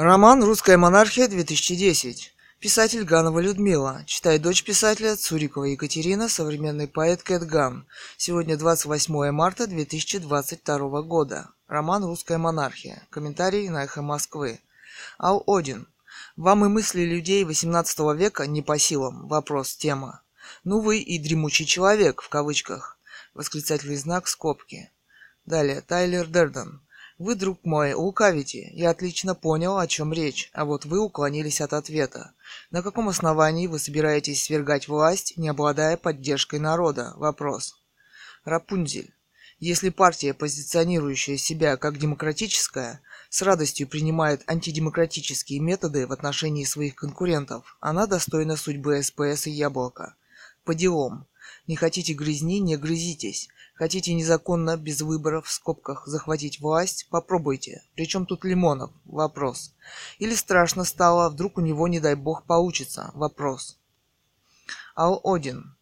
Роман «Русская монархия-2010». Писатель Ганова Людмила. Читает дочь писателя Цурикова Екатерина, современный поэт Кэт Ган. Сегодня 28 марта 2022 года. Роман «Русская монархия». Комментарий на эхо Москвы. Ал Один. Вам и мысли людей XVIII века не по силам. Вопрос, тема. Ну вы и дремучий человек, в кавычках. Восклицательный знак, скобки. Далее, Тайлер Дерден. Вы, друг мой, лукавите. Я отлично понял, о чем речь, а вот вы уклонились от ответа. На каком основании вы собираетесь свергать власть, не обладая поддержкой народа? Вопрос. Рапунзель. Если партия, позиционирующая себя как демократическая, с радостью принимает антидемократические методы в отношении своих конкурентов, она достойна судьбы СПС и Яблока. По делам. Не хотите грязни, не грызитесь. Хотите незаконно, без выборов, в скобках, захватить власть? Попробуйте. Причем тут Лимонов? Вопрос. Или страшно стало, вдруг у него, не дай бог, получится? Вопрос. Ал Один.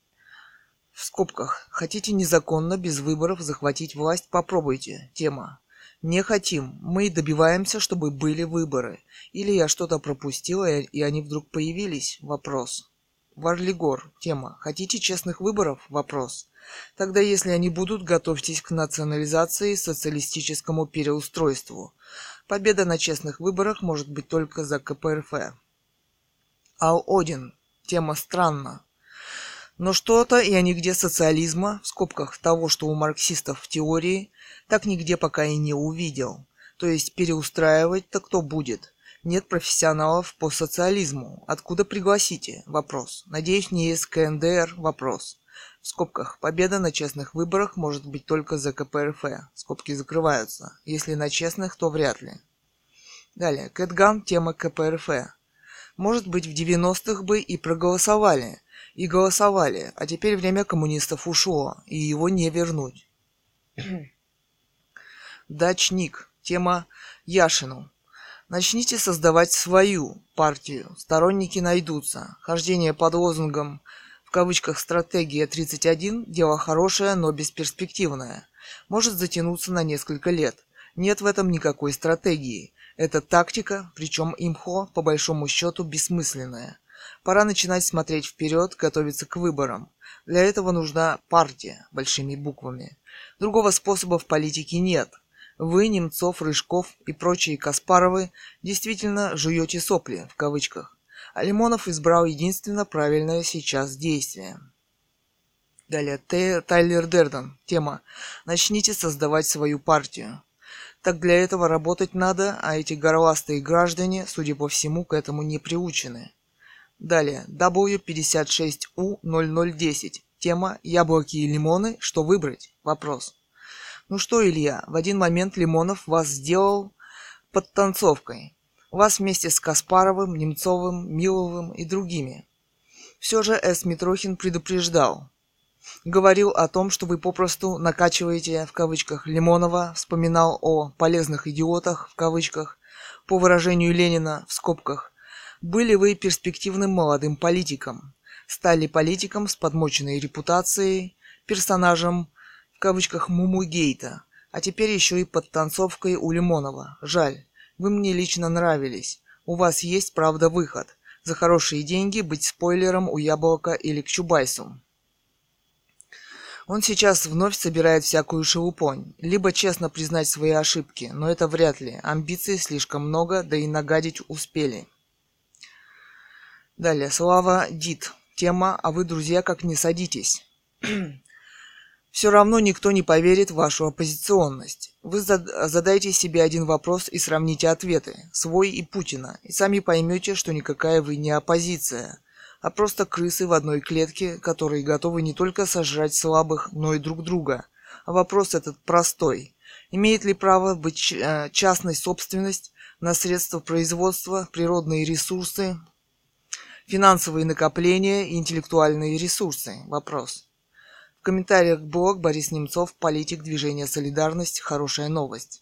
В скобках. Хотите незаконно, без выборов, захватить власть? Попробуйте. Тема. Не хотим. Мы добиваемся, чтобы были выборы. Или я что-то пропустила, и они вдруг появились? Вопрос. Варлигор. Тема. Хотите честных выборов? Вопрос. Тогда, если они будут, готовьтесь к национализации и социалистическому переустройству. Победа на честных выборах может быть только за КПРФ. Ал Один. Тема странна. Но что-то я нигде социализма, в скобках того, что у марксистов в теории, так нигде пока и не увидел. То есть переустраивать-то кто будет? Нет профессионалов по социализму. Откуда пригласите? Вопрос. Надеюсь, не из КНДР? Вопрос. В скобках. Победа на честных выборах может быть только за КПРФ. Скобки закрываются. Если на честных, то вряд ли. Далее. Кэтган. Тема КПРФ. Может быть, в 90-х бы и проголосовали. И голосовали. А теперь время коммунистов ушло. И его не вернуть. Дачник. Тема Яшину. Начните создавать свою партию. Сторонники найдутся. Хождение под лозунгом в кавычках «стратегия 31» – дело хорошее, но бесперспективное. Может затянуться на несколько лет. Нет в этом никакой стратегии. Это тактика, причем имхо, по большому счету, бессмысленная. Пора начинать смотреть вперед, готовиться к выборам. Для этого нужна партия, большими буквами. Другого способа в политике нет – вы, Немцов, Рыжков и прочие Каспаровы, действительно жуете сопли, в кавычках. Лимонов избрал единственно правильное сейчас действие. Далее, Т. Тайлер Дерден. Тема «Начните создавать свою партию». Так для этого работать надо, а эти горластые граждане, судя по всему, к этому не приучены. Далее, W56U0010. Тема «Яблоки и лимоны. Что выбрать?» Вопрос. Ну что, Илья, в один момент Лимонов вас сделал подтанцовкой. Вас вместе с Каспаровым, Немцовым, Миловым и другими. Все же С. Митрохин предупреждал. Говорил о том, что вы попросту накачиваете, в кавычках, Лимонова, вспоминал о полезных идиотах, в кавычках, по выражению Ленина, в скобках. Были вы перспективным молодым политиком. Стали политиком с подмоченной репутацией, персонажем, в кавычках Мумугейта, а теперь еще и под танцовкой у Лимонова. Жаль, вы мне лично нравились. У вас есть, правда, выход. За хорошие деньги быть спойлером у Яблока или к Чубайсу. Он сейчас вновь собирает всякую шелупонь. Либо честно признать свои ошибки, но это вряд ли. Амбиций слишком много, да и нагадить успели. Далее, Слава Дит. Тема «А вы, друзья, как не садитесь». Все равно никто не поверит в вашу оппозиционность. Вы задайте себе один вопрос и сравните ответы, свой и Путина, и сами поймете, что никакая вы не оппозиция, а просто крысы в одной клетке, которые готовы не только сожрать слабых, но и друг друга. А вопрос этот простой. Имеет ли право быть э, частной собственность на средства производства, природные ресурсы, финансовые накопления и интеллектуальные ресурсы? Вопрос комментариях блог Борис Немцов, политик движения «Солидарность. Хорошая новость».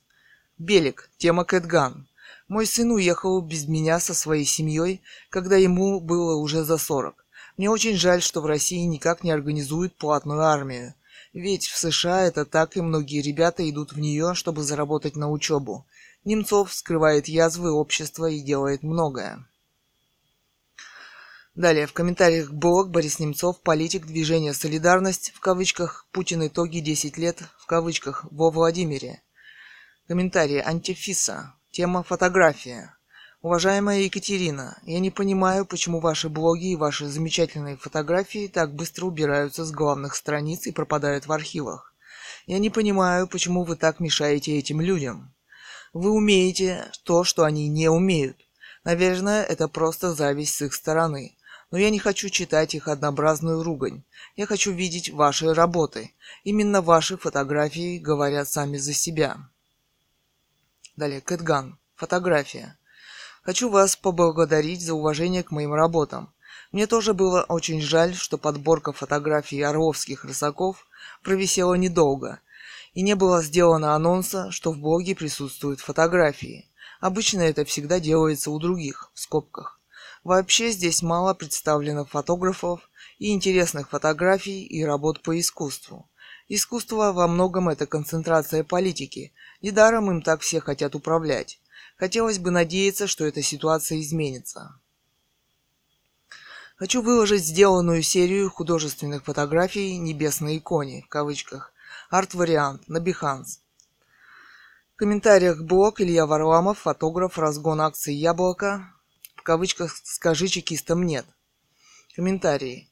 Белик. Тема Кэтган. Мой сын уехал без меня со своей семьей, когда ему было уже за 40. Мне очень жаль, что в России никак не организуют платную армию. Ведь в США это так, и многие ребята идут в нее, чтобы заработать на учебу. Немцов скрывает язвы общества и делает многое. Далее, в комментариях блог Борис Немцов, политик движения «Солидарность», в кавычках, Путин итоги 10 лет, в кавычках, во Владимире. Комментарий Антифиса, тема фотография. Уважаемая Екатерина, я не понимаю, почему ваши блоги и ваши замечательные фотографии так быстро убираются с главных страниц и пропадают в архивах. Я не понимаю, почему вы так мешаете этим людям. Вы умеете то, что они не умеют. Наверное, это просто зависть с их стороны. Но я не хочу читать их однообразную ругань. Я хочу видеть ваши работы. Именно ваши фотографии говорят сами за себя. Далее, Кэтган. Фотография. Хочу вас поблагодарить за уважение к моим работам. Мне тоже было очень жаль, что подборка фотографий орловских рысаков провисела недолго, и не было сделано анонса, что в блоге присутствуют фотографии. Обычно это всегда делается у других, в скобках. Вообще здесь мало представлено фотографов и интересных фотографий и работ по искусству. Искусство во многом это концентрация политики. Недаром им так все хотят управлять. Хотелось бы надеяться, что эта ситуация изменится. Хочу выложить сделанную серию художественных фотографий «Небесной иконе» в кавычках. Арт-вариант на Behance. В комментариях блог Илья Варламов, фотограф, разгон акции «Яблоко», кавычках «скажи чекистам нет». Комментарии.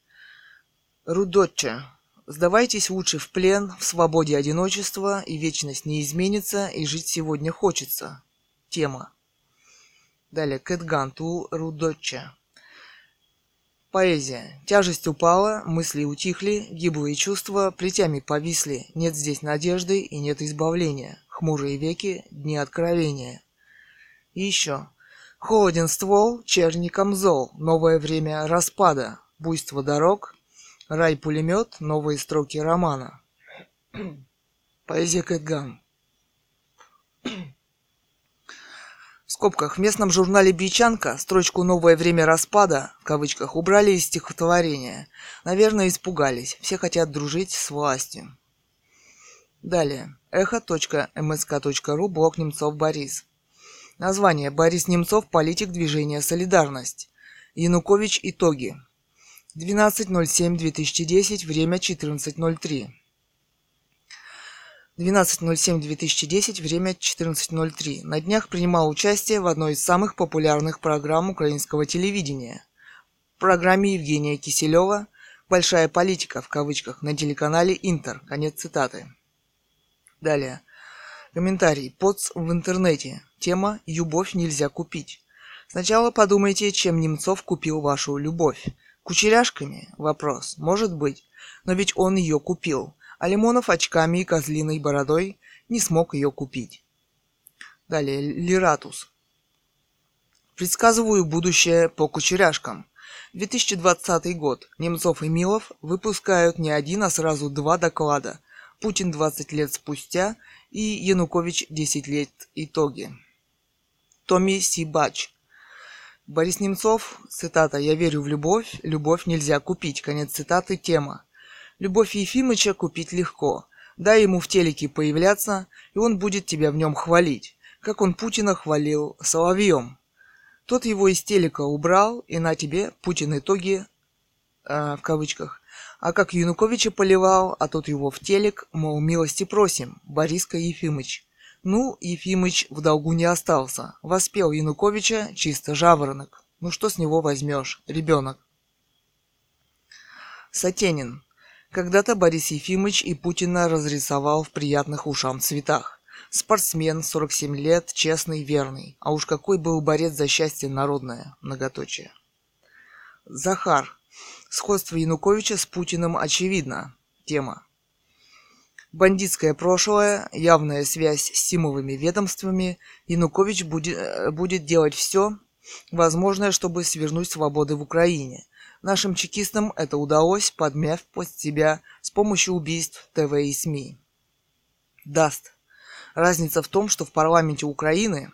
Рудотча. Сдавайтесь лучше в плен, в свободе одиночества, и вечность не изменится, и жить сегодня хочется. Тема. Далее. Кэтганту Рудотча. Поэзия. Тяжесть упала, мысли утихли, гиблые чувства плетями повисли. Нет здесь надежды и нет избавления. Хмурые веки, дни откровения. И еще. Холоден ствол, черни камзол, новое время распада, буйство дорог, рай-пулемет, новые строки романа. Поэзия Кэтган. В скобках в местном журнале «Бичанка» строчку «Новое время распада» в кавычках убрали из стихотворения. Наверное, испугались. Все хотят дружить с властью. Далее. Эхо.мск.ру Блок Немцов Борис. Название. Борис Немцов, политик движения «Солидарность». Янукович. Итоги. 12.07.2010. Время 14.03. 12.07.2010. Время 14.03. На днях принимал участие в одной из самых популярных программ украинского телевидения. В программе Евгения Киселева «Большая политика» в кавычках на телеканале «Интер». Конец цитаты. Далее. Комментарий. Поц в интернете. Тема «Любовь нельзя купить». Сначала подумайте, чем Немцов купил вашу любовь. Кучеряшками? Вопрос. Может быть. Но ведь он ее купил. А Лимонов очками и козлиной бородой не смог ее купить. Далее. Лиратус. Предсказываю будущее по кучеряшкам. 2020 год. Немцов и Милов выпускают не один, а сразу два доклада. Путин 20 лет спустя и Янукович 10 лет итоги. Томми Сибач. Борис Немцов, цитата «Я верю в любовь, любовь нельзя купить», конец цитаты, тема. Любовь Ефимыча купить легко. Дай ему в телеке появляться, и он будет тебя в нем хвалить, как он Путина хвалил Соловьем. Тот его из телека убрал, и на тебе Путин итоги, э, в кавычках, а как Януковича поливал, а тот его в телек, мол, милости просим, Бориска Ефимыч. Ну, Ефимыч в долгу не остался. Воспел Януковича чисто жаворонок. Ну что с него возьмешь, ребенок? Сатенин. Когда-то Борис Ефимыч и Путина разрисовал в приятных ушам цветах. Спортсмен, 47 лет, честный, верный. А уж какой был борец за счастье народное, многоточие. Захар. Сходство Януковича с Путиным очевидно. Тема. Бандитское прошлое, явная связь с симовыми ведомствами. Янукович будет, э, будет делать все возможное, чтобы свернуть свободы в Украине. Нашим чекистам это удалось, подмяв под себя с помощью убийств ТВ и СМИ. Даст. Разница в том, что в парламенте Украины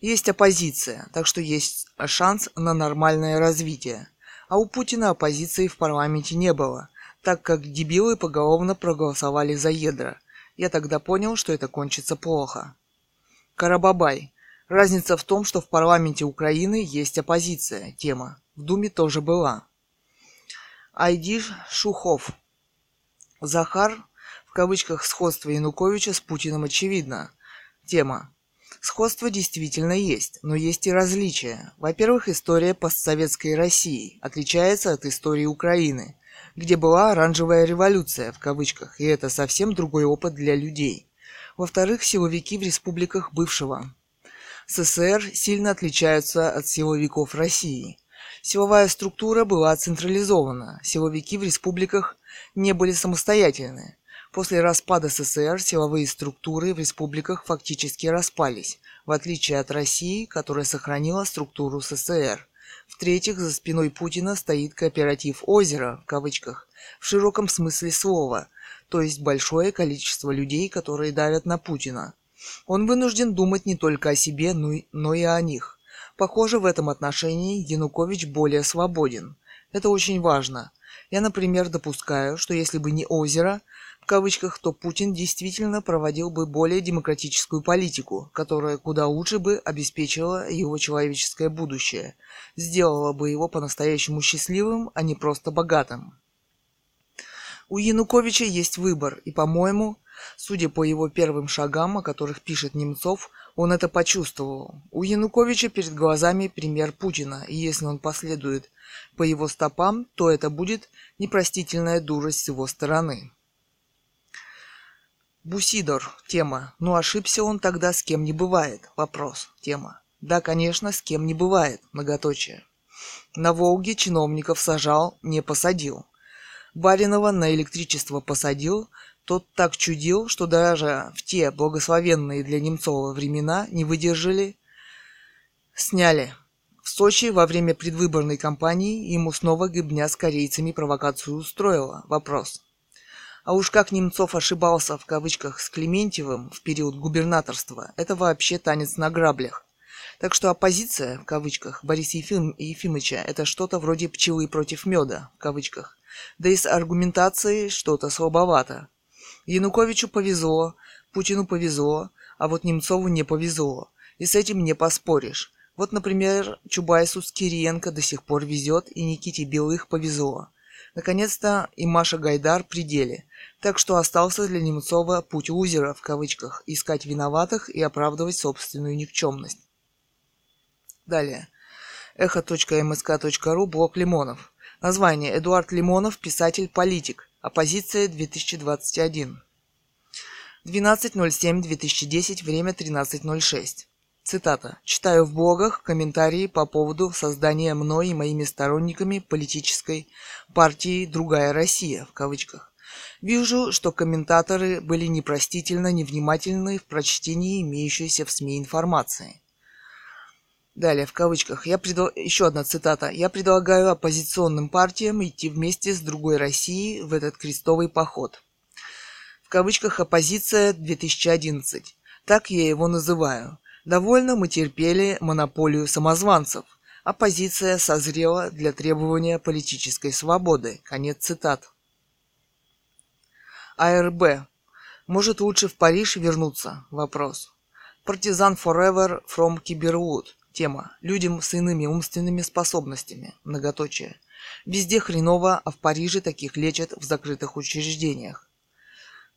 есть оппозиция, так что есть шанс на нормальное развитие. А у Путина оппозиции в парламенте не было, так как дебилы поголовно проголосовали за ядра. Я тогда понял, что это кончится плохо. Карабабай. Разница в том, что в парламенте Украины есть оппозиция. Тема. В Думе тоже была. Айдиш Шухов. Захар, в кавычках, сходство Януковича с Путиным очевидно. Тема. Сходство действительно есть, но есть и различия. Во-первых, история постсоветской России отличается от истории Украины, где была оранжевая революция, в кавычках, и это совсем другой опыт для людей. Во-вторых, силовики в республиках бывшего СССР сильно отличаются от силовиков России. Силовая структура была централизована, силовики в республиках не были самостоятельны. После распада СССР силовые структуры в республиках фактически распались, в отличие от России, которая сохранила структуру СССР. В-третьих, за спиной Путина стоит кооператив «Озеро», в кавычках, в широком смысле слова, то есть большое количество людей, которые давят на Путина. Он вынужден думать не только о себе, но и о них. Похоже, в этом отношении Янукович более свободен. Это очень важно. Я, например, допускаю, что если бы не озеро, в кавычках, то Путин действительно проводил бы более демократическую политику, которая куда лучше бы обеспечила его человеческое будущее, сделала бы его по-настоящему счастливым, а не просто богатым. У Януковича есть выбор, и, по-моему, судя по его первым шагам, о которых пишет Немцов, он это почувствовал. У Януковича перед глазами пример Путина, и если он последует по его стопам, то это будет непростительная дурость с его стороны. Бусидор. Тема. Ну ошибся он тогда с кем не бывает. Вопрос. Тема. Да, конечно, с кем не бывает. Многоточие. На Волге чиновников сажал, не посадил. Баринова на электричество посадил, тот так чудил, что даже в те благословенные для Немцова времена не выдержали, сняли. Сочи во время предвыборной кампании ему снова гибня с корейцами провокацию устроила. Вопрос. А уж как Немцов ошибался в кавычках с Клементьевым в период губернаторства, это вообще танец на граблях. Так что оппозиция, в кавычках, Бориса Ефим, Ефимовича – это что-то вроде пчелы против меда, в кавычках. Да и с аргументацией что-то слабовато. Януковичу повезло, Путину повезло, а вот Немцову не повезло. И с этим не поспоришь. Вот, например, Чубайсу с Кириенко до сих пор везет, и Никите Белых повезло. Наконец-то и Маша Гайдар при деле. Так что остался для Немцова путь лузера, в кавычках, искать виноватых и оправдывать собственную никчемность. Далее. Эхо.мск.ру, блок Лимонов. Название. Эдуард Лимонов, писатель-политик. Оппозиция 2021. 12.07.2010, время 13.06. Цитата. «Читаю в блогах комментарии по поводу создания мной и моими сторонниками политической партии «Другая Россия» в кавычках. Вижу, что комментаторы были непростительно невнимательны в прочтении имеющейся в СМИ информации. Далее, в кавычках, я предл... еще одна цитата. «Я предлагаю оппозиционным партиям идти вместе с другой Россией в этот крестовый поход». В кавычках «оппозиция 2011». Так я его называю. Довольно мы терпели монополию самозванцев. Оппозиция созрела для требования политической свободы. Конец цитат. АРБ. Может лучше в Париж вернуться? Вопрос. Партизан Forever from Кибервуд. Тема. Людям с иными умственными способностями. Многоточие. Везде хреново, а в Париже таких лечат в закрытых учреждениях.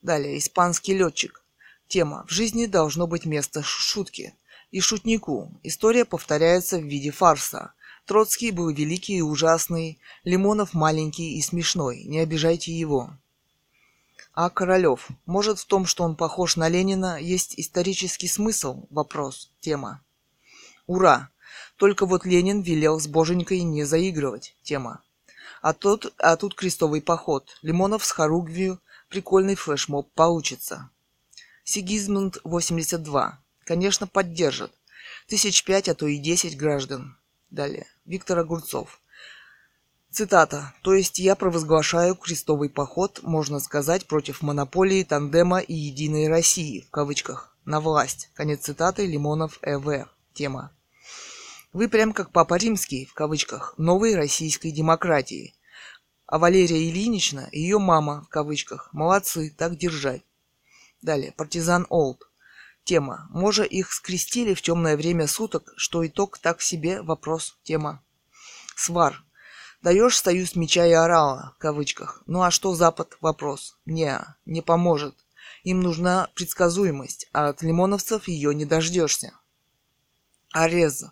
Далее. Испанский летчик. Тема. В жизни должно быть место шутки. И шутнику. История повторяется в виде фарса. Троцкий был великий и ужасный, Лимонов маленький и смешной, не обижайте его. А Королев. Может в том, что он похож на Ленина, есть исторический смысл? Вопрос. Тема. Ура! Только вот Ленин велел с боженькой не заигрывать. Тема. А тут, а тут крестовый поход. Лимонов с Харугвию. Прикольный флешмоб получится. Сигизмунд 82. Конечно, поддержат. Тысяч пять, а то и десять граждан. Далее. Виктор Огурцов. Цитата. То есть я провозглашаю крестовый поход, можно сказать, против монополии, тандема и единой России, в кавычках, на власть. Конец цитаты. Лимонов Э.В. Тема. Вы прям как Папа Римский, в кавычках, новой российской демократии. А Валерия Ильинична, ее мама, в кавычках, молодцы, так держать. Далее, партизан Олд. Тема. Може их скрестили в темное время суток, что итог так себе? Вопрос. Тема. Свар. Даешь союз меча и орала, в кавычках. Ну а что Запад? Вопрос. Не, не поможет. Им нужна предсказуемость, а от лимоновцев ее не дождешься. Арез.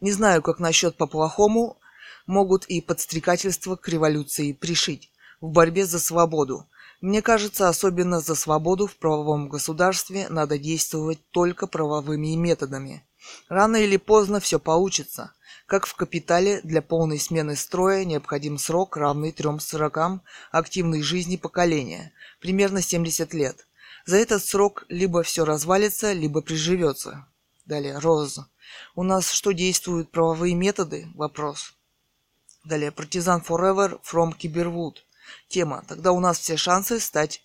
Не знаю, как насчет по-плохому, могут и подстрекательство к революции пришить в борьбе за свободу. Мне кажется, особенно за свободу в правовом государстве надо действовать только правовыми методами. Рано или поздно все получится. Как в капитале, для полной смены строя необходим срок, равный трем сорокам активной жизни поколения, примерно 70 лет. За этот срок либо все развалится, либо приживется. Далее, Роз. У нас что действуют правовые методы? Вопрос. Далее, партизан Forever from Кибервуд. Тема. Тогда у нас все шансы стать...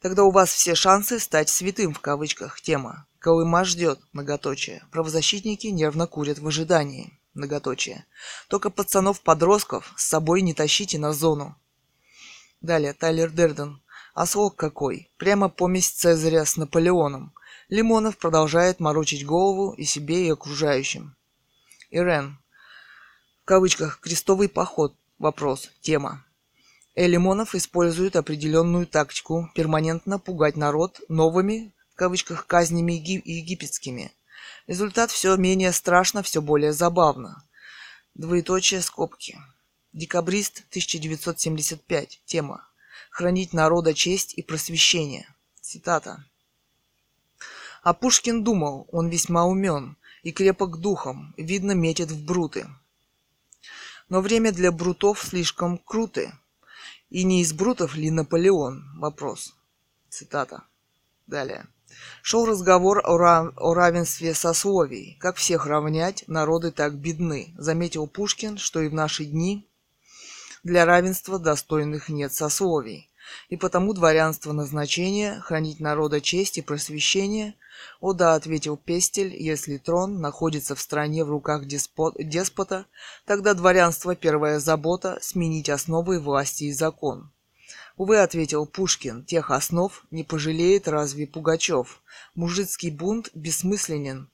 Тогда у вас все шансы стать святым в кавычках. Тема. Колыма ждет, многоточие. Правозащитники нервно курят в ожидании, многоточие. Только пацанов-подростков с собой не тащите на зону. Далее, Тайлер Дерден. А слог какой? Прямо помесь Цезаря с Наполеоном. Лимонов продолжает морочить голову и себе, и окружающим. Ирен. В кавычках «крестовый поход». Вопрос. Тема. Э. Лимонов использует определенную тактику перманентно пугать народ новыми, в кавычках, казнями египетскими. Результат все менее страшно, все более забавно. Двоеточие скобки. Декабрист 1975. Тема хранить народа честь и просвещение. Цитата. А Пушкин думал, он весьма умен и крепок духом, видно, метит в бруты. Но время для брутов слишком круты. И не из брутов ли Наполеон? Вопрос. Цитата. Далее. Шел разговор о, рав... о равенстве сословий. Как всех равнять, народы так бедны. Заметил Пушкин, что и в наши дни для равенства достойных нет сословий. И потому дворянство назначение – хранить народа честь и просвещение. О да, ответил Пестель, если трон находится в стране в руках деспот, деспота, тогда дворянство – первая забота – сменить основы власти и закон. Увы, ответил Пушкин, тех основ не пожалеет разве Пугачев. Мужицкий бунт бессмысленен,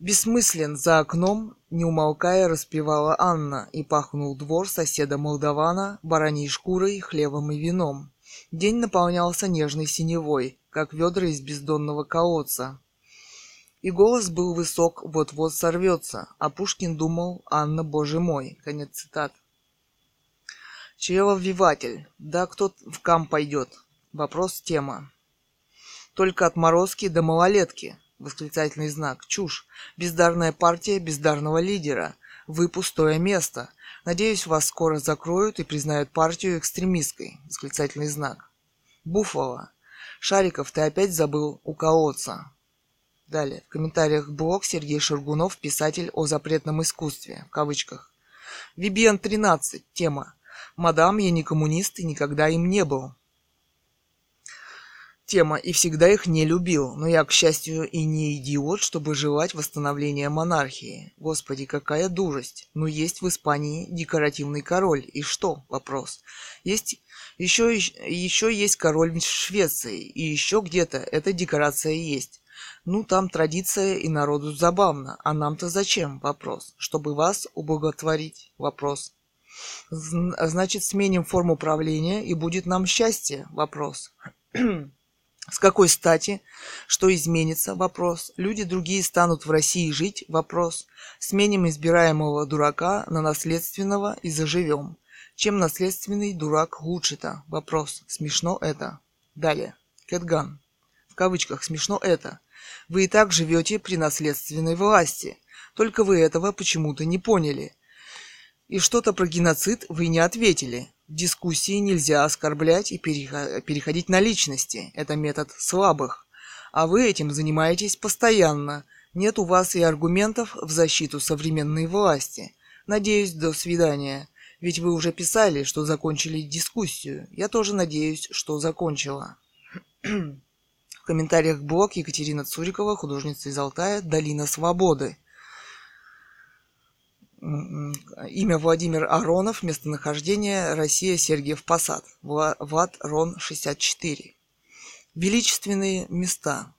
Бессмыслен за окном, не умолкая, распевала Анна, и пахнул двор соседа Молдавана бараньей шкурой, хлебом и вином. День наполнялся нежной синевой, как ведра из бездонного колодца. И голос был высок, вот-вот сорвется, а Пушкин думал, Анна, боже мой, конец цитат. Чревовиватель. Да кто в кам пойдет? Вопрос тема. Только отморозки до малолетки. Восклицательный знак. Чушь. Бездарная партия бездарного лидера. Вы пустое место. Надеюсь, вас скоро закроют и признают партию экстремистской. Восклицательный знак. Буфало. Шариков, ты опять забыл у колодца. Далее. В комментариях блог Сергей Шаргунов, писатель о запретном искусстве. В кавычках. Вибиан 13. Тема. Мадам, я не коммунист и никогда им не был тема и всегда их не любил, но я, к счастью, и не идиот, чтобы желать восстановления монархии. Господи, какая дурость. Но есть в Испании декоративный король. И что? Вопрос. Есть еще, еще есть король в Швеции, и еще где-то эта декорация есть. Ну, там традиция и народу забавно. А нам-то зачем? Вопрос. Чтобы вас ублаготворить? Вопрос. Значит, сменим форму правления, и будет нам счастье? Вопрос. С какой стати? Что изменится? Вопрос. Люди другие станут в России жить? Вопрос. Сменим избираемого дурака на наследственного и заживем. Чем наследственный дурак лучше-то? Вопрос. Смешно это. Далее. Кэтган. В кавычках смешно это. Вы и так живете при наследственной власти. Только вы этого почему-то не поняли. И что-то про геноцид вы не ответили. Дискуссии нельзя оскорблять и переходить на личности. Это метод слабых. А вы этим занимаетесь постоянно. Нет у вас и аргументов в защиту современной власти. Надеюсь, до свидания. Ведь вы уже писали, что закончили дискуссию. Я тоже надеюсь, что закончила. В комментариях блог Екатерина Цурикова, художница из Алтая, «Долина свободы». Имя Владимир Аронов, местонахождение Россия, Сергиев Посад, Влад Рон 64. Величественные места.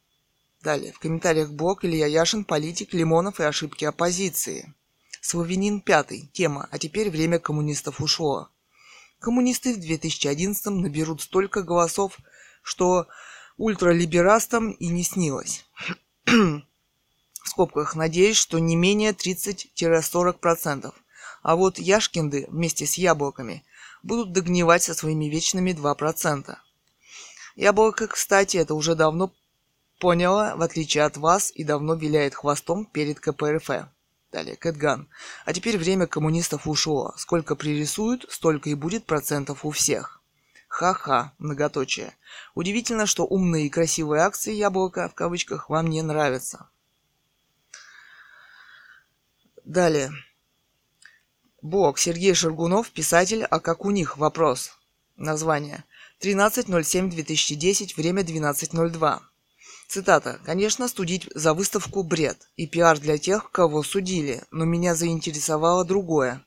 Далее. В комментариях блог Илья Яшин, политик, Лимонов и ошибки оппозиции. Славянин пятый. Тема. А теперь время коммунистов ушло. Коммунисты в 2011 наберут столько голосов, что ультралиберастам и не снилось. в скобках надеюсь, что не менее 30-40%. А вот Яшкинды вместе с яблоками будут догнивать со своими вечными 2%. Яблоко, кстати, это уже давно поняла, в отличие от вас, и давно виляет хвостом перед КПРФ. Далее, Кэтган. А теперь время коммунистов ушло. Сколько пририсуют, столько и будет процентов у всех. Ха-ха, многоточие. Удивительно, что умные и красивые акции яблока, в кавычках, вам не нравятся. Далее. Блог Сергей Шаргунов, писатель, а как у них? Вопрос. Название. 13.07.2010, время 12.02. Цитата. «Конечно, студить за выставку – бред, и пиар для тех, кого судили, но меня заинтересовало другое.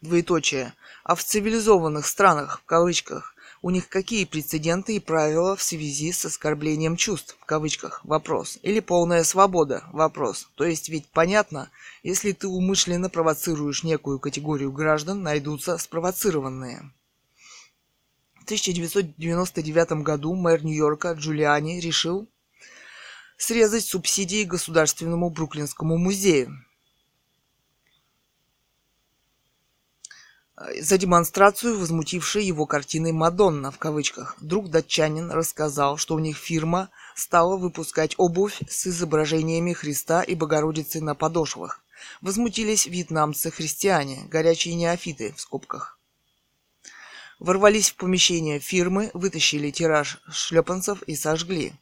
Двоеточие. А в цивилизованных странах, в кавычках, у них какие прецеденты и правила в связи с оскорблением чувств, в кавычках, вопрос. Или полная свобода, вопрос. То есть ведь понятно, если ты умышленно провоцируешь некую категорию граждан, найдутся спровоцированные. В 1999 году мэр Нью-Йорка Джулиани решил срезать субсидии Государственному Бруклинскому музею. За демонстрацию возмутившей его картины «Мадонна» в кавычках. Друг датчанин рассказал, что у них фирма стала выпускать обувь с изображениями Христа и Богородицы на подошвах. Возмутились вьетнамцы-христиане, горячие неофиты в скобках ворвались в помещение фирмы, вытащили тираж шлепанцев и сожгли.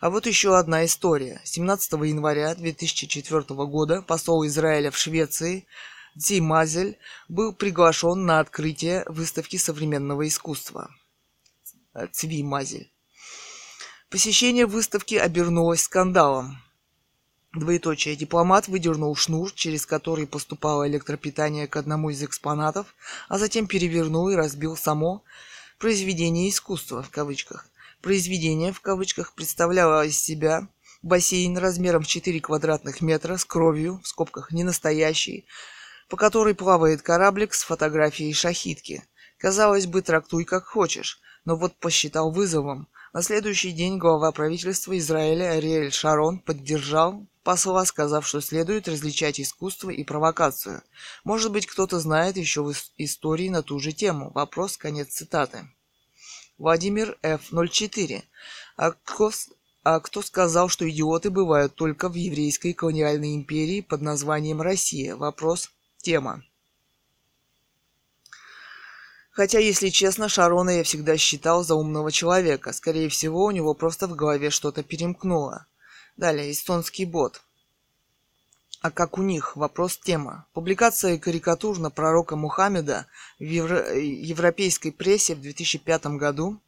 А вот еще одна история. 17 января 2004 года посол Израиля в Швеции Ци Мазель был приглашен на открытие выставки современного искусства. Цви Мазель. Посещение выставки обернулось скандалом. Двоеточие. Дипломат выдернул шнур, через который поступало электропитание к одному из экспонатов, а затем перевернул и разбил само произведение искусства в кавычках. Произведение в кавычках представляло из себя бассейн размером в 4 квадратных метра с кровью, в скобках не настоящий, по которой плавает кораблик с фотографией шахитки. Казалось бы, трактуй как хочешь, но вот посчитал вызовом. На следующий день глава правительства Израиля Ариэль Шарон поддержал посла, сказав, что следует различать искусство и провокацию. Может быть, кто-то знает еще в истории на ту же тему. Вопрос, конец цитаты. Владимир Ф. 04. А кто, а кто сказал, что идиоты бывают только в еврейской колониальной империи под названием Россия? Вопрос, тема. Хотя, если честно, Шарона я всегда считал за умного человека. Скорее всего, у него просто в голове что-то перемкнуло. Далее, эстонский бот. А как у них? Вопрос тема. Публикация карикатур на пророка Мухаммеда в евро... европейской прессе в 2005 году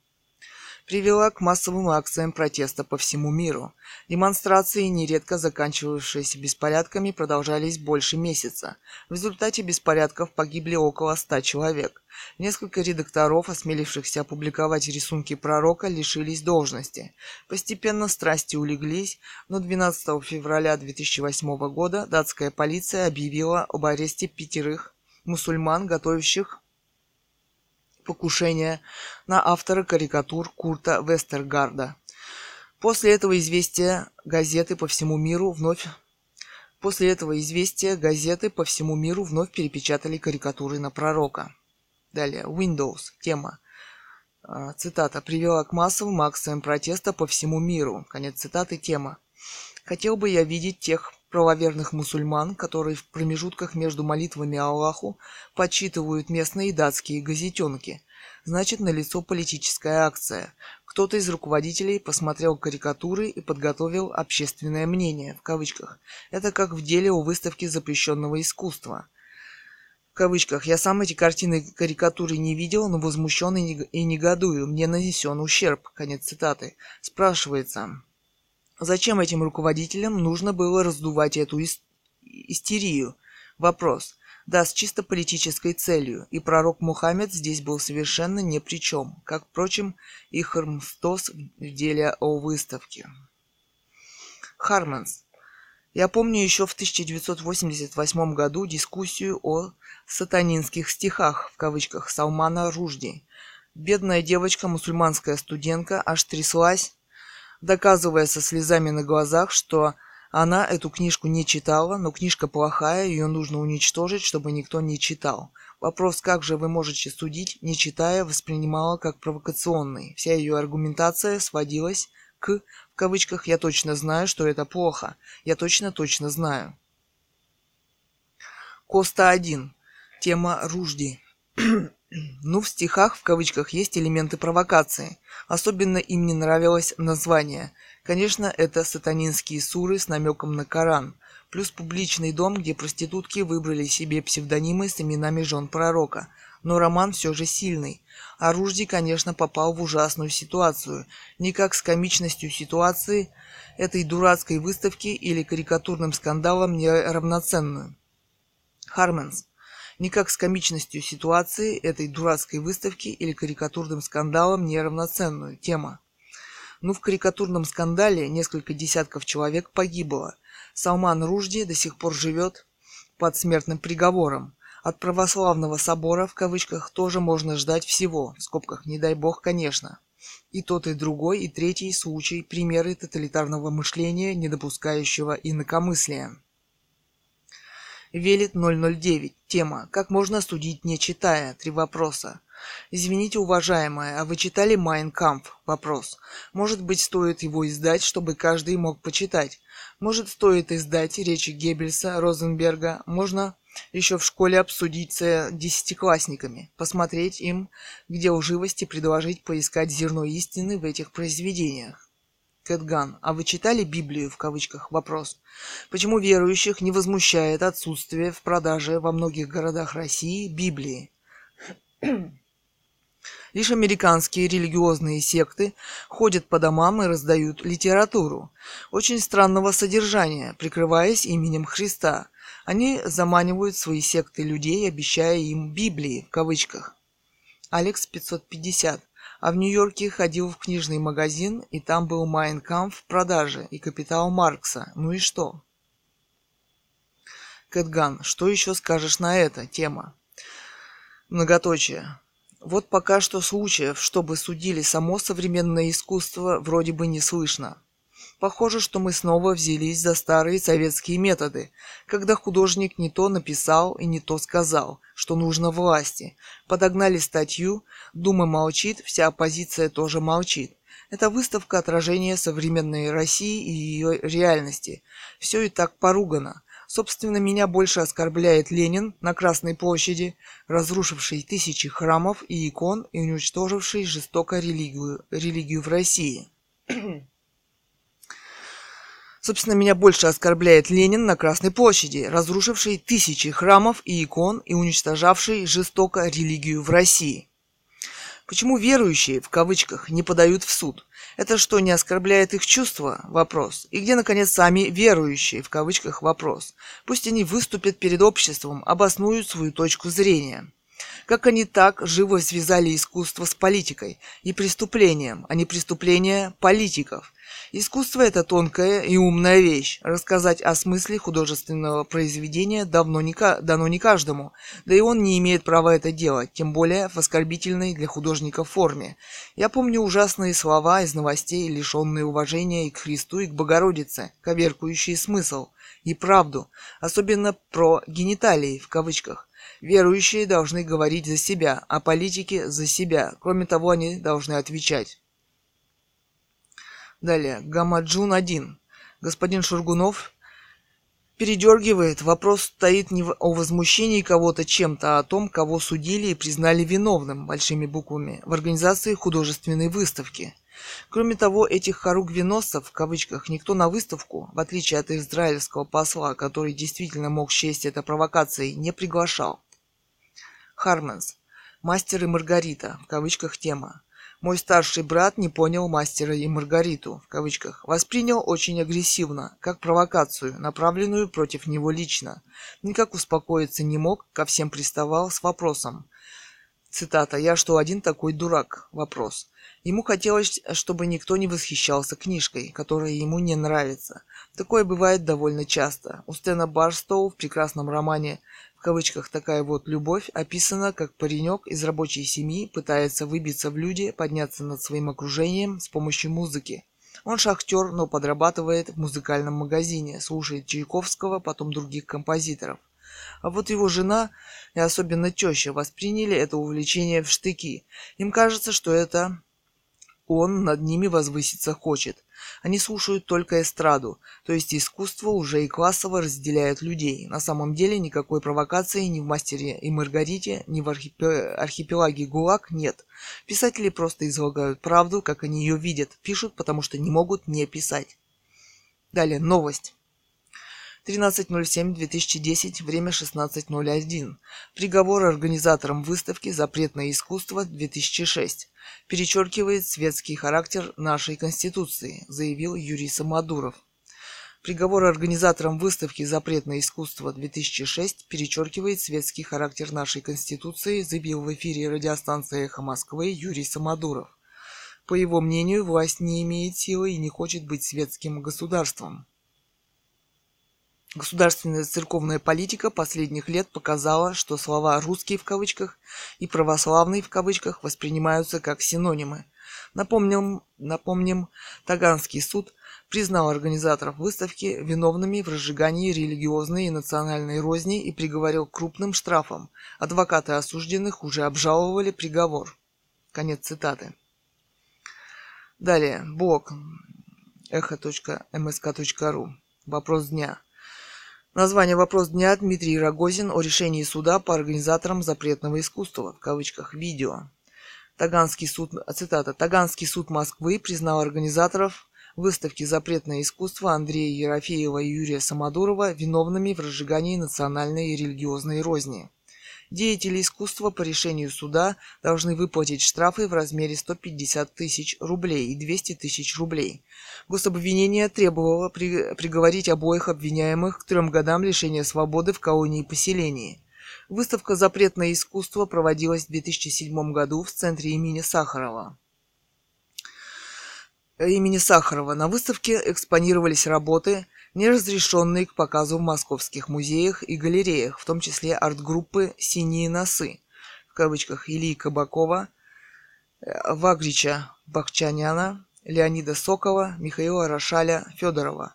привела к массовым акциям протеста по всему миру. Демонстрации, нередко заканчивавшиеся беспорядками, продолжались больше месяца. В результате беспорядков погибли около ста человек. Несколько редакторов, осмелившихся опубликовать рисунки пророка, лишились должности. Постепенно страсти улеглись, но 12 февраля 2008 года датская полиция объявила об аресте пятерых мусульман, готовящих покушения на автора карикатур Курта Вестергарда. После этого известия газеты по всему миру вновь После этого известия газеты по всему миру вновь перепечатали карикатуры на пророка. Далее. Windows. Тема. А, цитата. Привела к массовым акциям протеста по всему миру. Конец цитаты. Тема. Хотел бы я видеть тех правоверных мусульман, которые в промежутках между молитвами Аллаху подсчитывают местные датские газетенки. Значит, налицо политическая акция. Кто-то из руководителей посмотрел карикатуры и подготовил общественное мнение, в кавычках. Это как в деле о выставке запрещенного искусства. В кавычках. Я сам эти картины карикатуры не видел, но возмущен и негодую. Мне нанесен ущерб. Конец цитаты. Спрашивается, Зачем этим руководителям нужно было раздувать эту истерию? Вопрос. Да, с чисто политической целью, и пророк Мухаммед здесь был совершенно ни при чем, как, впрочем, и Хрмстос в деле о выставке. Харманс. Я помню еще в 1988 году дискуссию о «сатанинских стихах» в кавычках Салмана Ружди. Бедная девочка, мусульманская студентка, аж тряслась, доказывая со слезами на глазах, что она эту книжку не читала, но книжка плохая, ее нужно уничтожить, чтобы никто не читал. Вопрос, как же вы можете судить, не читая, воспринимала как провокационный. Вся ее аргументация сводилась к, в кавычках, «я точно знаю, что это плохо. Я точно-точно знаю». Коста 1. Тема Ружди. Ну, в стихах, в кавычках, есть элементы провокации. Особенно им не нравилось название – Конечно, это сатанинские суры с намеком на Коран, плюс публичный дом, где проститутки выбрали себе псевдонимы с именами жен пророка. Но роман все же сильный. А Ружди, конечно, попал в ужасную ситуацию. Никак с комичностью ситуации этой дурацкой выставки или карикатурным скандалом не равноценную. Харменс. Никак с комичностью ситуации этой дурацкой выставки или карикатурным скандалом не равноценную. Тема. Ну, в карикатурном скандале несколько десятков человек погибло. Салман Ружди до сих пор живет под смертным приговором. От православного собора, в кавычках, тоже можно ждать всего, в скобках, не дай бог, конечно. И тот, и другой, и третий случай – примеры тоталитарного мышления, не допускающего инакомыслия. Велит 009. Тема «Как можно судить, не читая?» Три вопроса. Извините, уважаемая, а вы читали Майн Камп? Вопрос. Может быть, стоит его издать, чтобы каждый мог почитать? Может, стоит издать речи Геббельса, Розенберга? Можно еще в школе обсудить с десятиклассниками, посмотреть им, где лживость и предложить поискать зерно истины в этих произведениях. Кэтган, а вы читали Библию в кавычках? Вопрос. Почему верующих не возмущает отсутствие в продаже во многих городах России Библии? Лишь американские религиозные секты ходят по домам и раздают литературу очень странного содержания, прикрываясь именем Христа. Они заманивают свои секты людей, обещая им Библии в кавычках. Алекс 550. А в Нью-Йорке ходил в книжный магазин, и там был Майнкамп в продаже и Капитал Маркса. Ну и что? Кэтган, что еще скажешь на это тема? Многоточие. Вот пока что случаев, чтобы судили само современное искусство, вроде бы не слышно. Похоже, что мы снова взялись за старые советские методы, когда художник не то написал и не то сказал, что нужно власти. Подогнали статью, Дума молчит, вся оппозиция тоже молчит. Это выставка отражения современной России и ее реальности. Все и так поругано. Собственно, меня больше оскорбляет Ленин на Красной площади, разрушивший тысячи храмов и икон и уничтоживший жестоко религию, религию в России. Собственно, меня больше оскорбляет Ленин на Красной площади, разрушивший тысячи храмов и икон и уничтожавший жестоко религию в России. Почему верующие, в кавычках, не подают в суд? Это что, не оскорбляет их чувства? Вопрос. И где, наконец, сами верующие, в кавычках, вопрос? Пусть они выступят перед обществом, обоснуют свою точку зрения. Как они так живо связали искусство с политикой и преступлением, а не преступления политиков? Искусство – это тонкая и умная вещь. Рассказать о смысле художественного произведения давно не, дано не каждому, да и он не имеет права это делать, тем более в оскорбительной для художника форме. Я помню ужасные слова из новостей, лишенные уважения и к Христу, и к Богородице, коверкующие смысл и правду, особенно про гениталии в кавычках. Верующие должны говорить за себя, а политики за себя. Кроме того, они должны отвечать. Далее. Гамаджун 1. Господин Шургунов передергивает. Вопрос стоит не о возмущении кого-то чем-то, а о том, кого судили и признали виновным, большими буквами, в организации художественной выставки. Кроме того, этих хоругвеносцев, в кавычках, никто на выставку, в отличие от израильского посла, который действительно мог счесть это провокацией, не приглашал. Харменс. Мастер и Маргарита, в кавычках тема. Мой старший брат не понял мастера и Маргариту, в кавычках, воспринял очень агрессивно, как провокацию, направленную против него лично. Никак успокоиться не мог, ко всем приставал с вопросом. Цитата. «Я что, один такой дурак?» Вопрос. Ему хотелось, чтобы никто не восхищался книжкой, которая ему не нравится. Такое бывает довольно часто. У Стэна Барстоу в прекрасном романе в кавычках «такая вот любовь» описана, как паренек из рабочей семьи пытается выбиться в люди, подняться над своим окружением с помощью музыки. Он шахтер, но подрабатывает в музыкальном магазине, слушает Чайковского, потом других композиторов. А вот его жена и особенно теща восприняли это увлечение в штыки. Им кажется, что это он над ними возвыситься хочет. Они слушают только эстраду, то есть искусство уже и классово разделяет людей. На самом деле никакой провокации ни в «Мастере и Маргарите», ни в архипелаге ГУЛАГ нет. Писатели просто излагают правду, как они ее видят, пишут, потому что не могут не писать. Далее, новость. 13.07.2010, время 16.01. Приговор организаторам выставки «Запретное искусство 2006» перечеркивает светский характер нашей Конституции, заявил Юрий Самодуров. Приговор организаторам выставки «Запретное искусство-2006» перечеркивает светский характер нашей Конституции, заявил в эфире радиостанции «Эхо Москвы» Юрий Самодуров. По его мнению, власть не имеет силы и не хочет быть светским государством. Государственная церковная политика последних лет показала, что слова «русский» в кавычках и «православный» в кавычках воспринимаются как синонимы. Напомним, напомним, Таганский суд признал организаторов выставки виновными в разжигании религиозной и национальной розни и приговорил к крупным штрафам. Адвокаты осужденных уже обжаловали приговор. Конец цитаты. Далее. Блог. эхо.мск.ру. Вопрос дня. Название «Вопрос дня» Дмитрий Рогозин о решении суда по организаторам запретного искусства, в кавычках, видео. Таганский суд, цитата, Таганский суд Москвы признал организаторов выставки «Запретное искусство» Андрея Ерофеева и Юрия Самодурова виновными в разжигании национальной и религиозной розни. Деятели искусства по решению суда должны выплатить штрафы в размере 150 тысяч рублей и 200 тысяч рублей. Гособвинение требовало при, приговорить обоих обвиняемых к трем годам лишения свободы в колонии поселении. Выставка «Запретное искусство» проводилась в 2007 году в центре имени Сахарова имени Сахарова. На выставке экспонировались работы не разрешенные к показу в московских музеях и галереях, в том числе арт-группы «Синие носы» в кавычках Ильи Кабакова, э, Вагрича Бахчаняна, Леонида Сокова, Михаила Рошаля Федорова.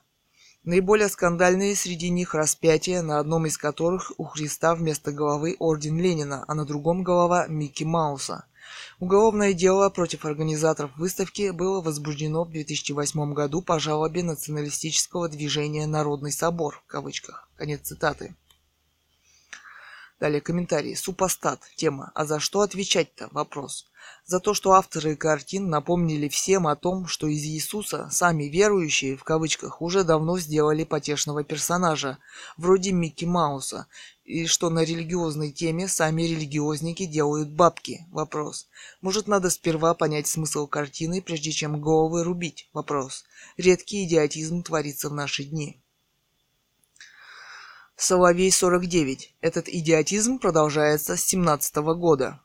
Наиболее скандальные среди них распятия, на одном из которых у Христа вместо головы орден Ленина, а на другом голова Микки Мауса – Уголовное дело против организаторов выставки было возбуждено в 2008 году по жалобе националистического движения «Народный собор» в кавычках. Конец цитаты. Далее комментарий. Супостат. Тема. А за что отвечать-то? Вопрос. За то, что авторы картин напомнили всем о том, что из Иисуса сами верующие, в кавычках, уже давно сделали потешного персонажа, вроде Микки Мауса, и что на религиозной теме сами религиозники делают бабки? Вопрос. Может, надо сперва понять смысл картины, прежде чем головы рубить? Вопрос. Редкий идиотизм творится в наши дни. Соловей 49. Этот идиотизм продолжается с 17 года.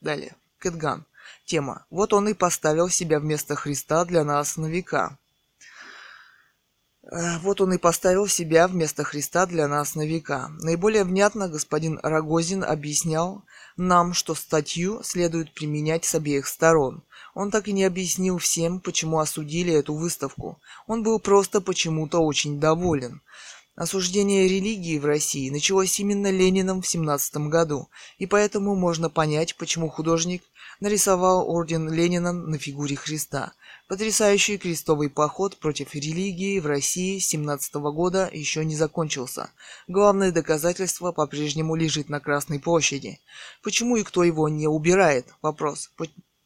Далее. Кэтган. Тема. Вот он и поставил себя вместо Христа для нас на века. Э, вот он и поставил себя вместо Христа для нас на века. Наиболее внятно господин Рогозин объяснял нам, что статью следует применять с обеих сторон. Он так и не объяснил всем, почему осудили эту выставку. Он был просто почему-то очень доволен. Осуждение религии в России началось именно Лениным в 17 году, и поэтому можно понять, почему художник нарисовал орден Ленина на фигуре Христа. Потрясающий крестовый поход против религии в России 17 года еще не закончился. Главное доказательство по-прежнему лежит на Красной площади. Почему и кто его не убирает? Вопрос.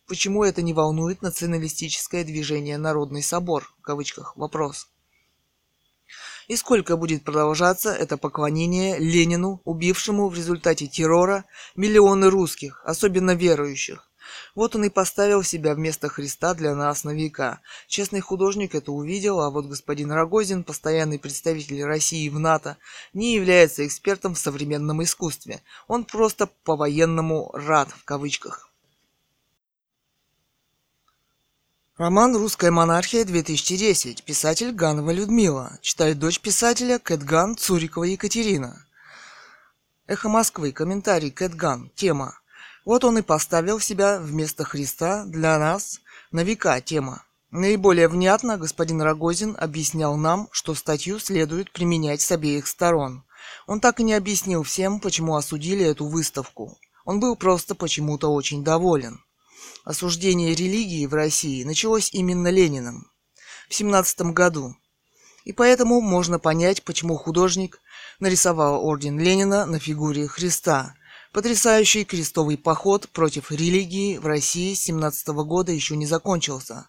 Почему это не волнует националистическое движение «Народный собор»? В кавычках. Вопрос. И сколько будет продолжаться это поклонение Ленину, убившему в результате террора миллионы русских, особенно верующих? Вот он и поставил себя вместо Христа для нас на века. Честный художник это увидел, а вот господин Рогозин, постоянный представитель России в НАТО, не является экспертом в современном искусстве. Он просто по-военному рад в кавычках. Роман «Русская монархия-2010». Писатель Ганова Людмила. Читает дочь писателя Кэтган Цурикова Екатерина. Эхо Москвы. Комментарий Кэтган. Тема. Вот он и поставил себя вместо Христа для нас на века. Тема. Наиболее внятно господин Рогозин объяснял нам, что статью следует применять с обеих сторон. Он так и не объяснил всем, почему осудили эту выставку. Он был просто почему-то очень доволен. Осуждение религии в России началось именно Лениным в 17 году. И поэтому можно понять, почему художник нарисовал орден Ленина на фигуре Христа. Потрясающий крестовый поход против религии в России с 17 года еще не закончился.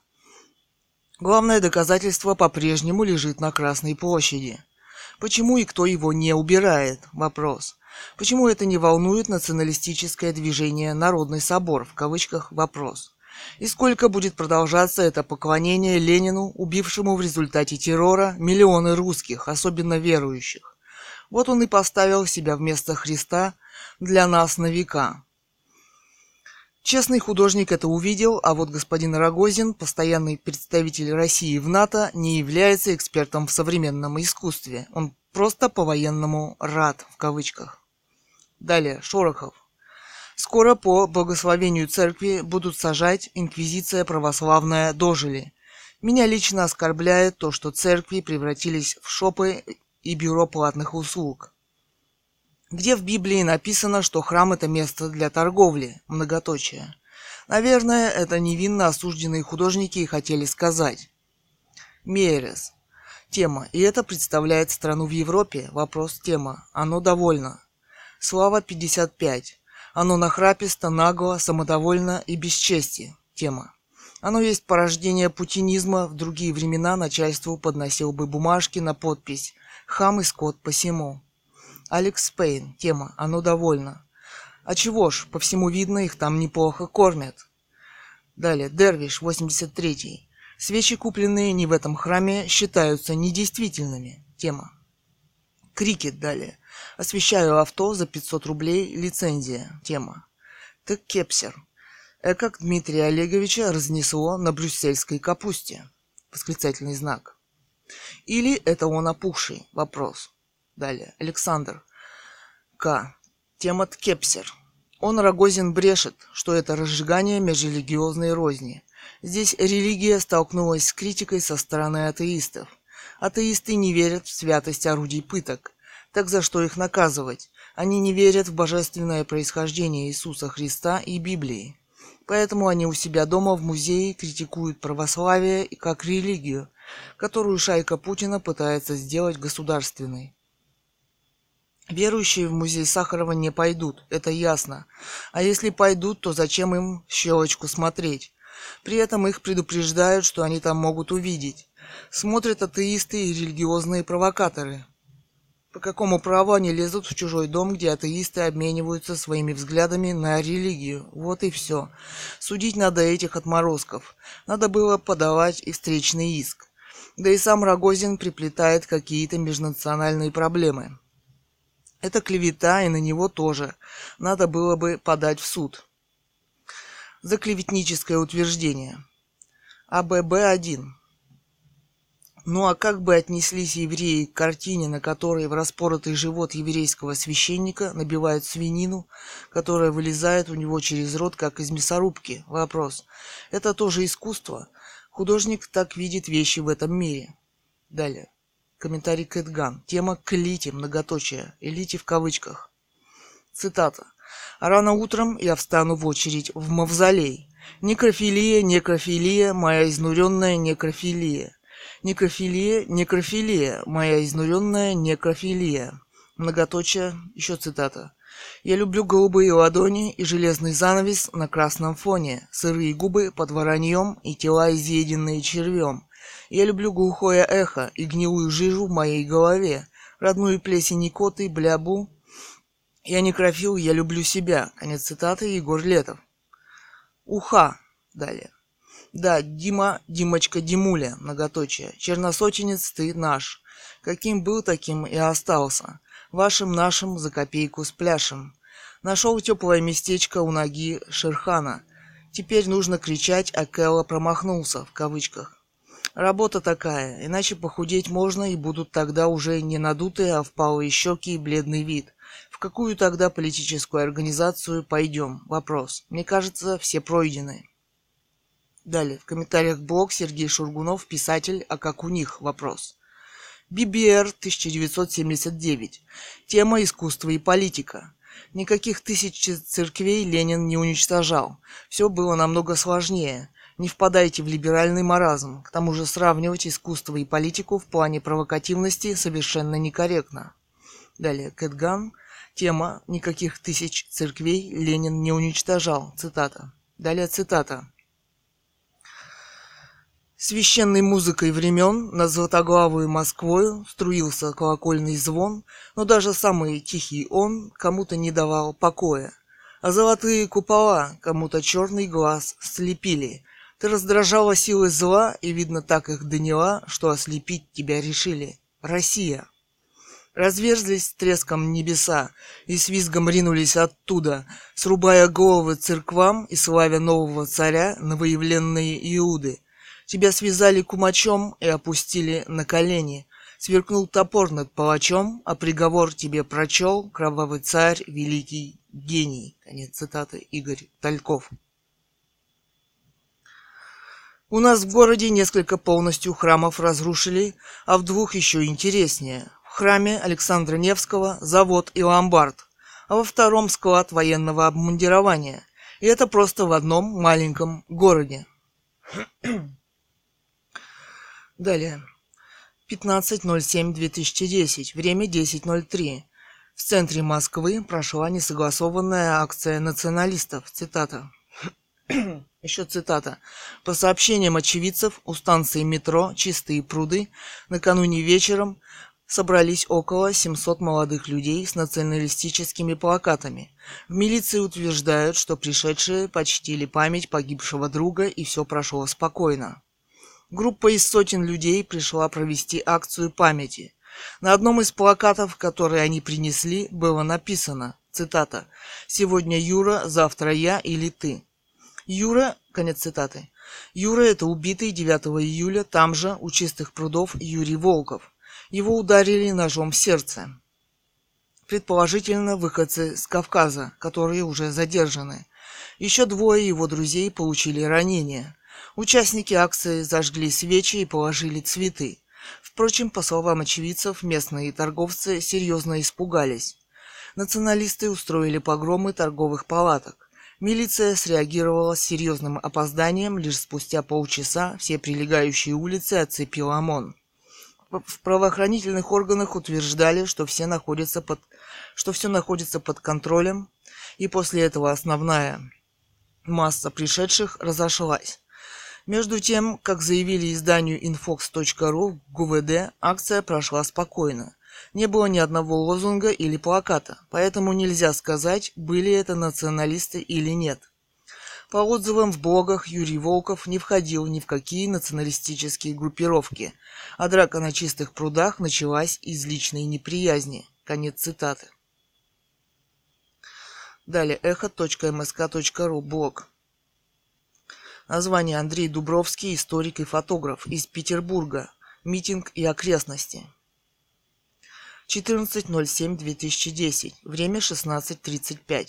Главное доказательство по-прежнему лежит на Красной площади. Почему и кто его не убирает? Вопрос. Почему это не волнует националистическое движение «Народный собор» в кавычках вопрос? И сколько будет продолжаться это поклонение Ленину, убившему в результате террора миллионы русских, особенно верующих? Вот он и поставил себя вместо Христа для нас на века. Честный художник это увидел, а вот господин Рогозин, постоянный представитель России в НАТО, не является экспертом в современном искусстве. Он просто по-военному «рад» в кавычках. Далее, Шорохов. Скоро по благословению церкви будут сажать инквизиция православная дожили. Меня лично оскорбляет то, что церкви превратились в шопы и бюро платных услуг. Где в Библии написано, что храм это место для торговли, многоточие. Наверное, это невинно осужденные художники и хотели сказать. Мерес. Тема. И это представляет страну в Европе. Вопрос тема. Оно довольно. Слава 55. Оно нахраписто, нагло, самодовольно и бесчестие. Тема. Оно есть порождение путинизма. В другие времена начальству подносил бы бумажки на подпись «Хам и скот посему». Алекс Пейн. Тема. Оно довольно. А чего ж, по всему видно, их там неплохо кормят. Далее. Дервиш, 83. Свечи, купленные не в этом храме, считаются недействительными. Тема. Крикет далее. Освещаю авто за 500 рублей. Лицензия. Тема. Так кепсер. Экак Дмитрия Олеговича разнесло на брюссельской капусте. Восклицательный знак. Или это он опухший? Вопрос. Далее. Александр. К. Тема Ткепсер. Он Рогозин брешет, что это разжигание межрелигиозной розни. Здесь религия столкнулась с критикой со стороны атеистов. Атеисты не верят в святость орудий пыток. Так за что их наказывать? Они не верят в божественное происхождение Иисуса Христа и Библии. Поэтому они у себя дома в музее критикуют православие как религию, которую шайка Путина пытается сделать государственной. Верующие в музей Сахарова не пойдут, это ясно. А если пойдут, то зачем им щелочку смотреть? При этом их предупреждают, что они там могут увидеть. Смотрят атеисты и религиозные провокаторы. По какому праву они лезут в чужой дом, где атеисты обмениваются своими взглядами на религию? Вот и все. Судить надо этих отморозков. Надо было подавать и встречный иск. Да и сам Рогозин приплетает какие-то межнациональные проблемы. Это клевета, и на него тоже. Надо было бы подать в суд. За клеветническое утверждение. АББ-1. Ну а как бы отнеслись евреи к картине, на которой в распоротый живот еврейского священника набивают свинину, которая вылезает у него через рот, как из мясорубки? Вопрос. Это тоже искусство? Художник так видит вещи в этом мире. Далее. Комментарий Кэтган. Тема к элите, многоточие. Элите в кавычках. Цитата. Рано утром я встану в очередь в мавзолей. Некрофилия, некрофилия, моя изнуренная некрофилия. Некрофилия, некрофилия, моя изнуренная некрофилия. Многоточие, еще цитата. Я люблю голубые ладони и железный занавес на красном фоне, сырые губы под вороньем и тела, изъеденные червем. Я люблю глухое эхо и гнилую жижу в моей голове, родную плесень и коты, блябу. Я некрофил, я люблю себя. Конец цитаты Егор Летов. Уха. Далее. Да, Дима, Димочка, Димуля, многоточие. Черносотенец ты наш. Каким был, таким и остался. Вашим нашим за копейку с пляшем. Нашел теплое местечко у ноги Шерхана. Теперь нужно кричать, а Кэлла промахнулся, в кавычках. Работа такая, иначе похудеть можно и будут тогда уже не надутые, а впалые щеки и бледный вид. В какую тогда политическую организацию пойдем? Вопрос. Мне кажется, все пройдены. Далее, в комментариях блог Сергей Шургунов, писатель, а как у них? Вопрос. ББР 1979. Тема искусства и политика. Никаких тысяч церквей Ленин не уничтожал. Все было намного сложнее. Не впадайте в либеральный маразм. К тому же сравнивать искусство и политику в плане провокативности совершенно некорректно. Далее, Кэтган. Тема «Никаких тысяч церквей Ленин не уничтожал». Цитата. Далее цитата священной музыкой времен над златоглавую Москвою струился колокольный звон, но даже самый тихий он кому-то не давал покоя. А золотые купола кому-то черный глаз слепили. Ты раздражала силы зла, и, видно, так их доняла, что ослепить тебя решили. Россия. Разверзлись треском небеса, и с визгом ринулись оттуда, срубая головы церквам и славя нового царя новоявленные Иуды — Тебя связали кумачом и опустили на колени. Сверкнул топор над палачом, а приговор тебе прочел кровавый царь, великий гений. Конец цитаты Игорь Тальков. У нас в городе несколько полностью храмов разрушили, а в двух еще интереснее. В храме Александра Невского завод и ломбард, а во втором склад военного обмундирования. И это просто в одном маленьком городе. Далее. 15.07.2010. Время 10.03. В центре Москвы прошла несогласованная акция националистов. Цитата. Еще цитата. По сообщениям очевидцев, у станции метро «Чистые пруды» накануне вечером собрались около 700 молодых людей с националистическими плакатами. В милиции утверждают, что пришедшие почтили память погибшего друга и все прошло спокойно. Группа из сотен людей пришла провести акцию памяти. На одном из плакатов, которые они принесли, было написано, цитата, «Сегодня Юра, завтра я или ты». Юра, конец цитаты, Юра – это убитый 9 июля там же, у чистых прудов, Юрий Волков. Его ударили ножом в сердце. Предположительно, выходцы с Кавказа, которые уже задержаны. Еще двое его друзей получили ранения. Участники акции зажгли свечи и положили цветы. Впрочем, по словам очевидцев, местные торговцы серьезно испугались. Националисты устроили погромы торговых палаток. Милиция среагировала с серьезным опозданием, лишь спустя полчаса все прилегающие улицы оцепил ОМОН. В правоохранительных органах утверждали, что все находятся под, что все находится под контролем, и после этого основная масса пришедших разошлась. Между тем, как заявили изданию infox.ru в ГУВД, акция прошла спокойно. Не было ни одного лозунга или плаката, поэтому нельзя сказать, были это националисты или нет. По отзывам в блогах Юрий Волков не входил ни в какие националистические группировки, а драка на чистых прудах началась из личной неприязни. Конец цитаты. Далее эхо.мск.ру блог. Название Андрей Дубровский, историк и фотограф из Петербурга. Митинг и окрестности. 14.07.2010. Время 16.35.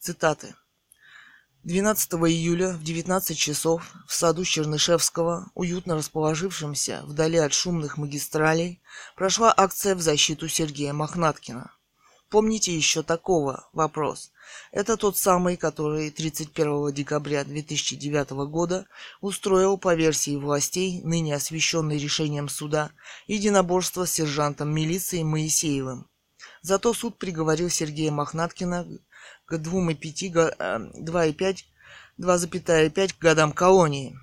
Цитаты. 12 июля в 19 часов в саду Чернышевского, уютно расположившемся вдали от шумных магистралей, прошла акция в защиту Сергея Мохнаткина. Помните еще такого? Вопрос. Это тот самый, который 31 декабря 2009 года устроил по версии властей, ныне освещенный решением суда, единоборство с сержантом милиции Моисеевым. Зато суд приговорил Сергея Мохнаткина к 2,5 2,5 годам колонии.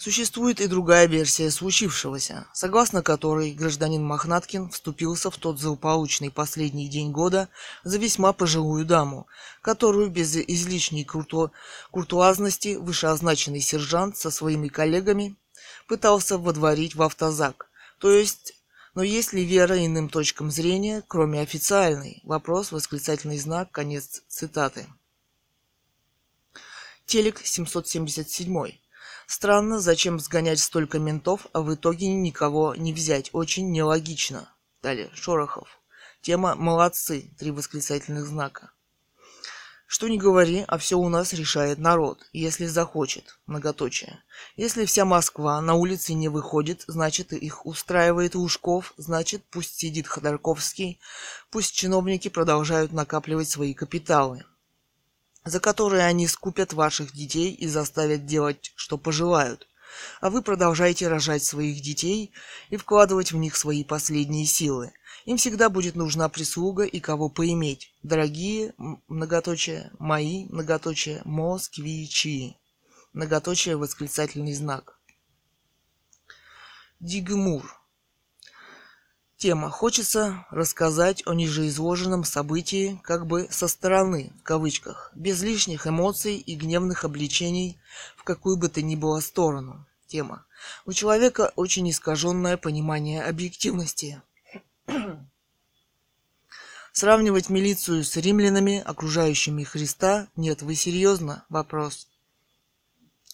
Существует и другая версия случившегося, согласно которой гражданин Мохнаткин вступился в тот злополучный последний день года за весьма пожилую даму, которую без излишней курту... куртуазности вышеозначенный сержант со своими коллегами пытался водворить в автозак. То есть, но есть ли вера иным точкам зрения, кроме официальной? Вопрос, восклицательный знак, конец цитаты. Телек 777. Странно, зачем сгонять столько ментов, а в итоге никого не взять. Очень нелогично. Далее, Шорохов. Тема «Молодцы!» Три восклицательных знака. Что не говори, а все у нас решает народ, если захочет. Многоточие. Если вся Москва на улице не выходит, значит их устраивает Лужков, значит пусть сидит Ходорковский, пусть чиновники продолжают накапливать свои капиталы за которые они скупят ваших детей и заставят делать, что пожелают. А вы продолжаете рожать своих детей и вкладывать в них свои последние силы. Им всегда будет нужна прислуга и кого поиметь. Дорогие, многоточие, мои, многоточие, москвичи. Многоточие, восклицательный знак. Дигмур. Тема. Хочется рассказать о нижеизложенном событии как бы со стороны, в кавычках, без лишних эмоций и гневных обличений в какую бы то ни было сторону. Тема. У человека очень искаженное понимание объективности. Сравнивать милицию с римлянами, окружающими Христа, нет, вы серьезно? Вопрос.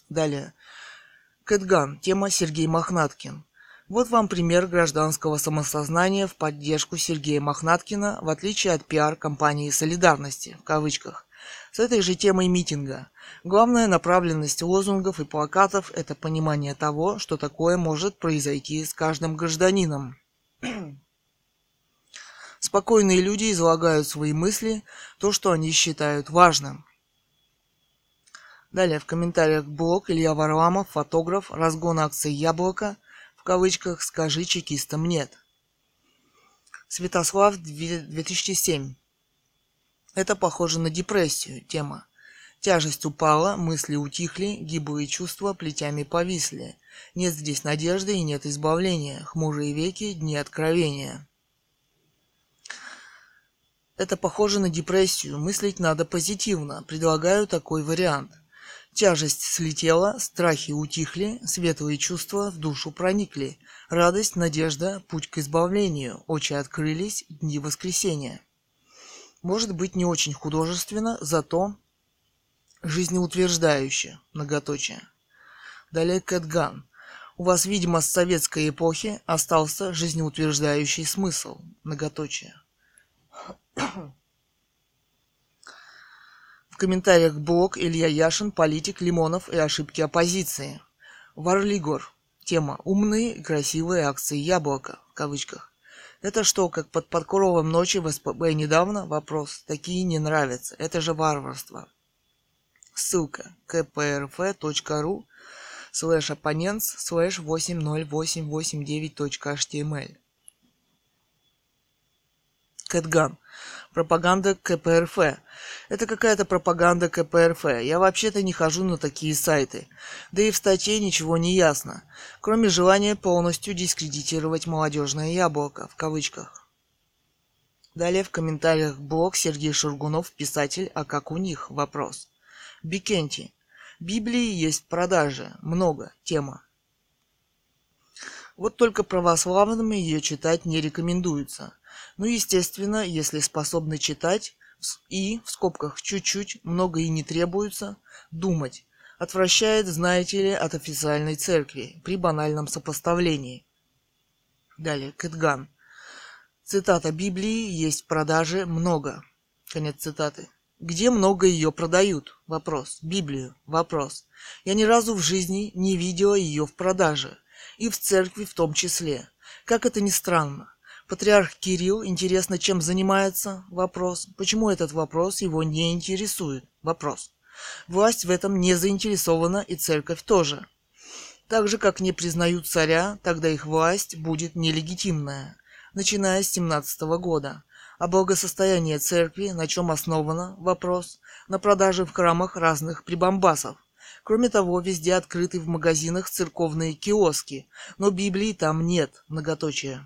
Далее. Кэтган. Тема Сергей Мохнаткин. Вот вам пример гражданского самосознания в поддержку Сергея Мохнаткина, в отличие от пиар-компании «Солидарности» в кавычках. С этой же темой митинга. Главная направленность лозунгов и плакатов – это понимание того, что такое может произойти с каждым гражданином. Спокойные люди излагают свои мысли, то, что они считают важным. Далее в комментариях блог Илья Варламов, фотограф, разгон акции «Яблоко», кавычках «скажи чекистам нет». Святослав 2007. Это похоже на депрессию, тема. Тяжесть упала, мысли утихли, гиблые чувства плетями повисли. Нет здесь надежды и нет избавления, хмурые веки, дни откровения. Это похоже на депрессию, мыслить надо позитивно, предлагаю такой вариант – Тяжесть слетела, страхи утихли, светлые чувства в душу проникли. Радость, надежда, путь к избавлению, очи открылись, дни воскресения. Может быть не очень художественно, зато жизнеутверждающе, многоточие. Далее Кэтган. У вас, видимо, с советской эпохи остался жизнеутверждающий смысл, многоточие. В комментариях блог Илья Яшин, политик, Лимонов и ошибки оппозиции. Варлигор. Тема «Умные и красивые акции яблока» в кавычках. Это что, как под покровом ночи в СПБ недавно? Вопрос. Такие не нравятся. Это же варварство. Ссылка kprf.ru слэш оппонентс слэш 80889.html Кэтган. Пропаганда КПРФ. Это какая-то пропаганда КПРФ. Я вообще-то не хожу на такие сайты. Да и в статье ничего не ясно, кроме желания полностью дискредитировать молодежное яблоко, в кавычках. Далее в комментариях блог Сергей Шургунов, писатель, а как у них? Вопрос. Бикенти. Библии есть в продаже. Много. Тема. Вот только православным ее читать не рекомендуется – ну, естественно, если способны читать и, в скобках, чуть-чуть, много и не требуется, думать. Отвращает, знаете ли, от официальной церкви при банальном сопоставлении. Далее, Кэтган. Цитата Библии есть в продаже много. Конец цитаты. Где много ее продают? Вопрос. Библию? Вопрос. Я ни разу в жизни не видела ее в продаже. И в церкви в том числе. Как это ни странно. Патриарх Кирилл, интересно, чем занимается? Вопрос. Почему этот вопрос его не интересует? Вопрос. Власть в этом не заинтересована и церковь тоже. Так же, как не признают царя, тогда их власть будет нелегитимная, начиная с 17 года. А благосостояние церкви на чем основано? Вопрос. На продаже в храмах разных прибамбасов. Кроме того, везде открыты в магазинах церковные киоски, но Библии там нет, многоточие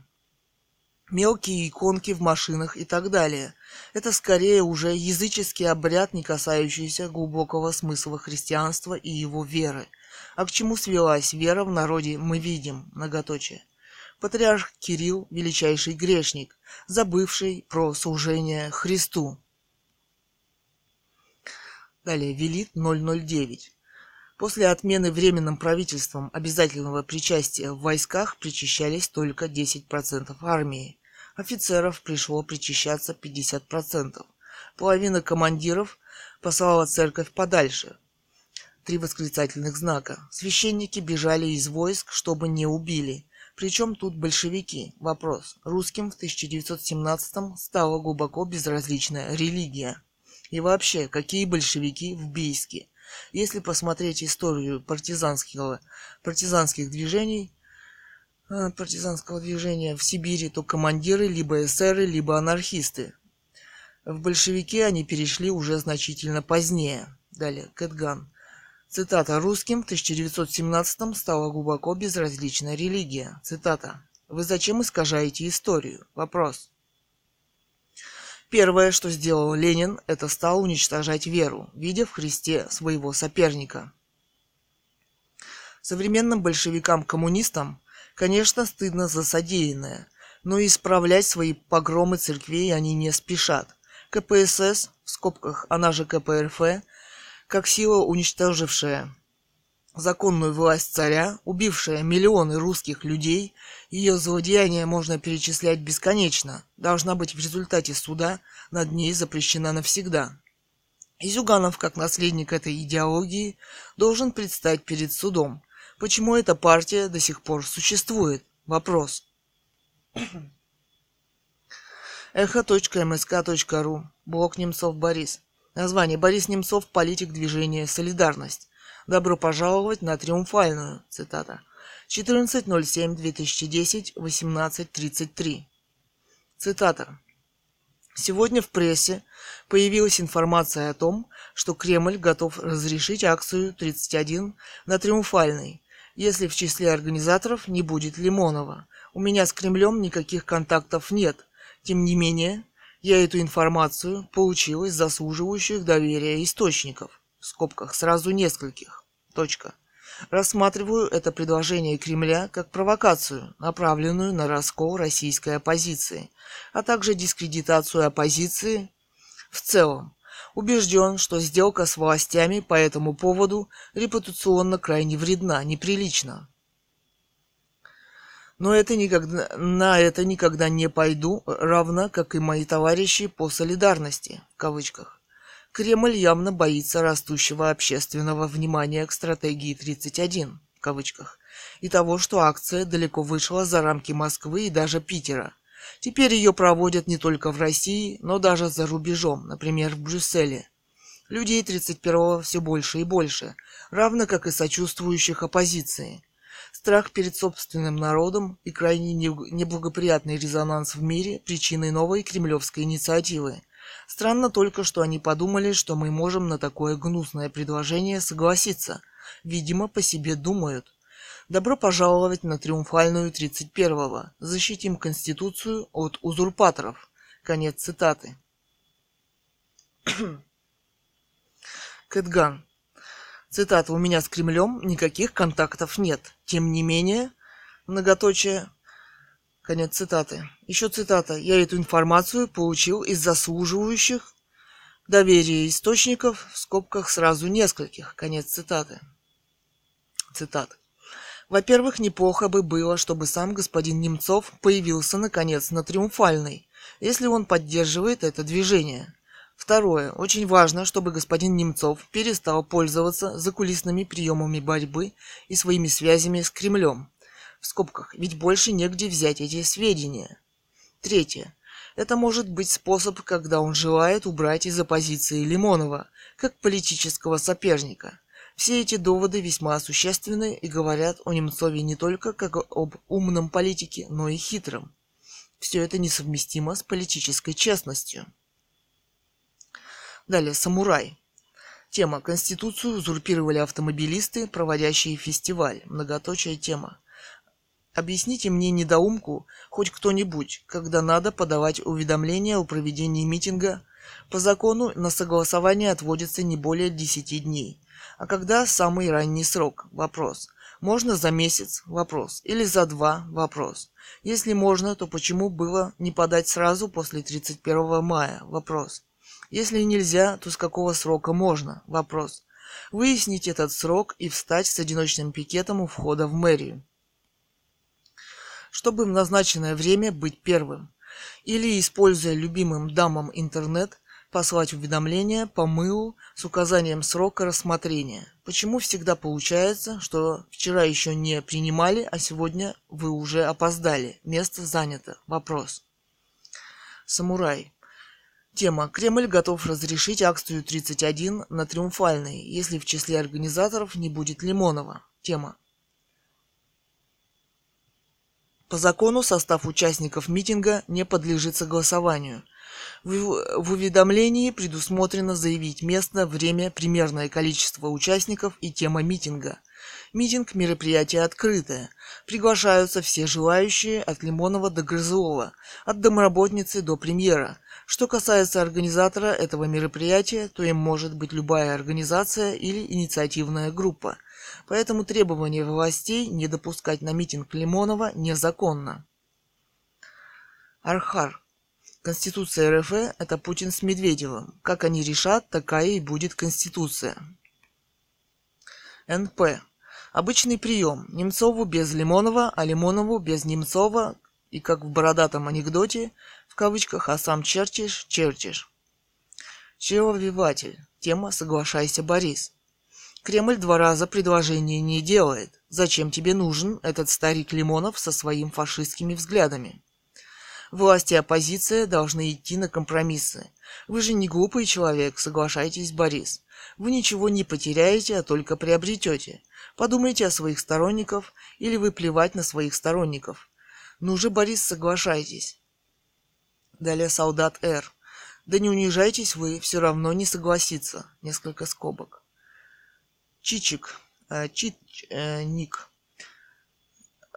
мелкие иконки в машинах и так далее. Это скорее уже языческий обряд, не касающийся глубокого смысла христианства и его веры. А к чему свелась вера в народе, мы видим, многоточие. Патриарх Кирилл – величайший грешник, забывший про служение Христу. Далее, Велит 009. После отмены Временным правительством обязательного причастия в войсках причащались только 10% армии. Офицеров пришло причащаться 50%. Половина командиров послала церковь подальше. Три восклицательных знака. Священники бежали из войск, чтобы не убили. Причем тут большевики? Вопрос. Русским в 1917-м стала глубоко безразличная религия. И вообще, какие большевики в Бийске? Если посмотреть историю партизанских движений, партизанского движения в Сибири, то командиры либо эсеры, либо анархисты. В большевики они перешли уже значительно позднее. Далее, Кэтган. Цитата. «Русским в 1917-м стала глубоко безразличная религия». Цитата. «Вы зачем искажаете историю?» Вопрос. Первое, что сделал Ленин, это стал уничтожать веру, видя в Христе своего соперника. Современным большевикам-коммунистам, конечно, стыдно за содеянное, но исправлять свои погромы церквей они не спешат. КПСС, в скобках она же КПРФ, как сила, уничтожившая законную власть царя, убившая миллионы русских людей, ее злодеяния можно перечислять бесконечно, должна быть в результате суда над ней запрещена навсегда. И Зюганов, как наследник этой идеологии, должен предстать перед судом. Почему эта партия до сих пор существует? Вопрос. Эхо.мск.ру. Блок Немцов Борис. Название Борис Немцов, политик движения «Солидарность». Добро пожаловать на триумфальную, цитата. 14.07.2010, 18.33. Цитата. Сегодня в прессе появилась информация о том, что Кремль готов разрешить акцию 31 на Триумфальной, если в числе организаторов не будет Лимонова. У меня с Кремлем никаких контактов нет. Тем не менее, я эту информацию получил из заслуживающих доверия источников, в скобках сразу нескольких. Точка. Рассматриваю это предложение Кремля как провокацию, направленную на раскол российской оппозиции, а также дискредитацию оппозиции в целом. Убежден, что сделка с властями по этому поводу репутационно крайне вредна, неприлична. Но это никогда, на это никогда не пойду, равно как и мои товарищи по солидарности, в кавычках. Кремль явно боится растущего общественного внимания к стратегии 31 в кавычках и того, что акция далеко вышла за рамки Москвы и даже Питера. Теперь ее проводят не только в России, но даже за рубежом, например, в Брюсселе. Людей 31-го все больше и больше, равно как и сочувствующих оппозиции. Страх перед собственным народом и крайне неблагоприятный резонанс в мире – причиной новой кремлевской инициативы – Странно только, что они подумали, что мы можем на такое гнусное предложение согласиться. Видимо, по себе думают. Добро пожаловать на триумфальную 31-го. Защитим Конституцию от узурпаторов. Конец цитаты. Кэтган. Цитата. У меня с Кремлем никаких контактов нет. Тем не менее, многоточие, Конец цитаты. Еще цитата. Я эту информацию получил из заслуживающих доверия источников, в скобках сразу нескольких. Конец цитаты. Цитат. Во-первых, неплохо бы было, чтобы сам господин Немцов появился наконец на Триумфальной, если он поддерживает это движение. Второе. Очень важно, чтобы господин Немцов перестал пользоваться закулисными приемами борьбы и своими связями с Кремлем в скобках, ведь больше негде взять эти сведения. Третье. Это может быть способ, когда он желает убрать из оппозиции Лимонова, как политического соперника. Все эти доводы весьма существенны и говорят о Немцове не только как об умном политике, но и хитром. Все это несовместимо с политической честностью. Далее, самурай. Тема. Конституцию узурпировали автомобилисты, проводящие фестиваль. Многоточая тема. Объясните мне недоумку хоть кто-нибудь, когда надо подавать уведомление о проведении митинга. По закону на согласование отводится не более 10 дней. А когда самый ранний срок? Вопрос. Можно за месяц? Вопрос. Или за два? Вопрос. Если можно, то почему было не подать сразу после 31 мая? Вопрос. Если нельзя, то с какого срока можно? Вопрос. Выяснить этот срок и встать с одиночным пикетом у входа в мэрию. Чтобы в назначенное время быть первым. Или, используя любимым дамам интернет, послать уведомление по мылу с указанием срока рассмотрения. Почему всегда получается, что вчера еще не принимали, а сегодня вы уже опоздали? Место занято. Вопрос. Самурай. Тема. Кремль готов разрешить акцию 31 на Триумфальной, если в числе организаторов не будет Лимонова. Тема. По закону состав участников митинга не подлежит согласованию. В уведомлении предусмотрено заявить место, время, примерное количество участников и тема митинга. Митинг – мероприятие открытое. Приглашаются все желающие от Лимонова до Грызлова, от домработницы до премьера. Что касается организатора этого мероприятия, то им может быть любая организация или инициативная группа. Поэтому требование властей не допускать на митинг Лимонова незаконно. Архар. Конституция РФ – это Путин с Медведевым. Как они решат, такая и будет Конституция. НП. Обычный прием. Немцову без Лимонова, а Лимонову без Немцова. И как в бородатом анекдоте, в кавычках, а сам чертишь, чертишь. Чревовиватель. Тема «Соглашайся, Борис». Кремль два раза предложение не делает. Зачем тебе нужен этот старик Лимонов со своими фашистскими взглядами? Власти и оппозиция должны идти на компромиссы. Вы же не глупый человек, соглашайтесь, Борис. Вы ничего не потеряете, а только приобретете. Подумайте о своих сторонников, или вы плевать на своих сторонников. Ну же, Борис, соглашайтесь. Далее солдат Р. Да не унижайтесь вы, все равно не согласиться. Несколько скобок. Чичик. Э, Чич, э, Ник.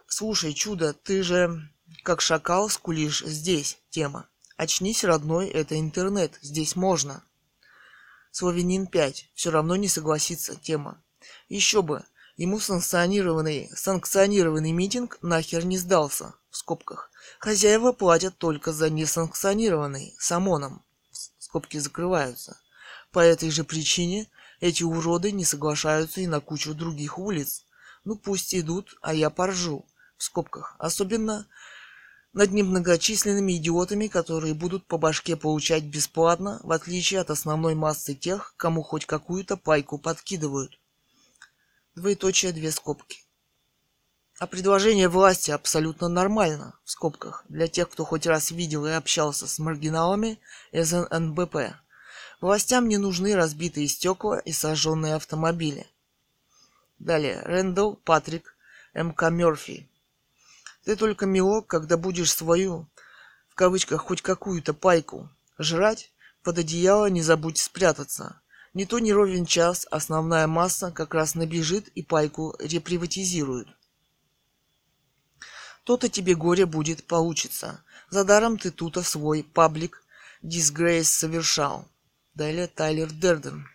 Слушай, чудо, ты же как шакал скулишь здесь, тема. Очнись, родной, это интернет, здесь можно. Славянин 5. Все равно не согласится, тема. Еще бы, ему санкционированный, санкционированный митинг нахер не сдался, в скобках. Хозяева платят только за несанкционированный, с ОМОНом. Скобки закрываются. По этой же причине эти уроды не соглашаются и на кучу других улиц. Ну пусть идут, а я поржу. В скобках. Особенно над немногочисленными идиотами, которые будут по башке получать бесплатно, в отличие от основной массы тех, кому хоть какую-то пайку подкидывают. Двоеточие две скобки. А предложение власти абсолютно нормально, в скобках, для тех, кто хоть раз видел и общался с маргиналами из НБП. Властям не нужны разбитые стекла и сожженные автомобили. Далее. Рэндалл Патрик МК Мерфи. Ты только милок, когда будешь свою, в кавычках, хоть какую-то пайку жрать, под одеяло не забудь спрятаться. Не то не ровен час, основная масса как раз набежит и пайку реприватизируют. То-то тебе горе будет получится. За даром ты тут свой паблик дисгрейс совершал. Далее Тайлер Дерден.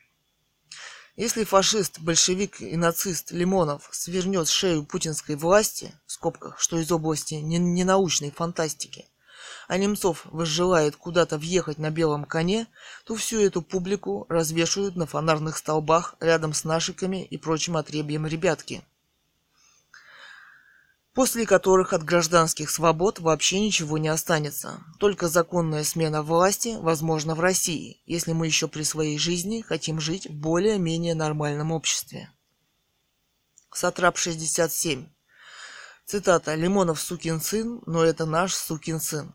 Если фашист, большевик и нацист Лимонов свернет шею путинской власти, в скобках, что из области ненаучной фантастики, а Немцов возжелает куда-то въехать на белом коне, то всю эту публику развешивают на фонарных столбах рядом с нашиками и прочим отребьем ребятки – после которых от гражданских свобод вообще ничего не останется. Только законная смена власти возможна в России, если мы еще при своей жизни хотим жить в более-менее нормальном обществе. Сатрап 67. Цитата. Лимонов сукин сын, но это наш сукин сын.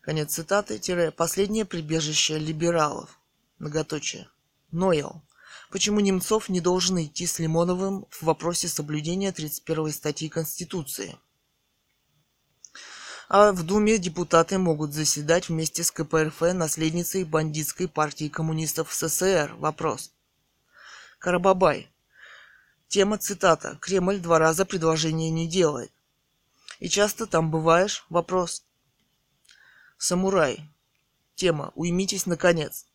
Конец цитаты. Тире. Последнее прибежище либералов. Многоточие. Нойл. Почему Немцов не должен идти с Лимоновым в вопросе соблюдения 31 статьи Конституции? А в Думе депутаты могут заседать вместе с КПРФ, наследницей бандитской партии коммунистов СССР. Вопрос. Карабабай. Тема цитата. Кремль два раза предложение не делает. И часто там бываешь? Вопрос. Самурай. Тема. Уймитесь наконец.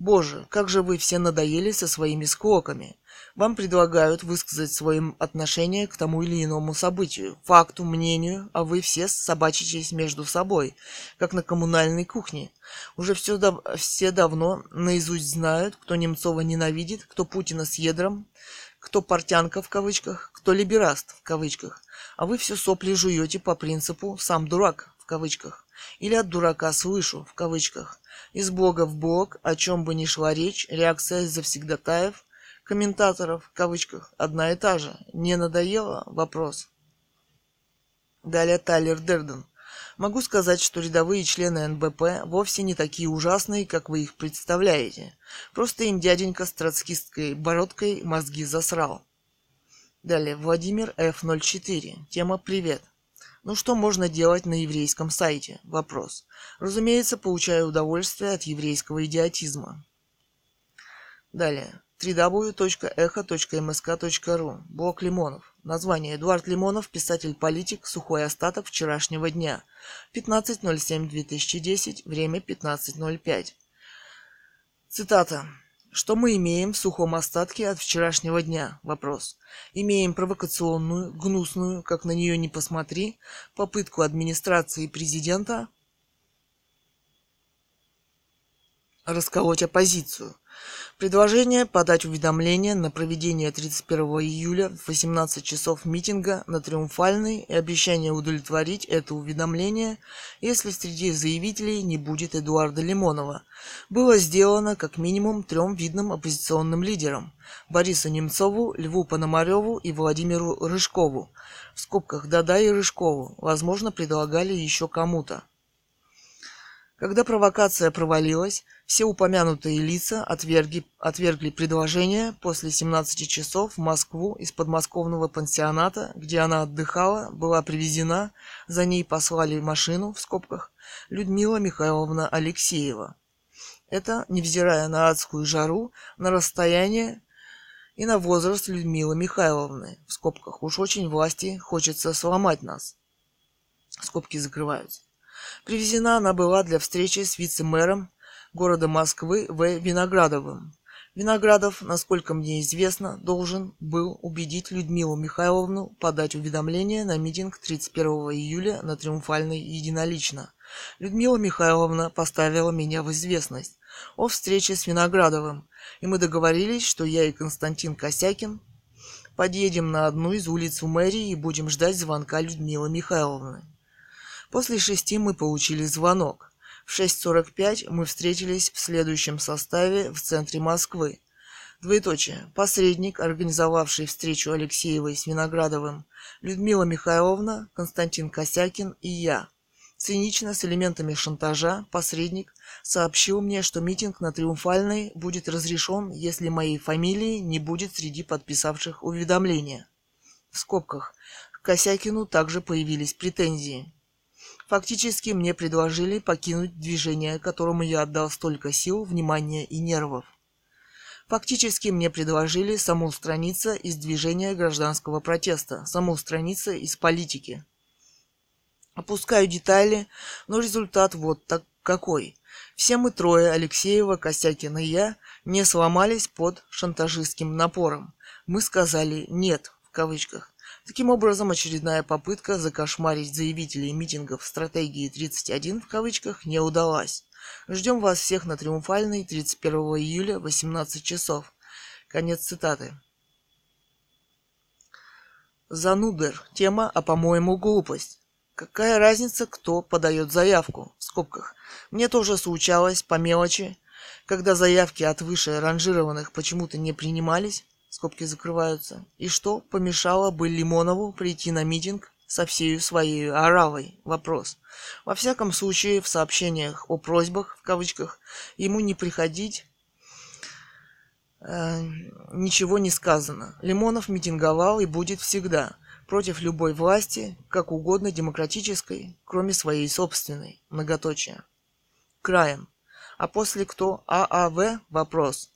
Боже, как же вы все надоели со своими склоками. Вам предлагают высказать свое отношение к тому или иному событию, факту, мнению, а вы все собачитесь между собой, как на коммунальной кухне. Уже все, дав- все давно наизусть знают, кто Немцова ненавидит, кто Путина с ядром, кто портянка в кавычках, кто либераст в кавычках. А вы все сопли жуете по принципу «сам дурак» в кавычках. Или от дурака слышу в кавычках. Из блога в блог, о чем бы ни шла речь, реакция завсегдатаев, комментаторов в кавычках, одна и та же. Не надоело? Вопрос. Далее Тайлер Дерден. Могу сказать, что рядовые члены НБП вовсе не такие ужасные, как вы их представляете. Просто им дяденька с троцкистской бородкой мозги засрал. Далее Владимир F04. Тема «Привет». Ну что можно делать на еврейском сайте? Вопрос. Разумеется, получаю удовольствие от еврейского идиотизма. Далее. www.echo.msk.ru. Блок Лимонов. Название. Эдуард Лимонов, писатель-политик, сухой остаток вчерашнего дня. 15.07.2010, время 15.05. Цитата. Что мы имеем в сухом остатке от вчерашнего дня? Вопрос. Имеем провокационную, гнусную, как на нее не посмотри, попытку администрации президента расколоть оппозицию. Предложение подать уведомление на проведение 31 июля в 18 часов митинга на Триумфальной и обещание удовлетворить это уведомление, если среди заявителей не будет Эдуарда Лимонова, было сделано как минимум трем видным оппозиционным лидерам – Борису Немцову, Льву Пономареву и Владимиру Рыжкову. В скобках «да-да» и Рыжкову. Возможно, предлагали еще кому-то. Когда провокация провалилась, все упомянутые лица отвергли, отвергли предложение после 17 часов в Москву из подмосковного пансионата, где она отдыхала, была привезена, за ней послали машину, в скобках, Людмила Михайловна Алексеева. Это, невзирая на адскую жару, на расстояние и на возраст Людмилы Михайловны, в скобках, уж очень власти хочется сломать нас. Скобки закрываются. Привезена она была для встречи с вице-мэром города Москвы В. Виноградовым. Виноградов, насколько мне известно, должен был убедить Людмилу Михайловну подать уведомление на митинг 31 июля на Триумфальной единолично. Людмила Михайловна поставила меня в известность о встрече с Виноградовым, и мы договорились, что я и Константин Косякин подъедем на одну из улиц в мэрии и будем ждать звонка Людмилы Михайловны. После шести мы получили звонок. В 6.45 мы встретились в следующем составе в центре Москвы. Двоеточие. Посредник, организовавший встречу Алексеевой с Виноградовым, Людмила Михайловна, Константин Косякин и я. Цинично, с элементами шантажа, посредник сообщил мне, что митинг на Триумфальной будет разрешен, если моей фамилии не будет среди подписавших уведомления. В скобках. К Косякину также появились претензии. Фактически мне предложили покинуть движение, которому я отдал столько сил, внимания и нервов. Фактически мне предложили самоустраниться из движения гражданского протеста, самоустраниться из политики. Опускаю детали, но результат вот так какой. Все мы трое, Алексеева, Косякин и я, не сломались под шантажистским напором. Мы сказали «нет» в кавычках. Таким образом, очередная попытка закошмарить заявителей митингов стратегии 31 в кавычках не удалась. Ждем вас всех на Триумфальной 31 июля 18 часов. Конец цитаты. Занудер. Тема, а по-моему глупость. Какая разница, кто подает заявку? В скобках. Мне тоже случалось по мелочи, когда заявки от выше ранжированных почему-то не принимались, скобки закрываются, и что помешало бы Лимонову прийти на митинг со всей своей оравой? Вопрос. Во всяком случае, в сообщениях о просьбах, в кавычках, ему не приходить э, ничего не сказано. Лимонов митинговал и будет всегда против любой власти, как угодно демократической, кроме своей собственной. Многоточие. Краем. А после кто? ААВ? Вопрос.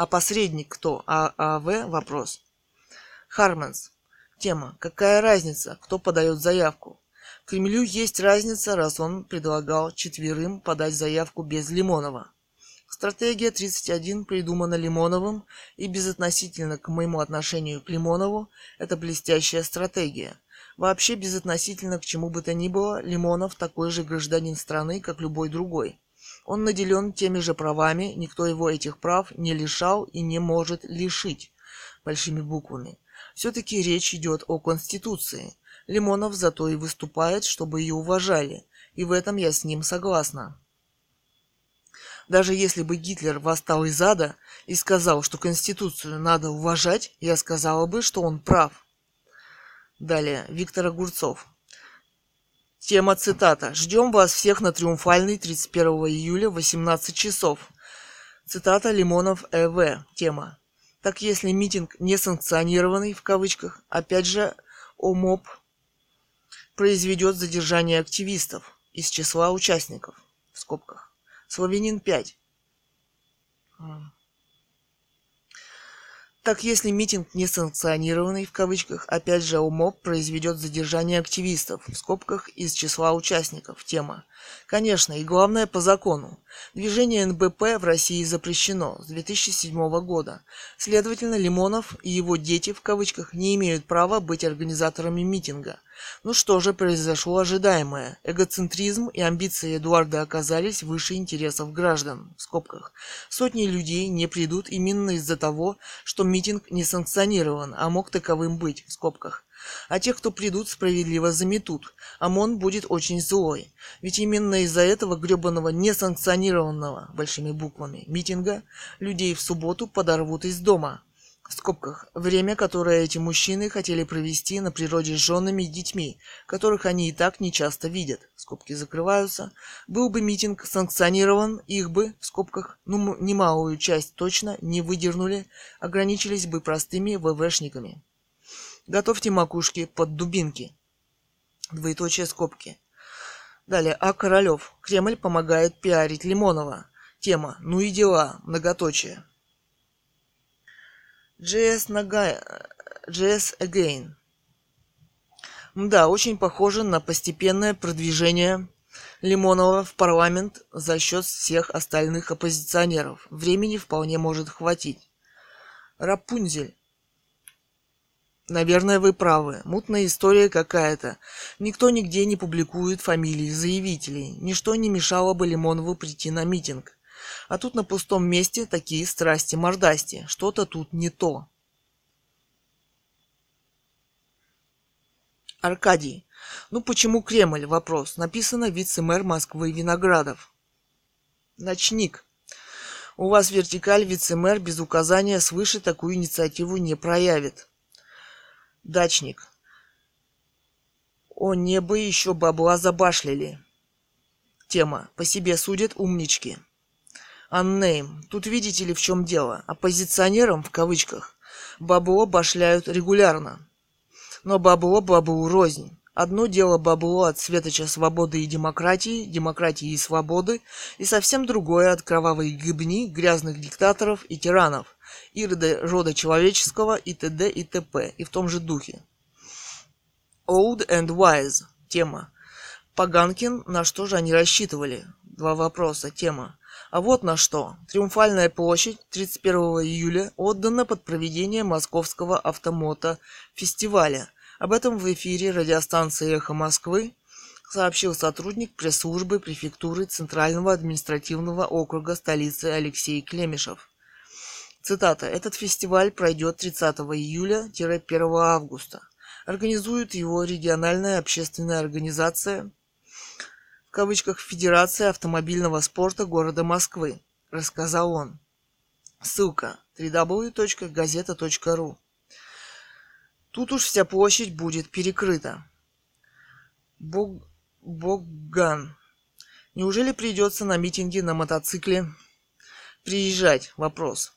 А посредник кто? ААВ? Вопрос. Харманс. Тема. Какая разница, кто подает заявку? Кремлю есть разница, раз он предлагал четверым подать заявку без Лимонова. Стратегия 31 придумана Лимоновым и безотносительно к моему отношению к Лимонову это блестящая стратегия. Вообще безотносительно к чему бы то ни было, Лимонов такой же гражданин страны, как любой другой. Он наделен теми же правами, никто его этих прав не лишал и не может лишить. Большими буквами. Все-таки речь идет о Конституции. Лимонов зато и выступает, чтобы ее уважали, и в этом я с ним согласна. Даже если бы Гитлер восстал из ада и сказал, что Конституцию надо уважать, я сказала бы, что он прав. Далее, Виктор Огурцов. Тема цитата. «Ждем вас всех на Триумфальный 31 июля в 18 часов». Цитата Лимонов Э.В. Тема. Так если митинг несанкционированный, в кавычках, опять же, ОМОП произведет задержание активистов из числа участников, в скобках. Славянин 5. Так, если митинг несанкционированный, в кавычках, опять же, УМОП произведет задержание активистов, в скобках, из числа участников, тема. Конечно, и главное по закону. Движение НБП в России запрещено с 2007 года. Следовательно, Лимонов и его дети, в кавычках, не имеют права быть организаторами митинга – ну что же, произошло ожидаемое. Эгоцентризм и амбиции Эдуарда оказались выше интересов граждан. В скобках. Сотни людей не придут именно из-за того, что митинг не санкционирован, а мог таковым быть. В скобках. А тех, кто придут, справедливо заметут. ОМОН будет очень злой. Ведь именно из-за этого гребаного несанкционированного, большими буквами, митинга, людей в субботу подорвут из дома в скобках, время, которое эти мужчины хотели провести на природе с женами и детьми, которых они и так не часто видят, скобки закрываются, был бы митинг санкционирован, их бы, в скобках, ну, немалую часть точно не выдернули, ограничились бы простыми ВВшниками. Готовьте макушки под дубинки. Двоеточие скобки. Далее, А. Королев. Кремль помогает пиарить Лимонова. Тема «Ну и дела», многоточие. JS, Naga... JS Again. Да, очень похоже на постепенное продвижение Лимонова в парламент за счет всех остальных оппозиционеров. Времени вполне может хватить. Рапунзель. Наверное, вы правы. Мутная история какая-то. Никто нигде не публикует фамилии заявителей. Ничто не мешало бы Лимонову прийти на митинг. А тут на пустом месте такие страсти-мордасти. Что-то тут не то. Аркадий. Ну почему Кремль? Вопрос. Написано вице-мэр Москвы Виноградов. Ночник. У вас вертикаль вице-мэр без указания свыше такую инициативу не проявит. Дачник. О небо еще бабла забашляли. Тема. По себе судят умнички. Аннейм. Тут видите ли в чем дело. Оппозиционерам, в кавычках, бабло башляют регулярно. Но бабло баблу рознь. Одно дело бабло от светоча свободы и демократии, демократии и свободы, и совсем другое от кровавой гибни, грязных диктаторов и тиранов, и рода человеческого, и т.д. и т.п. и в том же духе. Old and wise. Тема. Паганкин, на что же они рассчитывали? Два вопроса. Тема. А вот на что. Триумфальная площадь 31 июля отдана под проведение Московского автомото фестиваля. Об этом в эфире радиостанции «Эхо Москвы» сообщил сотрудник пресс-службы префектуры Центрального административного округа столицы Алексей Клемешев. Цитата. «Этот фестиваль пройдет 30 июля-1 августа. Организует его региональная общественная организация в кавычках Федерация автомобильного спорта города Москвы, рассказал он. Ссылка www.gazeta.ru Тут уж вся площадь будет перекрыта. Бог... Богган. Неужели придется на митинги на мотоцикле приезжать? Вопрос.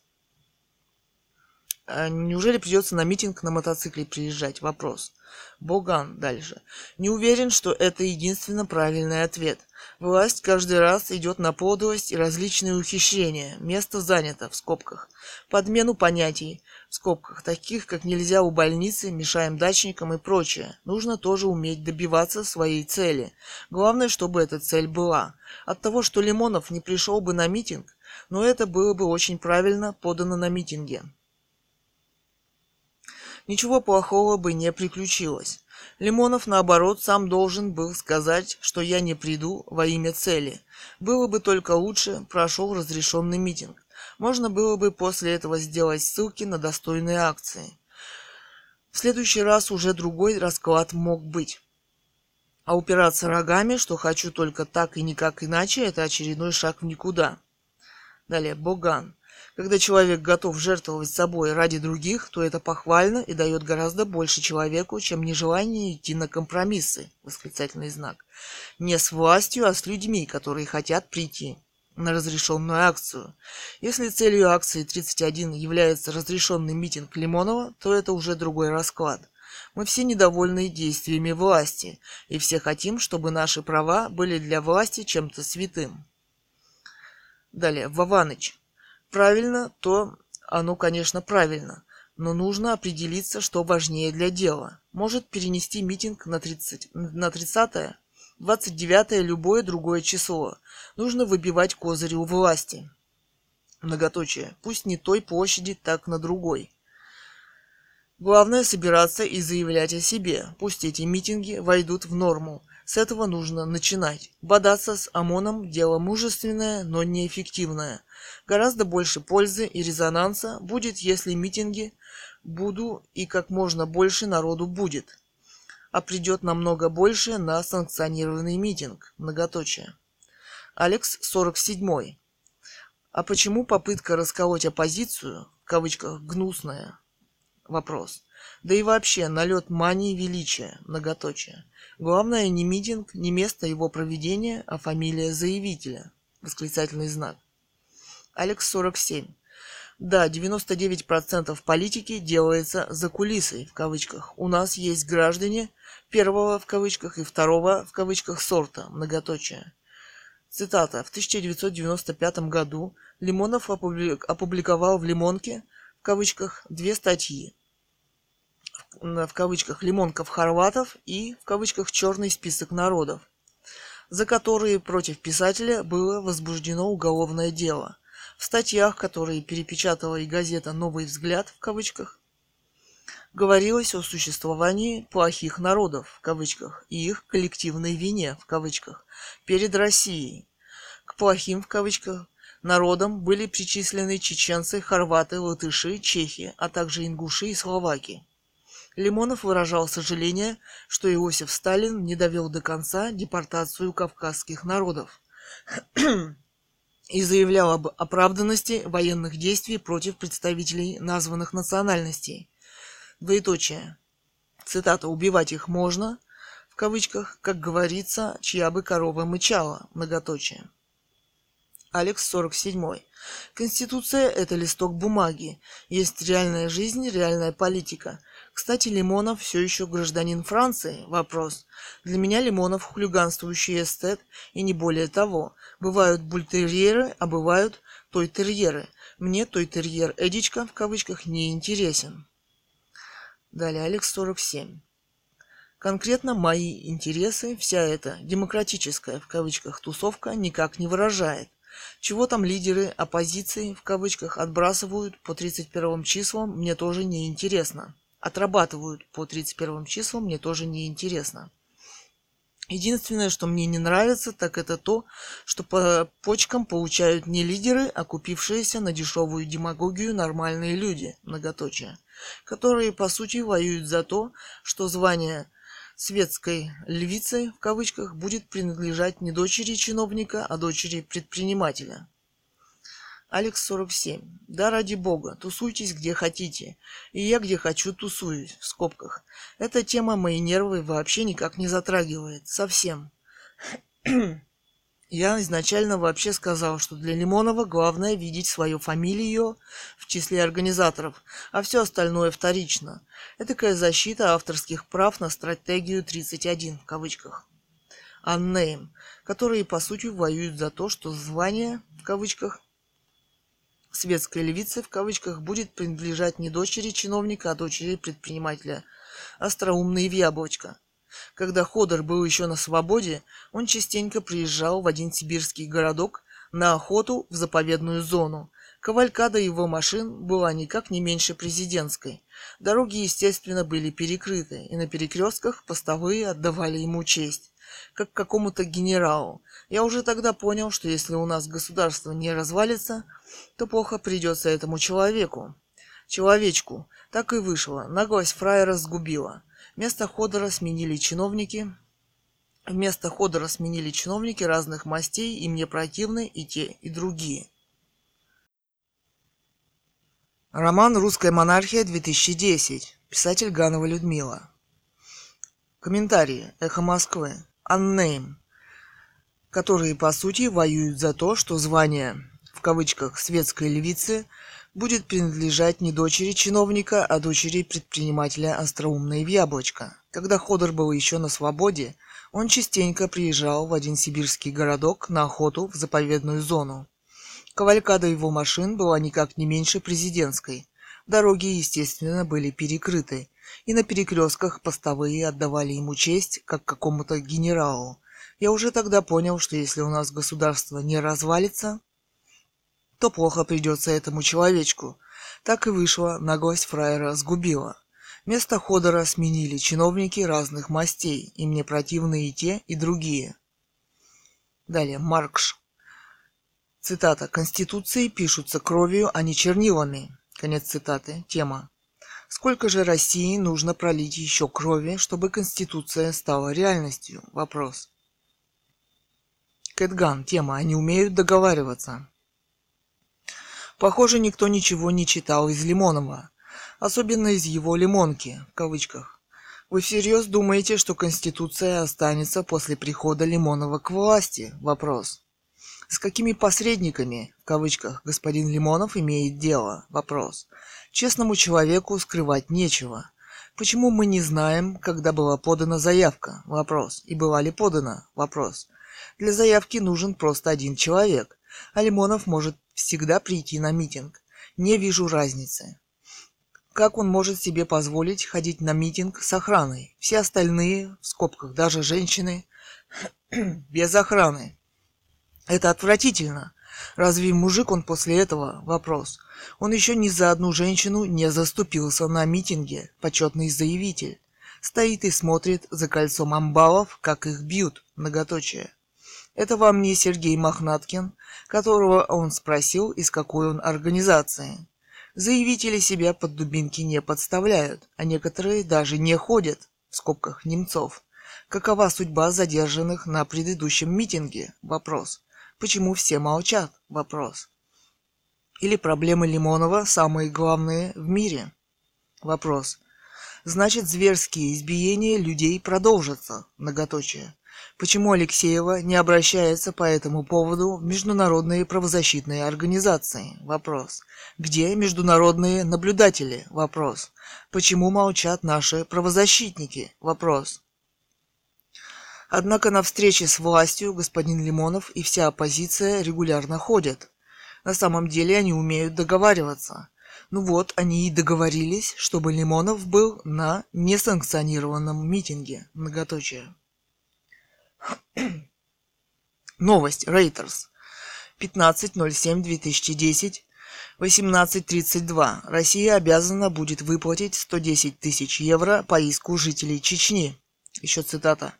А неужели придется на митинг на мотоцикле приезжать? Вопрос. Боган дальше. Не уверен, что это единственно правильный ответ. Власть каждый раз идет на подлость и различные ухищрения. Место занято, в скобках. Подмену понятий, в скобках, таких, как нельзя у больницы, мешаем дачникам и прочее. Нужно тоже уметь добиваться своей цели. Главное, чтобы эта цель была. От того, что Лимонов не пришел бы на митинг, но это было бы очень правильно подано на митинге. Ничего плохого бы не приключилось. Лимонов, наоборот, сам должен был сказать, что я не приду во имя цели. Было бы только лучше, прошел разрешенный митинг. Можно было бы после этого сделать ссылки на достойные акции. В следующий раз уже другой расклад мог быть. А упираться рогами, что хочу только так и никак иначе, это очередной шаг в никуда. Далее, Боган. Когда человек готов жертвовать собой ради других, то это похвально и дает гораздо больше человеку, чем нежелание идти на компромиссы. Восклицательный знак. Не с властью, а с людьми, которые хотят прийти на разрешенную акцию. Если целью акции 31 является разрешенный митинг Лимонова, то это уже другой расклад. Мы все недовольны действиями власти, и все хотим, чтобы наши права были для власти чем-то святым. Далее, Вованыч правильно, то оно, конечно, правильно. Но нужно определиться, что важнее для дела. Может перенести митинг на 30, на 30 29 любое другое число. Нужно выбивать козыри у власти. Многоточие. Пусть не той площади, так на другой. Главное собираться и заявлять о себе. Пусть эти митинги войдут в норму. С этого нужно начинать. Бодаться с ОМОНом – дело мужественное, но неэффективное. Гораздо больше пользы и резонанса будет, если митинги буду и как можно больше народу будет. А придет намного больше на санкционированный митинг. Многоточие. Алекс 47. А почему попытка расколоть оппозицию, в кавычках, гнусная? Вопрос. Да и вообще, налет мании величия, многоточие. Главное не митинг, не место его проведения, а фамилия заявителя. Восклицательный знак. Алекс 47. Да, 99% политики делается за кулисой, в кавычках. У нас есть граждане первого, в кавычках, и второго, в кавычках, сорта, многоточие. Цитата. В 1995 году Лимонов опубликовал в «Лимонке» в кавычках две статьи в кавычках лимонков хорватов и в кавычках черный список народов, за которые против писателя было возбуждено уголовное дело. В статьях, которые перепечатала и газета «Новый взгляд» в кавычках, говорилось о существовании плохих народов в кавычках и их коллективной вине в кавычках перед Россией. К плохим в кавычках народам были причислены чеченцы, хорваты, латыши, чехи, а также ингуши и словаки. Лимонов выражал сожаление, что Иосиф Сталин не довел до конца депортацию кавказских народов и заявлял об оправданности военных действий против представителей названных национальностей. Двоеточие. Цитата «Убивать их можно», в кавычках, как говорится, чья бы корова мычала, многоточие. Алекс 47. Конституция – это листок бумаги. Есть реальная жизнь, реальная политика – кстати, Лимонов все еще гражданин Франции? Вопрос. Для меня Лимонов хулиганствующий эстет, и не более того. Бывают бультерьеры, а бывают тойтерьеры. Мне тойтерьер Эдичка в кавычках не интересен. Далее, Алекс 47. Конкретно мои интересы вся эта демократическая в кавычках тусовка никак не выражает. Чего там лидеры оппозиции в кавычках отбрасывают по 31 числам, мне тоже не интересно отрабатывают по 31 числам, мне тоже не интересно. Единственное, что мне не нравится, так это то, что по почкам получают не лидеры, а купившиеся на дешевую демагогию нормальные люди, многоточие, которые по сути воюют за то, что звание светской львицы в кавычках будет принадлежать не дочери чиновника, а дочери предпринимателя. Алекс 47. Да ради бога, тусуйтесь где хотите. И я где хочу тусуюсь, в скобках. Эта тема мои нервы вообще никак не затрагивает. Совсем. Я изначально вообще сказал, что для Лимонова главное видеть свою фамилию в числе организаторов, а все остальное вторично. Это такая защита авторских прав на стратегию 31 в кавычках. Unnamed, которые по сути воюют за то, что звание в кавычках светская львица в кавычках будет принадлежать не дочери чиновника, а дочери предпринимателя. Остроумный в яблочко. Когда Ходор был еще на свободе, он частенько приезжал в один сибирский городок на охоту в заповедную зону. Кавалькада его машин была никак не меньше президентской. Дороги, естественно, были перекрыты, и на перекрестках постовые отдавали ему честь, как какому-то генералу. Я уже тогда понял, что если у нас государство не развалится, то плохо придется этому человеку. Человечку. Так и вышло. Наглость фраера сгубила. Вместо Ходора сменили чиновники, Вместо Ходора сменили чиновники разных мастей, и мне противны и те, и другие. Роман «Русская монархия» 2010. Писатель Ганова Людмила. Комментарии. Эхо Москвы. Unnamed. Которые, по сути, воюют за то, что звание, в кавычках, светской львицы будет принадлежать не дочери чиновника, а дочери предпринимателя остроумной в яблочко. Когда Ходор был еще на свободе, он частенько приезжал в один сибирский городок на охоту в заповедную зону. Кавалькада его машин была никак не меньше президентской. Дороги, естественно, были перекрыты, и на перекрестках постовые отдавали ему честь, как какому-то генералу. Я уже тогда понял, что если у нас государство не развалится, то плохо придется этому человечку. Так и вышло, наглость фраера сгубила. Место Ходора сменили чиновники разных мастей, и мне противны и те, и другие. Далее, Маркш. Цитата. «Конституции пишутся кровью, а не чернилами». Конец цитаты. Тема. Сколько же России нужно пролить еще крови, чтобы Конституция стала реальностью? Вопрос. Кэтган. Тема. Они умеют договариваться. Похоже, никто ничего не читал из Лимонова. Особенно из его «лимонки», в кавычках. Вы всерьез думаете, что Конституция останется после прихода Лимонова к власти? Вопрос. С какими посредниками, в кавычках, господин Лимонов имеет дело? Вопрос. Честному человеку скрывать нечего. Почему мы не знаем, когда была подана заявка? Вопрос. И была ли подана? Вопрос. Для заявки нужен просто один человек, а Лимонов может всегда прийти на митинг. Не вижу разницы. Как он может себе позволить ходить на митинг с охраной? Все остальные, в скобках даже женщины, без охраны. Это отвратительно. Разве мужик он после этого? Вопрос. Он еще ни за одну женщину не заступился на митинге, почетный заявитель. Стоит и смотрит за кольцом амбалов, как их бьют, многоточие. Это вам не Сергей Мохнаткин, которого он спросил, из какой он организации. Заявители себя под дубинки не подставляют, а некоторые даже не ходят, в скобках немцов. Какова судьба задержанных на предыдущем митинге? Вопрос. Почему все молчат? Вопрос. Или проблемы Лимонова самые главные в мире? Вопрос. Значит, зверские избиения людей продолжатся. Многоточие. Почему Алексеева не обращается по этому поводу в международные правозащитные организации? Вопрос. Где международные наблюдатели? Вопрос. Почему молчат наши правозащитники? Вопрос. Однако на встрече с властью господин Лимонов и вся оппозиция регулярно ходят. На самом деле они умеют договариваться. Ну вот, они и договорились, чтобы Лимонов был на несанкционированном митинге. Многоточие. Новость. Рейтерс. 15.07.2010. 18.32. Россия обязана будет выплатить 110 тысяч евро по иску жителей Чечни. Еще цитата.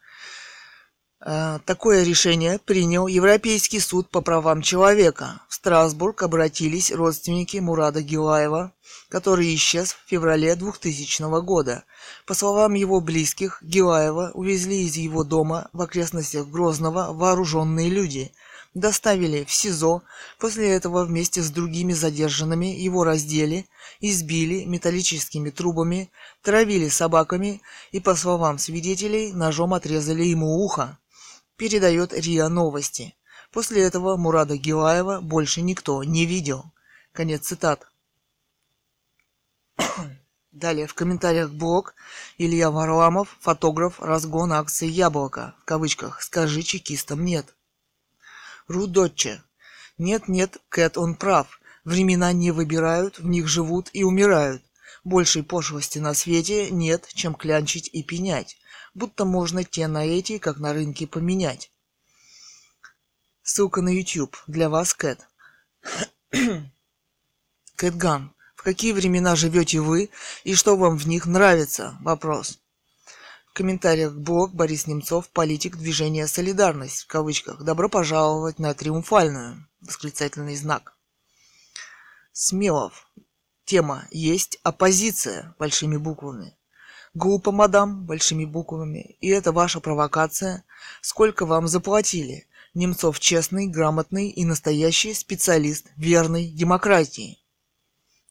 Э, такое решение принял Европейский суд по правам человека. В Страсбург обратились родственники Мурада Гилаева, который исчез в феврале 2000 года. По словам его близких, Гилаева увезли из его дома в окрестностях Грозного вооруженные люди, доставили в СИЗО, после этого вместе с другими задержанными его раздели, избили металлическими трубами, травили собаками и, по словам свидетелей, ножом отрезали ему ухо передает РИА Новости. После этого Мурада Гилаева больше никто не видел. Конец цитат. Далее в комментариях блог Илья Варламов, фотограф, разгон акции «Яблоко», в кавычках, «Скажи чекистам нет». Рудотче. Нет-нет, Кэт он прав. Времена не выбирают, в них живут и умирают. Большей пошлости на свете нет, чем клянчить и пенять будто можно те на эти, как на рынке, поменять. Ссылка на YouTube. Для вас, Кэт. Кэтган. В какие времена живете вы и что вам в них нравится? Вопрос. В комментариях блог Борис Немцов, политик движения «Солидарность» в кавычках. Добро пожаловать на триумфальную. Восклицательный знак. Смелов. Тема «Есть оппозиция» большими буквами. Глупо, мадам, большими буквами. И это ваша провокация. Сколько вам заплатили? Немцов честный, грамотный и настоящий специалист верной демократии.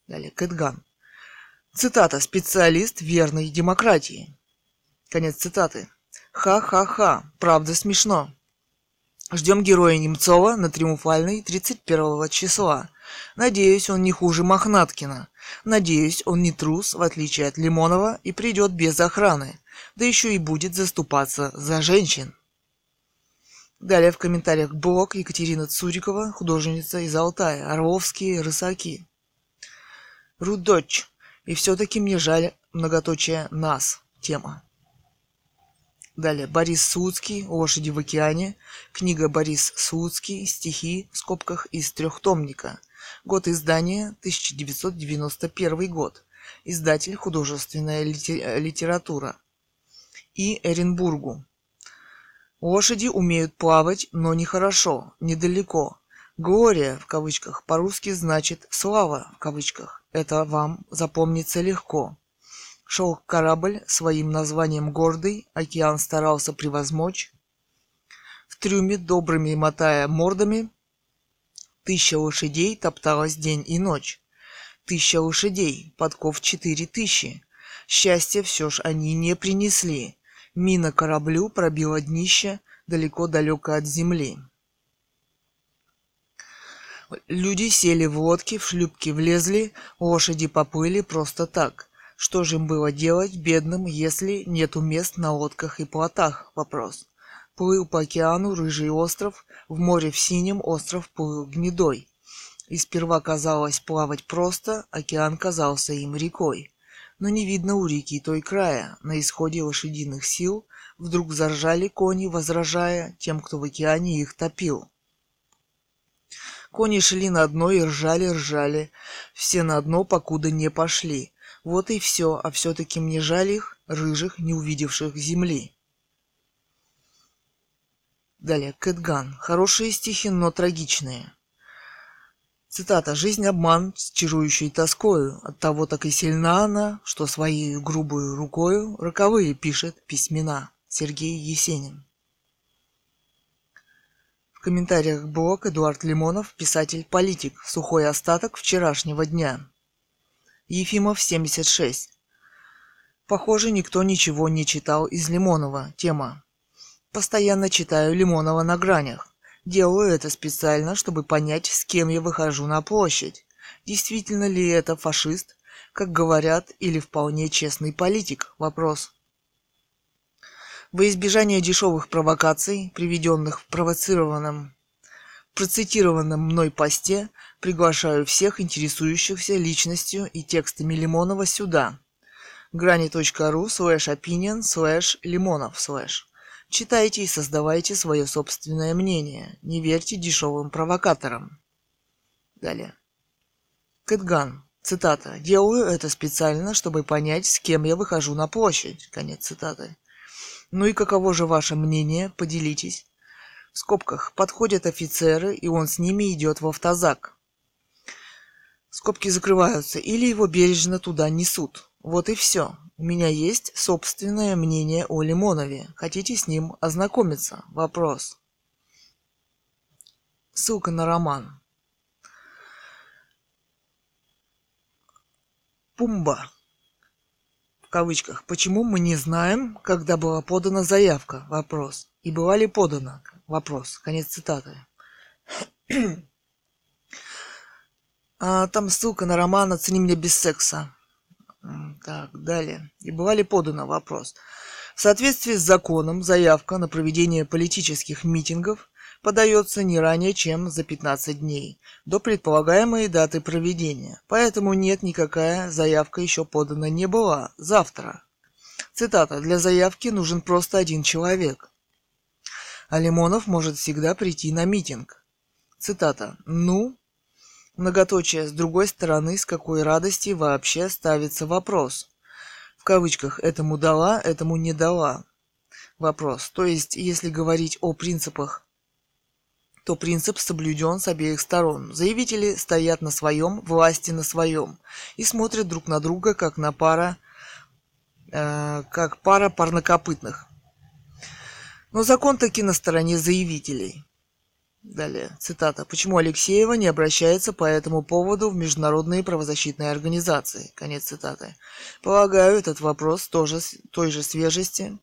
Далее, Кэтган. Цитата «Специалист верной демократии». Конец цитаты. Ха-ха-ха, правда смешно. Ждем героя Немцова на Триумфальной 31 числа. Надеюсь, он не хуже Мохнаткина. Надеюсь, он не трус, в отличие от Лимонова, и придет без охраны. Да еще и будет заступаться за женщин. Далее в комментариях блог Екатерина Цурикова, художница из Алтая, Орловские рысаки. Рудоч. И все-таки мне жаль многоточие нас. Тема. Далее Борис Слуцкий «Лошади в океане», книга Борис Слуцкий «Стихи» в скобках из трехтомника, год издания 1991 год, издатель «Художественная литература» и Эренбургу. Лошади умеют плавать, но нехорошо, недалеко. Глория, в кавычках, по-русски значит «слава», в кавычках. Это вам запомнится легко. Шел корабль своим названием гордый, океан старался превозмочь. В трюме, добрыми мотая мордами, тысяча лошадей топталась день и ночь. Тысяча лошадей, подков четыре тысячи. Счастье все ж они не принесли. Мина кораблю пробила днище далеко-далеко от земли. Люди сели в лодки, в шлюпки влезли, лошади поплыли просто так. Что же им было делать, бедным, если нету мест на лодках и плотах? Вопрос. Плыл по океану рыжий остров, в море в синем остров плыл гнедой. И сперва казалось плавать просто, океан казался им рекой. Но не видно у реки той края, на исходе лошадиных сил вдруг заржали кони, возражая тем, кто в океане их топил. Кони шли на дно и ржали, ржали, все на дно, покуда не пошли. Вот и все, а все-таки мне жаль их, рыжих, не увидевших земли. Далее, Кэтган. Хорошие стихи, но трагичные. Цитата. «Жизнь обман с чарующей тоскою, от того так и сильна она, что своей грубую рукою роковые пишет письмена». Сергей Есенин. В комментариях блог Эдуард Лимонов, писатель-политик, сухой остаток вчерашнего дня. Ефимов 76. Похоже, никто ничего не читал из Лимонова. Тема. Постоянно читаю Лимонова на гранях. Делаю это специально, чтобы понять, с кем я выхожу на площадь. Действительно ли это фашист, как говорят, или вполне честный политик? Вопрос. Во избежание дешевых провокаций, приведенных в провоцированном процитированном мной посте приглашаю всех интересующихся личностью и текстами Лимонова сюда. granny.ru slash opinion slash лимонов slash. Читайте и создавайте свое собственное мнение. Не верьте дешевым провокаторам. Далее. Кэтган. Цитата. «Делаю это специально, чтобы понять, с кем я выхожу на площадь». Конец цитаты. Ну и каково же ваше мнение? Поделитесь в скобках подходят офицеры, и он с ними идет в автозак. Скобки закрываются, или его бережно туда несут. Вот и все. У меня есть собственное мнение о Лимонове. Хотите с ним ознакомиться? Вопрос. Ссылка на роман. Пумба. В кавычках. Почему мы не знаем, когда была подана заявка? Вопрос. И была ли подана? Вопрос. Конец цитаты. а, там ссылка на роман «Оцени меня без секса». Так, далее. И была ли подана вопрос. В соответствии с законом заявка на проведение политических митингов подается не ранее, чем за 15 дней до предполагаемой даты проведения. Поэтому нет, никакая заявка еще подана не была. Завтра. Цитата. Для заявки нужен просто один человек. а Лимонов может всегда прийти на митинг. Цитата. «Ну, многоточие, с другой стороны, с какой радости вообще ставится вопрос? В кавычках «этому дала, этому не дала». Вопрос. То есть, если говорить о принципах то принцип соблюден с обеих сторон. Заявители стоят на своем, власти на своем, и смотрят друг на друга, как на пара, э, как пара парнокопытных. Но закон таки на стороне заявителей. Далее, цитата. «Почему Алексеева не обращается по этому поводу в международные правозащитные организации?» Конец цитаты. Полагаю, этот вопрос тоже той же свежести,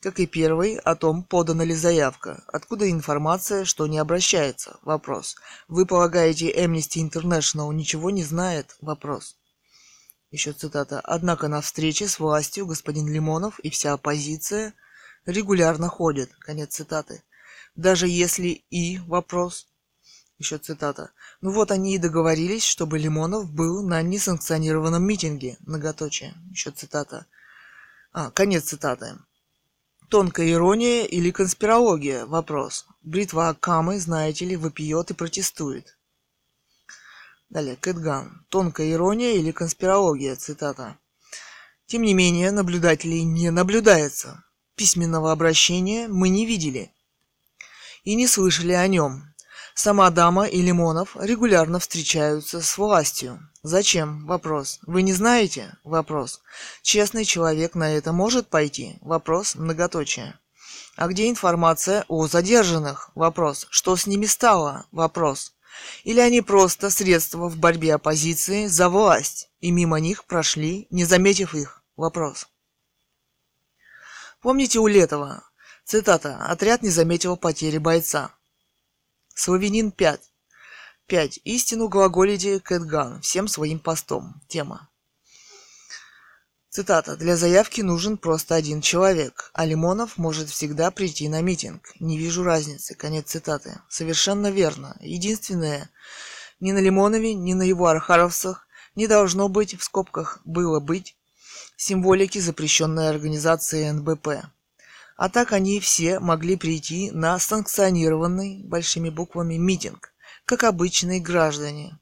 как и первый, о том, подана ли заявка. Откуда информация, что не обращается? Вопрос. Вы полагаете, Amnesty International ничего не знает? Вопрос. Еще цитата. Однако на встрече с властью господин Лимонов и вся оппозиция регулярно ходят. Конец цитаты. Даже если и вопрос. Еще цитата. Ну вот они и договорились, чтобы Лимонов был на несанкционированном митинге. Многоточие. Еще цитата. А, конец цитаты. Тонкая ирония или конспирология? Вопрос. Бритва Акамы, знаете ли, вопиет и протестует. Далее, Кэтган. Тонкая ирония или конспирология? Цитата. Тем не менее, наблюдателей не наблюдается. Письменного обращения мы не видели и не слышали о нем. Сама дама и Лимонов регулярно встречаются с властью. Зачем? Вопрос. Вы не знаете? Вопрос. Честный человек на это может пойти? Вопрос. Многоточие. А где информация о задержанных? Вопрос. Что с ними стало? Вопрос. Или они просто средства в борьбе оппозиции за власть, и мимо них прошли, не заметив их? Вопрос. Помните у Летова? Цитата. «Отряд не заметил потери бойца». Славянин 5. 5. Истину глаголите Кэтган всем своим постом. Тема. Цитата. «Для заявки нужен просто один человек, а Лимонов может всегда прийти на митинг. Не вижу разницы». Конец цитаты. Совершенно верно. Единственное, ни на Лимонове, ни на его архаровцах не должно быть, в скобках «было быть», символики запрещенной организации НБП. А так они все могли прийти на санкционированный, большими буквами, митинг, как обычные граждане.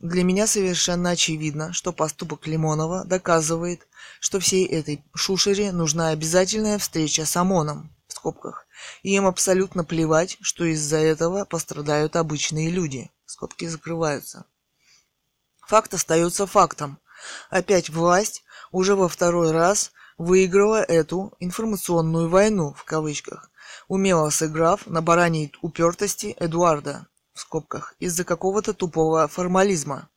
Для меня совершенно очевидно, что поступок Лимонова доказывает, что всей этой шушере нужна обязательная встреча с ОМОНом, в скобках, и им абсолютно плевать, что из-за этого пострадают обычные люди, скобки закрываются. Факт остается фактом. Опять власть уже во второй раз выиграла эту информационную войну в кавычках, умело сыграв на бараньей упертости Эдуарда в скобках из-за какого-то тупого формализма.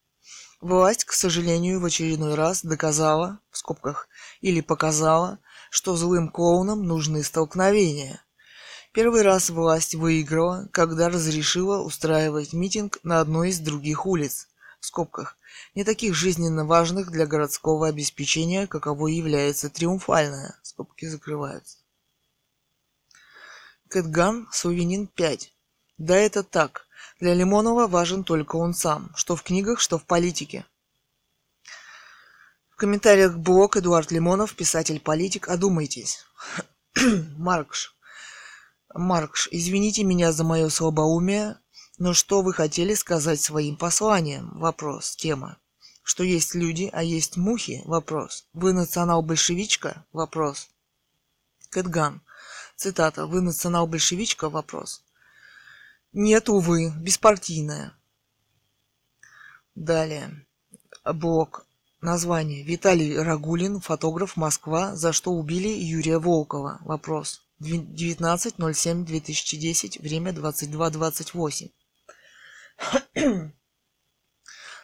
Власть, к сожалению, в очередной раз доказала, в скобках, или показала, что злым клоунам нужны столкновения. Первый раз власть выиграла, когда разрешила устраивать митинг на одной из других улиц, в скобках, не таких жизненно важных для городского обеспечения, каково является триумфальное, скобки закрываются. Кэтган, Сувенин 5. Да это так. Для Лимонова важен только он сам, что в книгах, что в политике. В комментариях блог Эдуард Лимонов, писатель-политик, одумайтесь. Маркш. Маркш, извините меня за мое слабоумие, но что вы хотели сказать своим посланием? Вопрос. Тема. Что есть люди, а есть мухи? Вопрос. Вы национал-большевичка? Вопрос. Кэтган. Цитата. Вы национал-большевичка? Вопрос. Нет, увы, беспартийная. Далее. Блок. Название. Виталий Рагулин, фотограф, Москва. За что убили Юрия Волкова? Вопрос. 19.07.2010, время 22.28.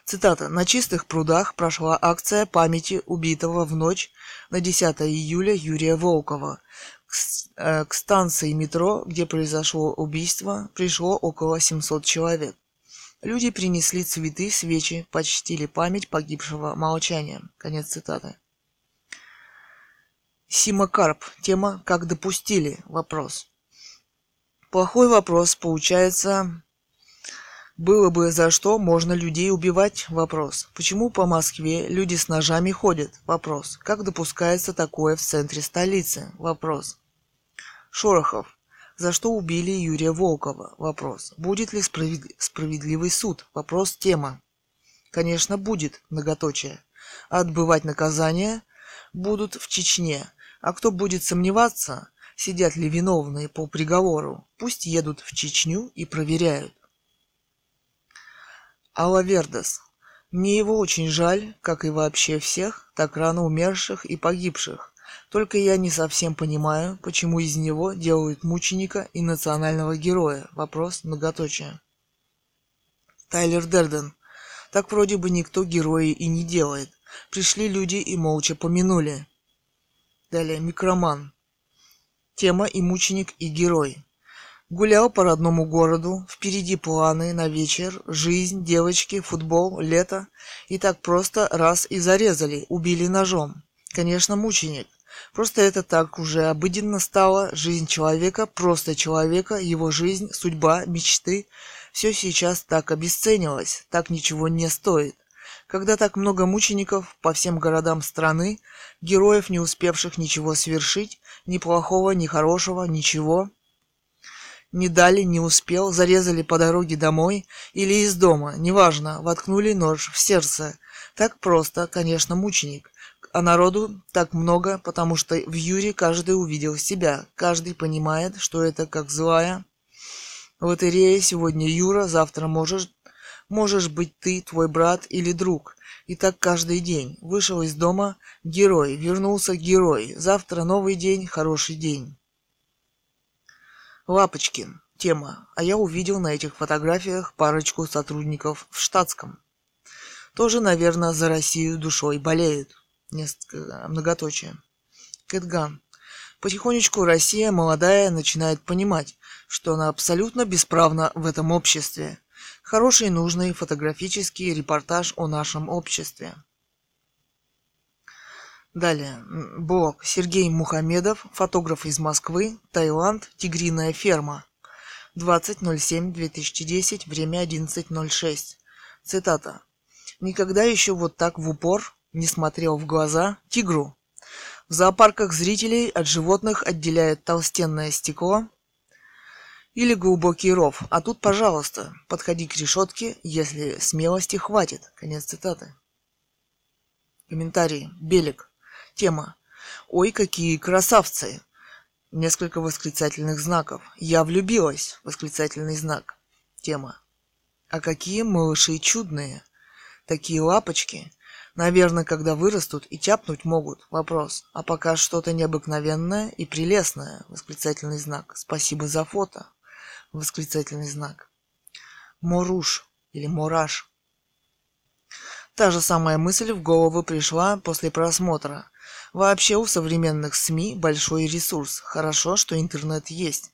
Цитата. «На чистых прудах прошла акция памяти убитого в ночь на 10 июля Юрия Волкова. К, э, к станции метро, где произошло убийство, пришло около 700 человек. Люди принесли цветы, свечи, почтили память погибшего молчанием». Конец цитаты. Сима Карп. Тема «Как допустили?» Вопрос. Плохой вопрос. Получается, было бы за что, можно людей убивать? Вопрос. Почему по Москве люди с ножами ходят? Вопрос. Как допускается такое в центре столицы? Вопрос. Шорохов. За что убили Юрия Волкова? Вопрос. Будет ли справед... справедливый суд? Вопрос. Тема. Конечно, будет, многоточие. Отбывать наказание будут в Чечне. А кто будет сомневаться, сидят ли виновные по приговору, пусть едут в Чечню и проверяют. Алла Вердес. Мне его очень жаль, как и вообще всех, так рано умерших и погибших. Только я не совсем понимаю, почему из него делают мученика и национального героя. Вопрос многоточие. Тайлер Дерден. Так вроде бы никто герои и не делает. Пришли люди и молча помянули. Далее, микроман. Тема и мученик, и герой. Гулял по родному городу, впереди планы на вечер, жизнь, девочки, футбол, лето. И так просто раз и зарезали, убили ножом. Конечно, мученик. Просто это так уже обыденно стало. Жизнь человека, просто человека, его жизнь, судьба, мечты. Все сейчас так обесценилось, так ничего не стоит. Когда так много мучеников по всем городам страны, героев, не успевших ничего совершить, ни плохого, ни хорошего, ничего, не дали, не успел, зарезали по дороге домой или из дома, неважно, воткнули нож в сердце. Так просто, конечно, мученик. А народу так много, потому что в Юре каждый увидел себя, каждый понимает, что это как злая лотерея. Сегодня Юра, завтра можешь, можешь быть ты, твой брат или друг. И так каждый день. Вышел из дома герой, вернулся герой. Завтра новый день, хороший день. Лапочкин. Тема. А я увидел на этих фотографиях парочку сотрудников в штатском. Тоже, наверное, за Россию душой болеют. Несколько многоточие. Кэтган. Потихонечку Россия молодая начинает понимать, что она абсолютно бесправна в этом обществе. Хороший, нужный фотографический репортаж о нашем обществе. Далее. Блог. Сергей Мухамедов, фотограф из Москвы, Таиланд, Тигриная ферма. 20.07.2010, время 11.06. Цитата. Никогда еще вот так в упор не смотрел в глаза тигру. В зоопарках зрителей от животных отделяет толстенное стекло или глубокий ров. А тут, пожалуйста, подходи к решетке, если смелости хватит. Конец цитаты. Комментарий. Белик. Тема. Ой, какие красавцы! Несколько восклицательных знаков. Я влюбилась. Восклицательный знак. Тема. А какие малыши чудные. Такие лапочки. Наверное, когда вырастут и тяпнуть могут. Вопрос. А пока что-то необыкновенное и прелестное. Восклицательный знак. Спасибо за фото. Восклицательный знак. Моруш или мораж. Та же самая мысль в голову пришла после просмотра. Вообще у современных СМИ большой ресурс. Хорошо, что интернет есть.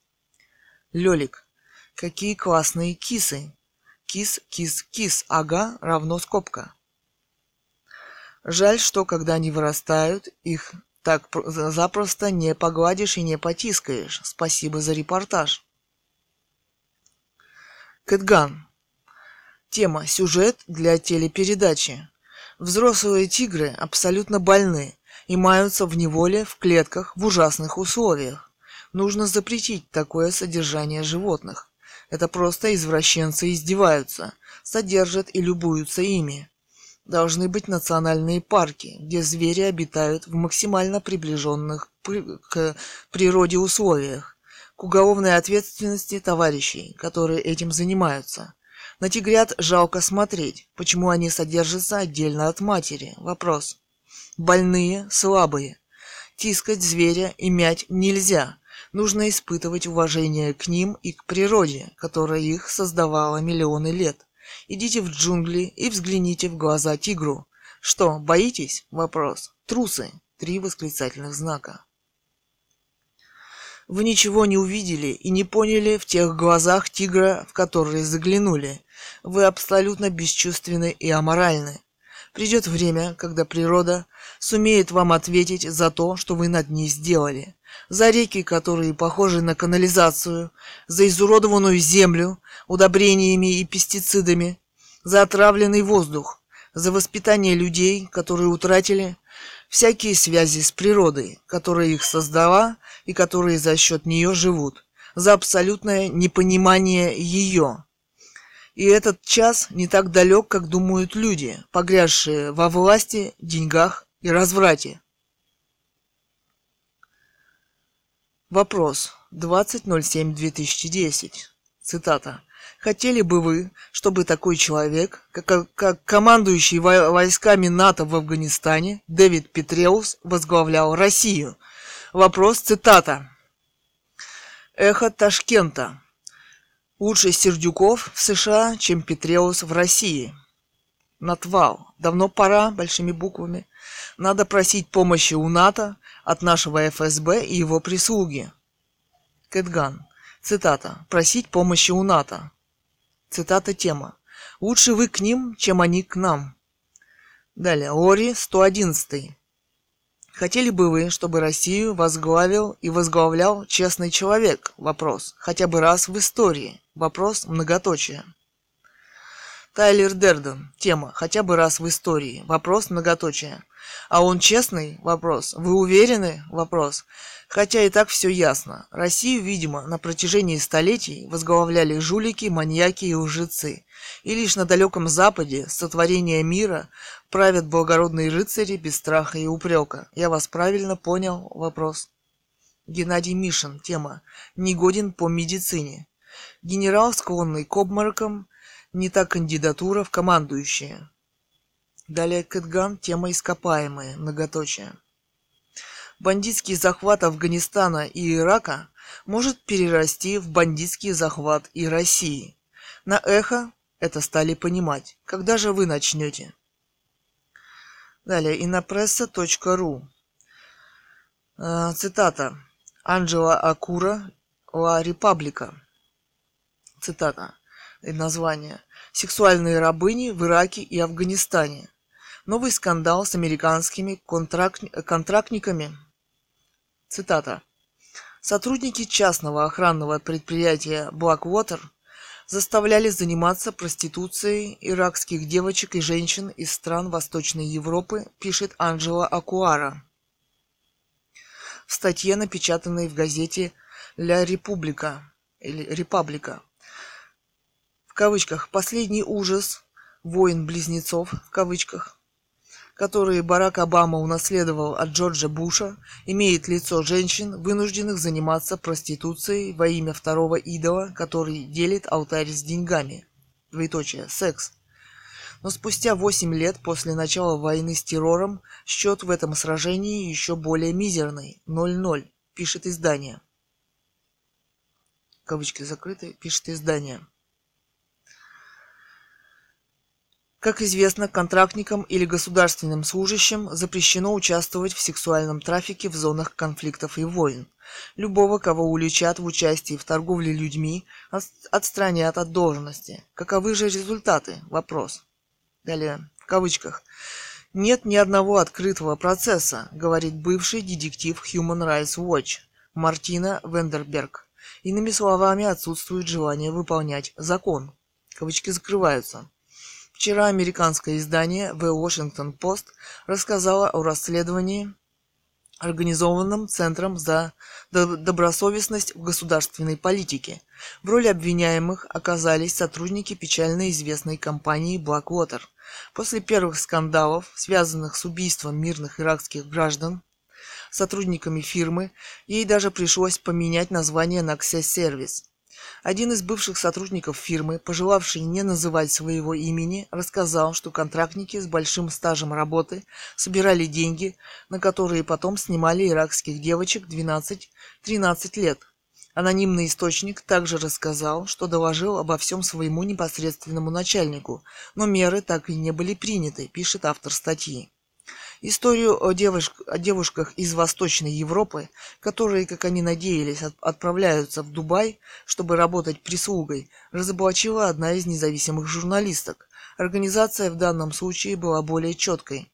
Лёлик. Какие классные кисы. Кис, кис, кис. Ага, равно скобка. Жаль, что когда они вырастают, их так запросто не погладишь и не потискаешь. Спасибо за репортаж. Кэтган. Тема «Сюжет для телепередачи». Взрослые тигры абсолютно больны и маются в неволе в клетках в ужасных условиях. Нужно запретить такое содержание животных. Это просто извращенцы издеваются, содержат и любуются ими. Должны быть национальные парки, где звери обитают в максимально приближенных к природе условиях, к уголовной ответственности товарищей, которые этим занимаются. На тигрят жалко смотреть, почему они содержатся отдельно от матери. Вопрос больные, слабые. Тискать зверя и мять нельзя. Нужно испытывать уважение к ним и к природе, которая их создавала миллионы лет. Идите в джунгли и взгляните в глаза тигру. Что, боитесь? Вопрос. Трусы. Три восклицательных знака. Вы ничего не увидели и не поняли в тех глазах тигра, в которые заглянули. Вы абсолютно бесчувственны и аморальны. Придет время, когда природа сумеет вам ответить за то, что вы над ней сделали. За реки, которые похожи на канализацию, за изуродованную землю удобрениями и пестицидами, за отравленный воздух, за воспитание людей, которые утратили всякие связи с природой, которая их создала и которые за счет нее живут, за абсолютное непонимание ее. И этот час не так далек, как думают люди, погрязшие во власти, деньгах и разврате. Вопрос 20.07.2010. Цитата. Хотели бы вы, чтобы такой человек, как, как командующий войсками НАТО в Афганистане, Дэвид Петреус, возглавлял Россию? Вопрос, цитата. Эхо Ташкента. Лучше Сердюков в США, чем Петреус в России. Натвал. Давно пора, большими буквами. Надо просить помощи у НАТО от нашего ФСБ и его прислуги. Кэтган. Цитата. Просить помощи у НАТО. Цитата тема. Лучше вы к ним, чем они к нам. Далее. Ори 111. Хотели бы вы, чтобы Россию возглавил и возглавлял честный человек? Вопрос. Хотя бы раз в истории. Вопрос многоточие. Тайлер Дерден. Тема. Хотя бы раз в истории. Вопрос многоточие. А он честный? Вопрос. Вы уверены? Вопрос. Хотя и так все ясно. Россию, видимо, на протяжении столетий возглавляли жулики, маньяки и лжецы. И лишь на далеком Западе, сотворение мира, правят благородные рыцари без страха и упрека. Я вас правильно понял? Вопрос. Геннадий Мишин. Тема. Негоден по медицине. Генерал, склонный к обморокам, не та кандидатура в командующие. Далее Кэтган. Тема ископаемые. Многоточие. Бандитский захват Афганистана и Ирака может перерасти в бандитский захват и России. На эхо это стали понимать. Когда же вы начнете? Далее, инопресса.ру. Э, цитата. Анджела Акура Ла Репаблика. Цитата. И название. Сексуальные рабыни в Ираке и Афганистане. Новый скандал с американскими контракт... контрактниками Цитата. Сотрудники частного охранного предприятия Blackwater заставляли заниматься проституцией иракских девочек и женщин из стран Восточной Европы, пишет Анджела Акуара. В статье, напечатанной в газете «Ля Република» или «Репаблика», в кавычках «Последний ужас», «Воин близнецов», в кавычках, которые Барак Обама унаследовал от Джорджа Буша, имеет лицо женщин, вынужденных заниматься проституцией во имя второго идола, который делит алтарь с деньгами. Двоеточие. Секс. Но спустя 8 лет после начала войны с террором счет в этом сражении еще более мизерный – 0-0, пишет издание. Кавычки закрыты, пишет издание. Как известно, контрактникам или государственным служащим запрещено участвовать в сексуальном трафике в зонах конфликтов и войн. Любого, кого уличат в участии в торговле людьми, отстранят от должности. Каковы же результаты? Вопрос. Далее, в кавычках. Нет ни одного открытого процесса, говорит бывший детектив Human Rights Watch Мартина Вендерберг. Иными словами, отсутствует желание выполнять закон. Кавычки закрываются. Вчера американское издание The Washington Post рассказало о расследовании, организованном Центром за добросовестность в государственной политике. В роли обвиняемых оказались сотрудники печально известной компании Blackwater. После первых скандалов, связанных с убийством мирных иракских граждан, сотрудниками фирмы, ей даже пришлось поменять название на Access Service. Один из бывших сотрудников фирмы, пожелавший не называть своего имени, рассказал, что контрактники с большим стажем работы собирали деньги, на которые потом снимали иракских девочек 12-13 лет. Анонимный источник также рассказал, что доложил обо всем своему непосредственному начальнику, но меры так и не были приняты, пишет автор статьи. Историю о, девушк, о девушках из Восточной Европы, которые, как они надеялись, от, отправляются в Дубай, чтобы работать прислугой, разоблачила одна из независимых журналисток. Организация в данном случае была более четкой.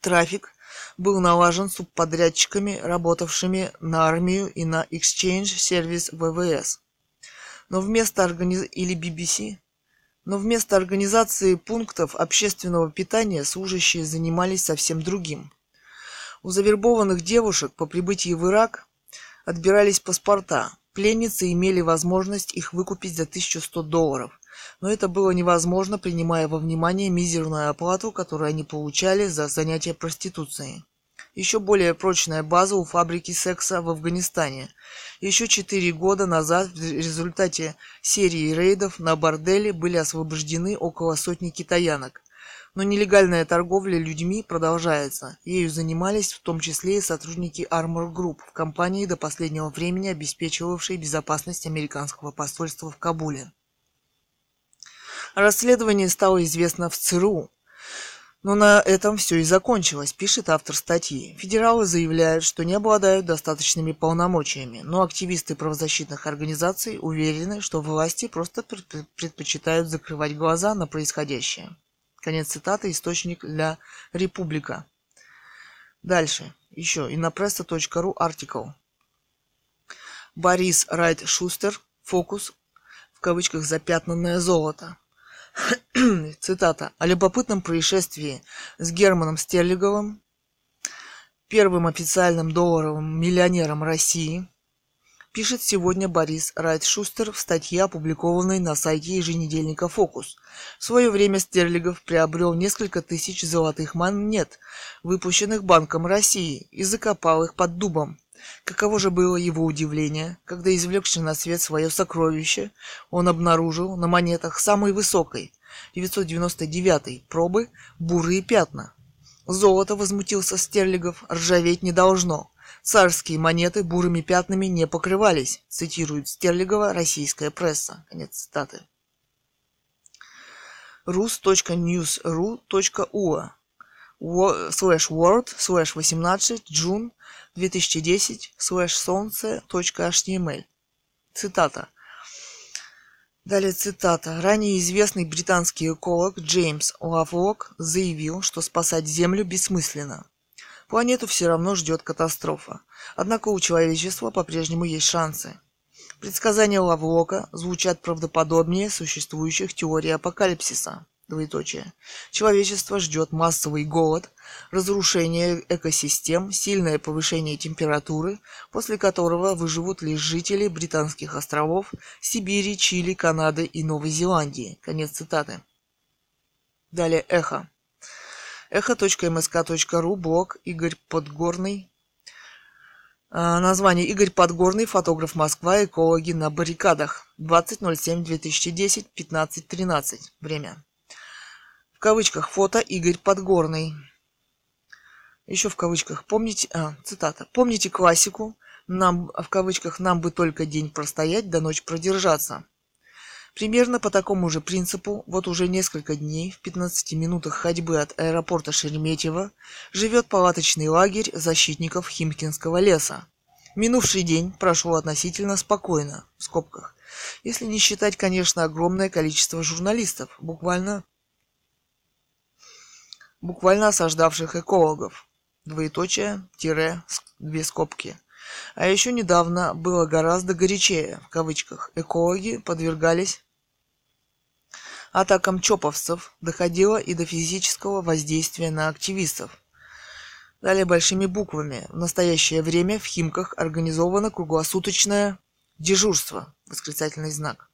Трафик был налажен субподрядчиками, работавшими на армию и на Exchange Service ВВС. Но вместо организ... или BBC но вместо организации пунктов общественного питания служащие занимались совсем другим. У завербованных девушек по прибытии в Ирак отбирались паспорта, Пленницы имели возможность их выкупить за 1100 долларов, но это было невозможно, принимая во внимание мизерную оплату, которую они получали за занятие проституцией. Еще более прочная база у фабрики секса в Афганистане. Еще четыре года назад в результате серии рейдов на бордели были освобождены около сотни китаянок. Но нелегальная торговля людьми продолжается. Ею занимались в том числе и сотрудники Armor Group, в компании до последнего времени обеспечивавшей безопасность американского посольства в Кабуле. Расследование стало известно в ЦРУ, но на этом все и закончилось, пишет автор статьи. Федералы заявляют, что не обладают достаточными полномочиями, но активисты правозащитных организаций уверены, что власти просто предпочитают закрывать глаза на происходящее. Конец цитаты, источник для Република. Дальше. Еще. Инопресса.ру артикл. Борис Райт Шустер. Фокус. В кавычках запятнанное золото. Цитата. О любопытном происшествии с Германом Стерлиговым, первым официальным долларовым миллионером России, пишет сегодня Борис Райтшустер в статье, опубликованной на сайте еженедельника «Фокус». В свое время Стерлигов приобрел несколько тысяч золотых монет, выпущенных Банком России, и закопал их под дубом. Каково же было его удивление, когда, извлекши на свет свое сокровище, он обнаружил на монетах самой высокой, 999 пробы, бурые пятна. Золото, возмутился Стерлигов, ржаветь не должно. Царские монеты бурыми пятнами не покрывались, цитирует Стерлигова российская пресса. Конец цитаты. rus.news.ru.ua слэш world слэш 18 jun 2010 слэш солнце.html Цитата. Далее цитата. Ранее известный британский эколог Джеймс Лавлок заявил, что спасать Землю бессмысленно. Планету все равно ждет катастрофа. Однако у человечества по-прежнему есть шансы. Предсказания Лавлока звучат правдоподобнее существующих теорий апокалипсиса двоеточие. Человечество ждет массовый голод, разрушение экосистем, сильное повышение температуры, после которого выживут лишь жители британских островов, Сибири, Чили, Канады и Новой Зеландии. Конец цитаты. Далее эхо. Эхо.мск.ру, блог Игорь Подгорный. А, название Игорь Подгорный, фотограф Москва, экологи на баррикадах. 20.07.2010, 15.13. Время в кавычках фото Игорь Подгорный. Еще в кавычках, помните, а, цитата, помните классику, нам, в кавычках, нам бы только день простоять, до ночь продержаться. Примерно по такому же принципу, вот уже несколько дней, в 15 минутах ходьбы от аэропорта Шереметьево, живет палаточный лагерь защитников Химкинского леса. Минувший день прошел относительно спокойно, в скобках, если не считать, конечно, огромное количество журналистов, буквально буквально осаждавших экологов. Двоеточие, тире, две скобки. А еще недавно было гораздо горячее, в кавычках. Экологи подвергались атакам чоповцев, доходило и до физического воздействия на активистов. Далее большими буквами. В настоящее время в Химках организовано круглосуточное дежурство. Восклицательный знак.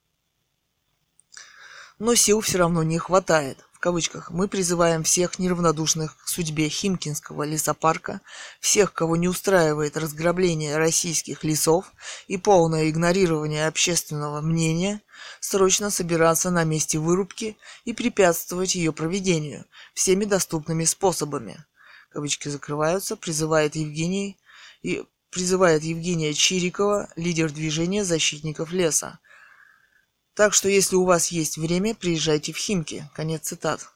Но сил все равно не хватает кавычках, мы призываем всех неравнодушных к судьбе Химкинского лесопарка, всех, кого не устраивает разграбление российских лесов и полное игнорирование общественного мнения, срочно собираться на месте вырубки и препятствовать ее проведению всеми доступными способами. Кавычки закрываются, призывает Евгений и призывает Евгения Чирикова, лидер движения защитников леса, так что, если у вас есть время, приезжайте в Химки. Конец цитат.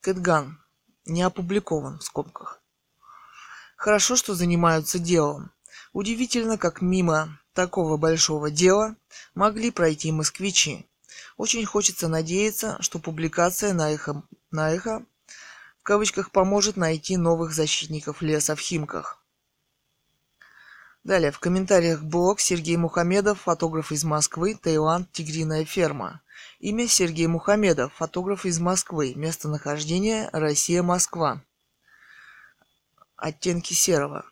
Кэтган. Не опубликован в скобках. Хорошо, что занимаются делом. Удивительно, как мимо такого большого дела могли пройти москвичи. Очень хочется надеяться, что публикация на эхо, на эхо в кавычках поможет найти новых защитников леса в Химках. Далее, в комментариях блог Сергей Мухамедов, фотограф из Москвы, Таиланд, Тигриная ферма. Имя Сергей Мухамедов, фотограф из Москвы. Местонахождение Россия, Москва. Оттенки серого.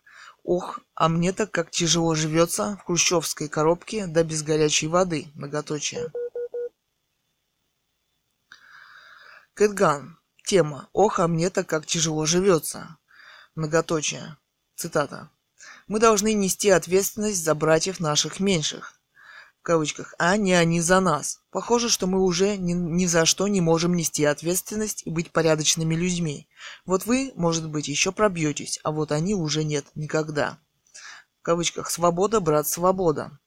Ох, а мне так как тяжело живется в хрущевской коробке да без горячей воды. Многоточие. Кэтган. Тема. Ох, а мне так как тяжело живется. Многоточие. Цитата. Мы должны нести ответственность за братьев наших меньших кавычках, а не они за нас. Похоже, что мы уже ни, ни за что не можем нести ответственность и быть порядочными людьми. Вот вы, может быть, еще пробьетесь, а вот они уже нет никогда. В кавычках «Свобода, брат, свобода».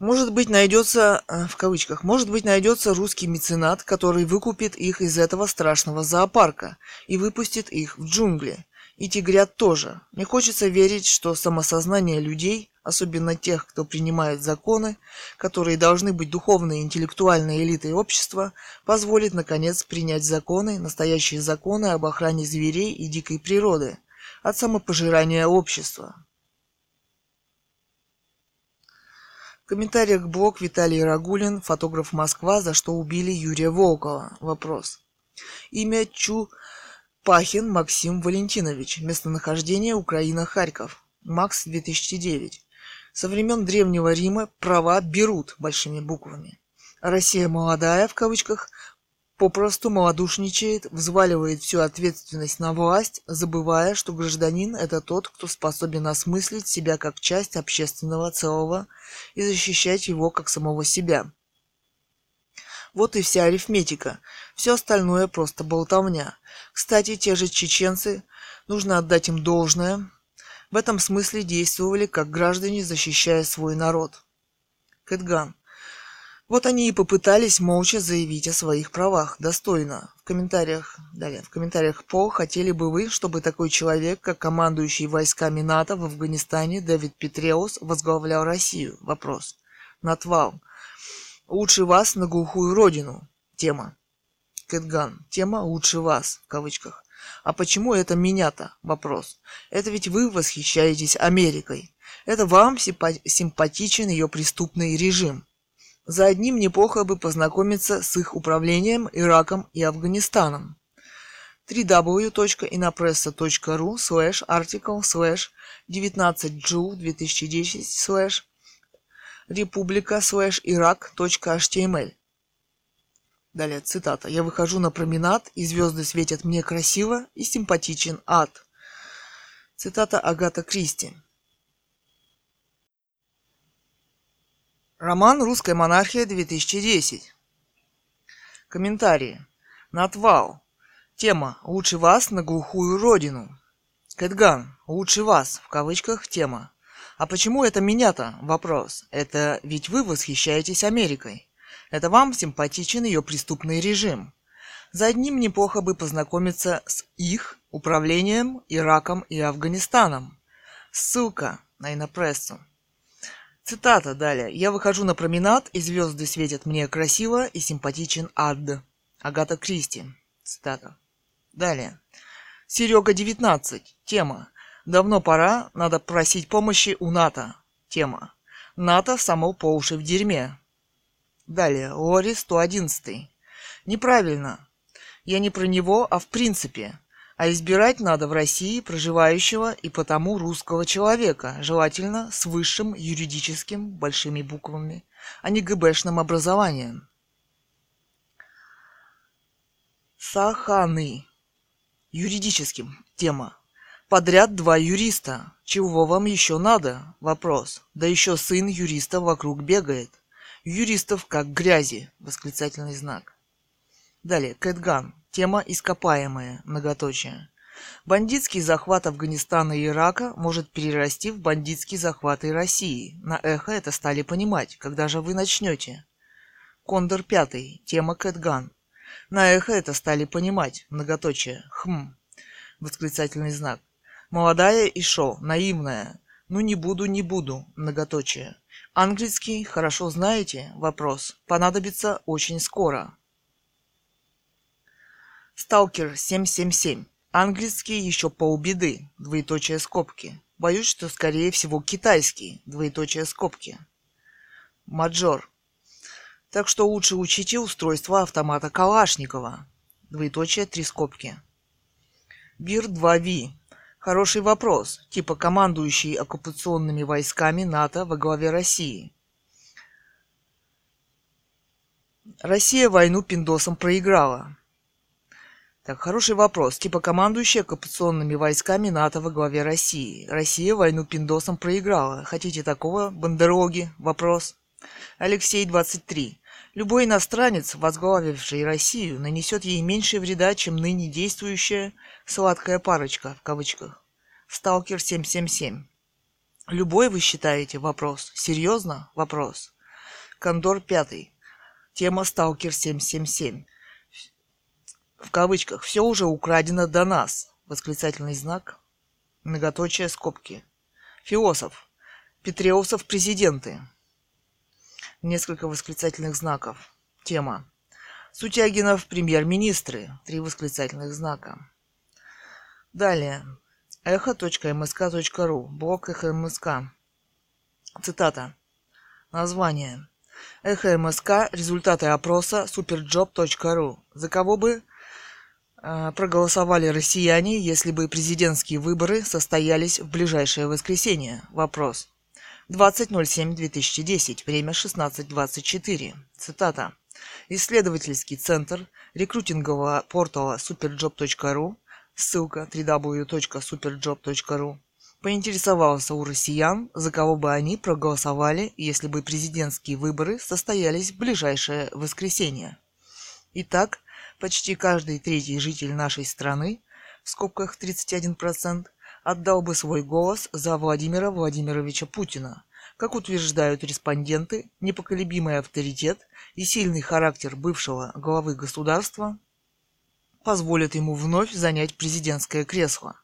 Может быть, найдется, э, в кавычках, может быть, найдется русский меценат, который выкупит их из этого страшного зоопарка и выпустит их в джунгли. И тигрят тоже. Мне хочется верить, что самосознание людей, особенно тех, кто принимает законы, которые должны быть духовной и интеллектуальной элитой общества, позволит, наконец, принять законы, настоящие законы об охране зверей и дикой природы, от самопожирания общества. В комментариях блог Виталий Рагулин, фотограф Москва, за что убили Юрия Волкова. Вопрос. Имя Чу Пахин Максим Валентинович. Местонахождение Украина, Харьков. Макс 2009. Со времен Древнего Рима права берут большими буквами. Россия молодая, в кавычках, попросту малодушничает, взваливает всю ответственность на власть, забывая, что гражданин – это тот, кто способен осмыслить себя как часть общественного целого и защищать его как самого себя. Вот и вся арифметика. Все остальное просто болтовня. Кстати, те же чеченцы, нужно отдать им должное, в этом смысле действовали как граждане, защищая свой народ. Кэтган. Вот они и попытались молча заявить о своих правах, достойно. В комментариях, далее, в комментариях по хотели бы вы, чтобы такой человек, как командующий войсками НАТО в Афганистане Дэвид Петреус, возглавлял Россию? Вопрос. Натвал. Лучше вас на глухую родину. Тема. Кэтган. Тема «Лучше вас» в кавычках. А почему это меня-то? Вопрос. Это ведь вы восхищаетесь Америкой. Это вам симпатичен ее преступный режим. За одним неплохо бы познакомиться с их управлением Ираком и Афганистаном. www.inapressa.ru slash article slash 19 Джул 2010 slash Республика слэш Ирак.html. Далее цитата. «Я выхожу на променад, и звезды светят мне красиво, и симпатичен ад». Цитата Агата Кристи. Роман «Русская монархия» 2010. Комментарии. Натвал. Тема «Лучше вас на глухую родину». Кэтган. «Лучше вас» в кавычках тема. А почему это меня-то? Вопрос. Это ведь вы восхищаетесь Америкой. Это вам симпатичен ее преступный режим. За одним неплохо бы познакомиться с их управлением Ираком и Афганистаном. Ссылка на инопрессу. Цитата далее. «Я выхожу на променад, и звезды светят мне красиво и симпатичен ад». Агата Кристи. Цитата. Далее. Серега 19. Тема. Давно пора, надо просить помощи у НАТО. Тема. НАТО само по уши в дерьме. Далее, Лори 111. Неправильно. Я не про него, а в принципе. А избирать надо в России проживающего и потому русского человека, желательно с высшим юридическим большими буквами, а не ГБшным образованием. Саханы. Юридическим. Тема. Подряд два юриста. Чего вам еще надо? Вопрос. Да еще сын юриста вокруг бегает. Юристов как грязи. Восклицательный знак. Далее. Кэтган. Тема ископаемая. Многоточие. Бандитский захват Афганистана и Ирака может перерасти в бандитский захват и России. На эхо это стали понимать. Когда же вы начнете? Кондор пятый. Тема Кэтган. На эхо это стали понимать. Многоточие. Хм. Восклицательный знак. Молодая и шо, наивная. Ну не буду, не буду, многоточие. Английский хорошо знаете? Вопрос. Понадобится очень скоро. Сталкер 777. Английский еще полбеды, двоеточие скобки. Боюсь, что скорее всего китайский, двоеточие скобки. Маджор. Так что лучше учите устройство автомата Калашникова. Двоеточие три скобки. Бир 2Ви. Хороший вопрос, типа командующий оккупационными войсками НАТО во главе России. Россия войну пиндосом проиграла. Так, хороший вопрос. Типа командующий оккупационными войсками НАТО во главе России. Россия войну пиндосом проиграла. Хотите такого, бандероги? Вопрос. Алексей, 23. Любой иностранец, возглавивший Россию, нанесет ей меньше вреда, чем ныне действующая «сладкая парочка» в кавычках. Сталкер 777. Любой, вы считаете? Вопрос. Серьезно? Вопрос. Кондор 5. Тема Сталкер 777. В кавычках. Все уже украдено до нас. Восклицательный знак. Многоточие скобки. Философ. Петреусов президенты несколько восклицательных знаков. Тема. Сутягинов премьер-министры. Три восклицательных знака. Далее. Эхо.мск.ру. Блок Эхо МСК. Цитата. Название. Эхо МСК. Результаты опроса superjob.ru. За кого бы проголосовали россияне, если бы президентские выборы состоялись в ближайшее воскресенье? Вопрос. 20.07.2010, время 16.24. Цитата. Исследовательский центр рекрутингового портала superjob.ru, ссылка www.superjob.ru, поинтересовался у россиян, за кого бы они проголосовали, если бы президентские выборы состоялись в ближайшее воскресенье. Итак, почти каждый третий житель нашей страны, в скобках 31%, отдал бы свой голос за Владимира Владимировича Путина. Как утверждают респонденты, непоколебимый авторитет и сильный характер бывшего главы государства позволят ему вновь занять президентское кресло.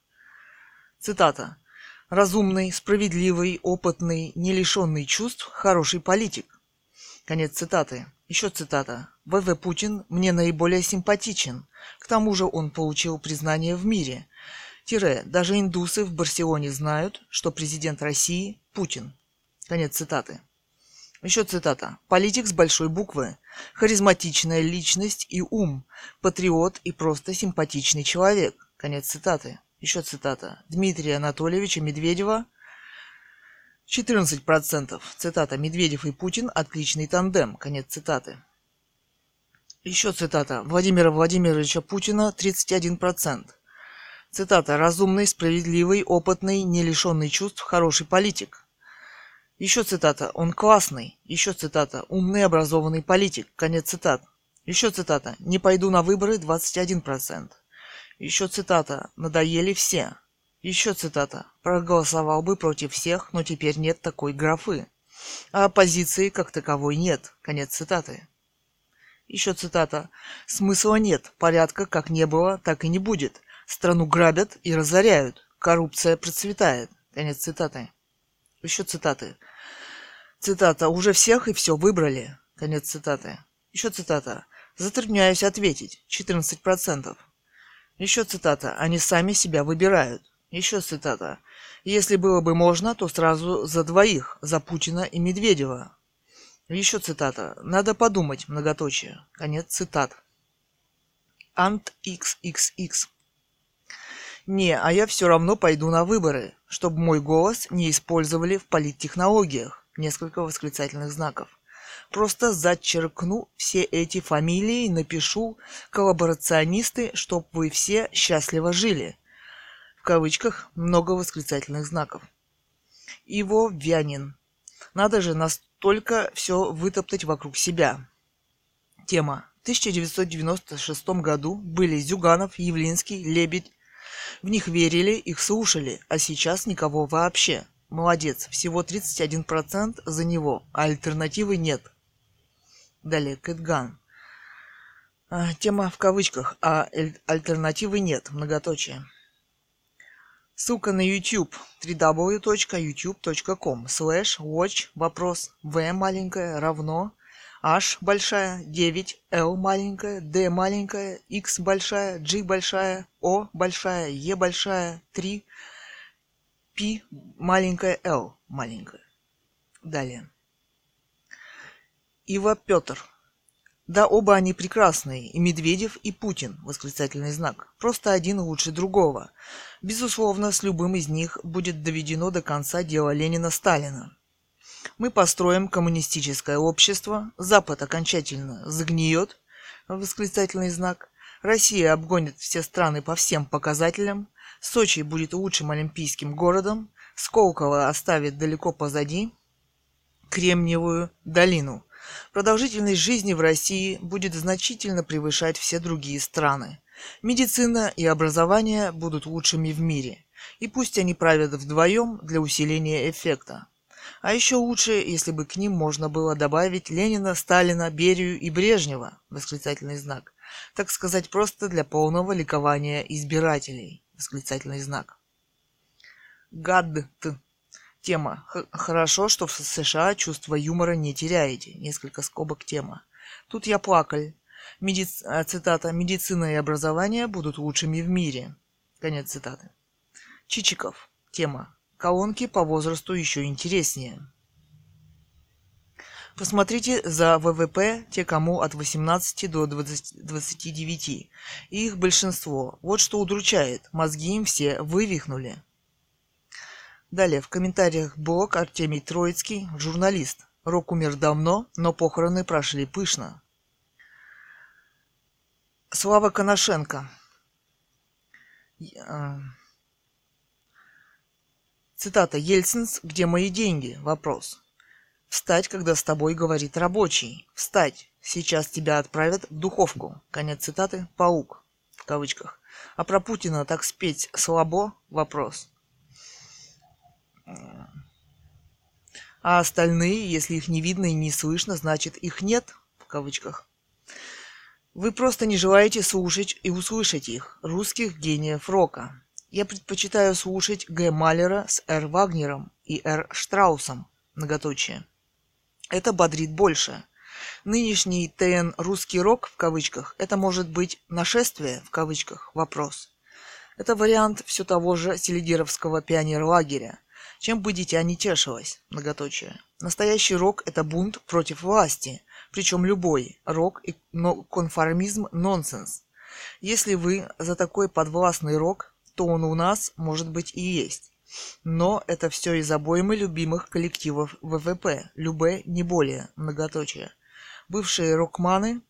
Цитата. «Разумный, справедливый, опытный, не лишенный чувств, хороший политик». Конец цитаты. Еще цитата. «ВВ Путин мне наиболее симпатичен. К тому же он получил признание в мире. Тире, даже индусы в Барселоне знают, что президент России – Путин. Конец цитаты. Еще цитата. Политик с большой буквы. Харизматичная личность и ум. Патриот и просто симпатичный человек. Конец цитаты. Еще цитата. Дмитрия Анатольевича Медведева 14%. Цитата. Медведев и Путин – отличный тандем. Конец цитаты. Еще цитата. Владимира Владимировича Путина 31%. Цитата. «Разумный, справедливый, опытный, не лишенный чувств, хороший политик». Еще цитата. «Он классный». Еще цитата. «Умный, образованный политик». Конец цитат. Еще цитата. «Не пойду на выборы» 21%. Еще цитата. «Надоели все». Еще цитата. «Проголосовал бы против всех, но теперь нет такой графы». А оппозиции как таковой нет. Конец цитаты. Еще цитата. «Смысла нет, порядка как не было, так и не будет. Страну грабят и разоряют. Коррупция процветает. Конец цитаты. Еще цитаты. Цитата. Уже всех и все выбрали. Конец цитаты. Еще цитата. Затрудняюсь ответить. 14%. Еще цитата. Они сами себя выбирают. Еще цитата. Если было бы можно, то сразу за двоих, за Путина и Медведева. Еще цитата. Надо подумать, многоточие. Конец цитат. Ант XXX. Не, а я все равно пойду на выборы, чтобы мой голос не использовали в политтехнологиях. Несколько восклицательных знаков. Просто зачеркну все эти фамилии и напишу коллаборационисты, чтоб вы все счастливо жили. Кавычках много восклицательных знаков. Иво Вянин. Надо же настолько все вытоптать вокруг себя. Тема. В 1996 году были Зюганов, Явлинский, Лебедь, в них верили, их слушали, а сейчас никого вообще. Молодец, всего 31% за него, а альтернативы нет. Далее, Кэтган. А, тема в кавычках, а альтернативы нет, многоточие. Ссылка на YouTube www.youtube.com slash watch вопрос v маленькое равно h большая, 9, L маленькая, D маленькая, X большая, G большая, O большая, E большая, 3, P маленькая, L маленькая. Далее. Ива Петр. Да оба они прекрасные, и Медведев, и Путин, восклицательный знак. Просто один лучше другого. Безусловно, с любым из них будет доведено до конца дело Ленина-Сталина. Мы построим коммунистическое общество, Запад окончательно загниет, восклицательный знак, Россия обгонит все страны по всем показателям, Сочи будет лучшим олимпийским городом, Сколково оставит далеко позади Кремниевую долину. Продолжительность жизни в России будет значительно превышать все другие страны. Медицина и образование будут лучшими в мире. И пусть они правят вдвоем для усиления эффекта. А еще лучше, если бы к ним можно было добавить Ленина, Сталина, Берию и Брежнева, восклицательный знак. Так сказать, просто для полного ликования избирателей, восклицательный знак. Гад. Тема. Х- хорошо, что в США чувство юмора не теряете. Несколько скобок тема. Тут я плакал. Медиц... а, Цитата. Медицина и образование будут лучшими в мире. Конец цитаты. Чичиков. Тема. Колонки по возрасту еще интереснее. Посмотрите за ВВП те, кому от 18 до 20, 29. И их большинство. Вот что удручает. Мозги им все вывихнули. Далее в комментариях блог Артемий Троицкий, журналист. Рок умер давно, но похороны прошли пышно. Слава Коношенко. Я- Цитата. Ельцинс, где мои деньги? Вопрос. Встать, когда с тобой говорит рабочий. Встать. Сейчас тебя отправят в духовку. Конец цитаты. Паук. В кавычках. А про Путина так спеть слабо? Вопрос. А остальные, если их не видно и не слышно, значит их нет? В кавычках. Вы просто не желаете слушать и услышать их, русских гениев рока. Я предпочитаю слушать Г. Малера с Р. Вагнером и Р. Штраусом, многоточие. Это бодрит больше. Нынешний ТН «русский рок» в кавычках – это может быть «нашествие» в кавычках, вопрос. Это вариант все того же селигеровского пионерлагеря. Чем бы дитя не тешилось, многоточие. Настоящий рок – это бунт против власти, причем любой. Рок и конформизм – нонсенс. Если вы за такой подвластный рок, то он у нас, может быть, и есть. Но это все из обоймы любимых коллективов ВВП, любе не более, многоточие. Бывшие рокманы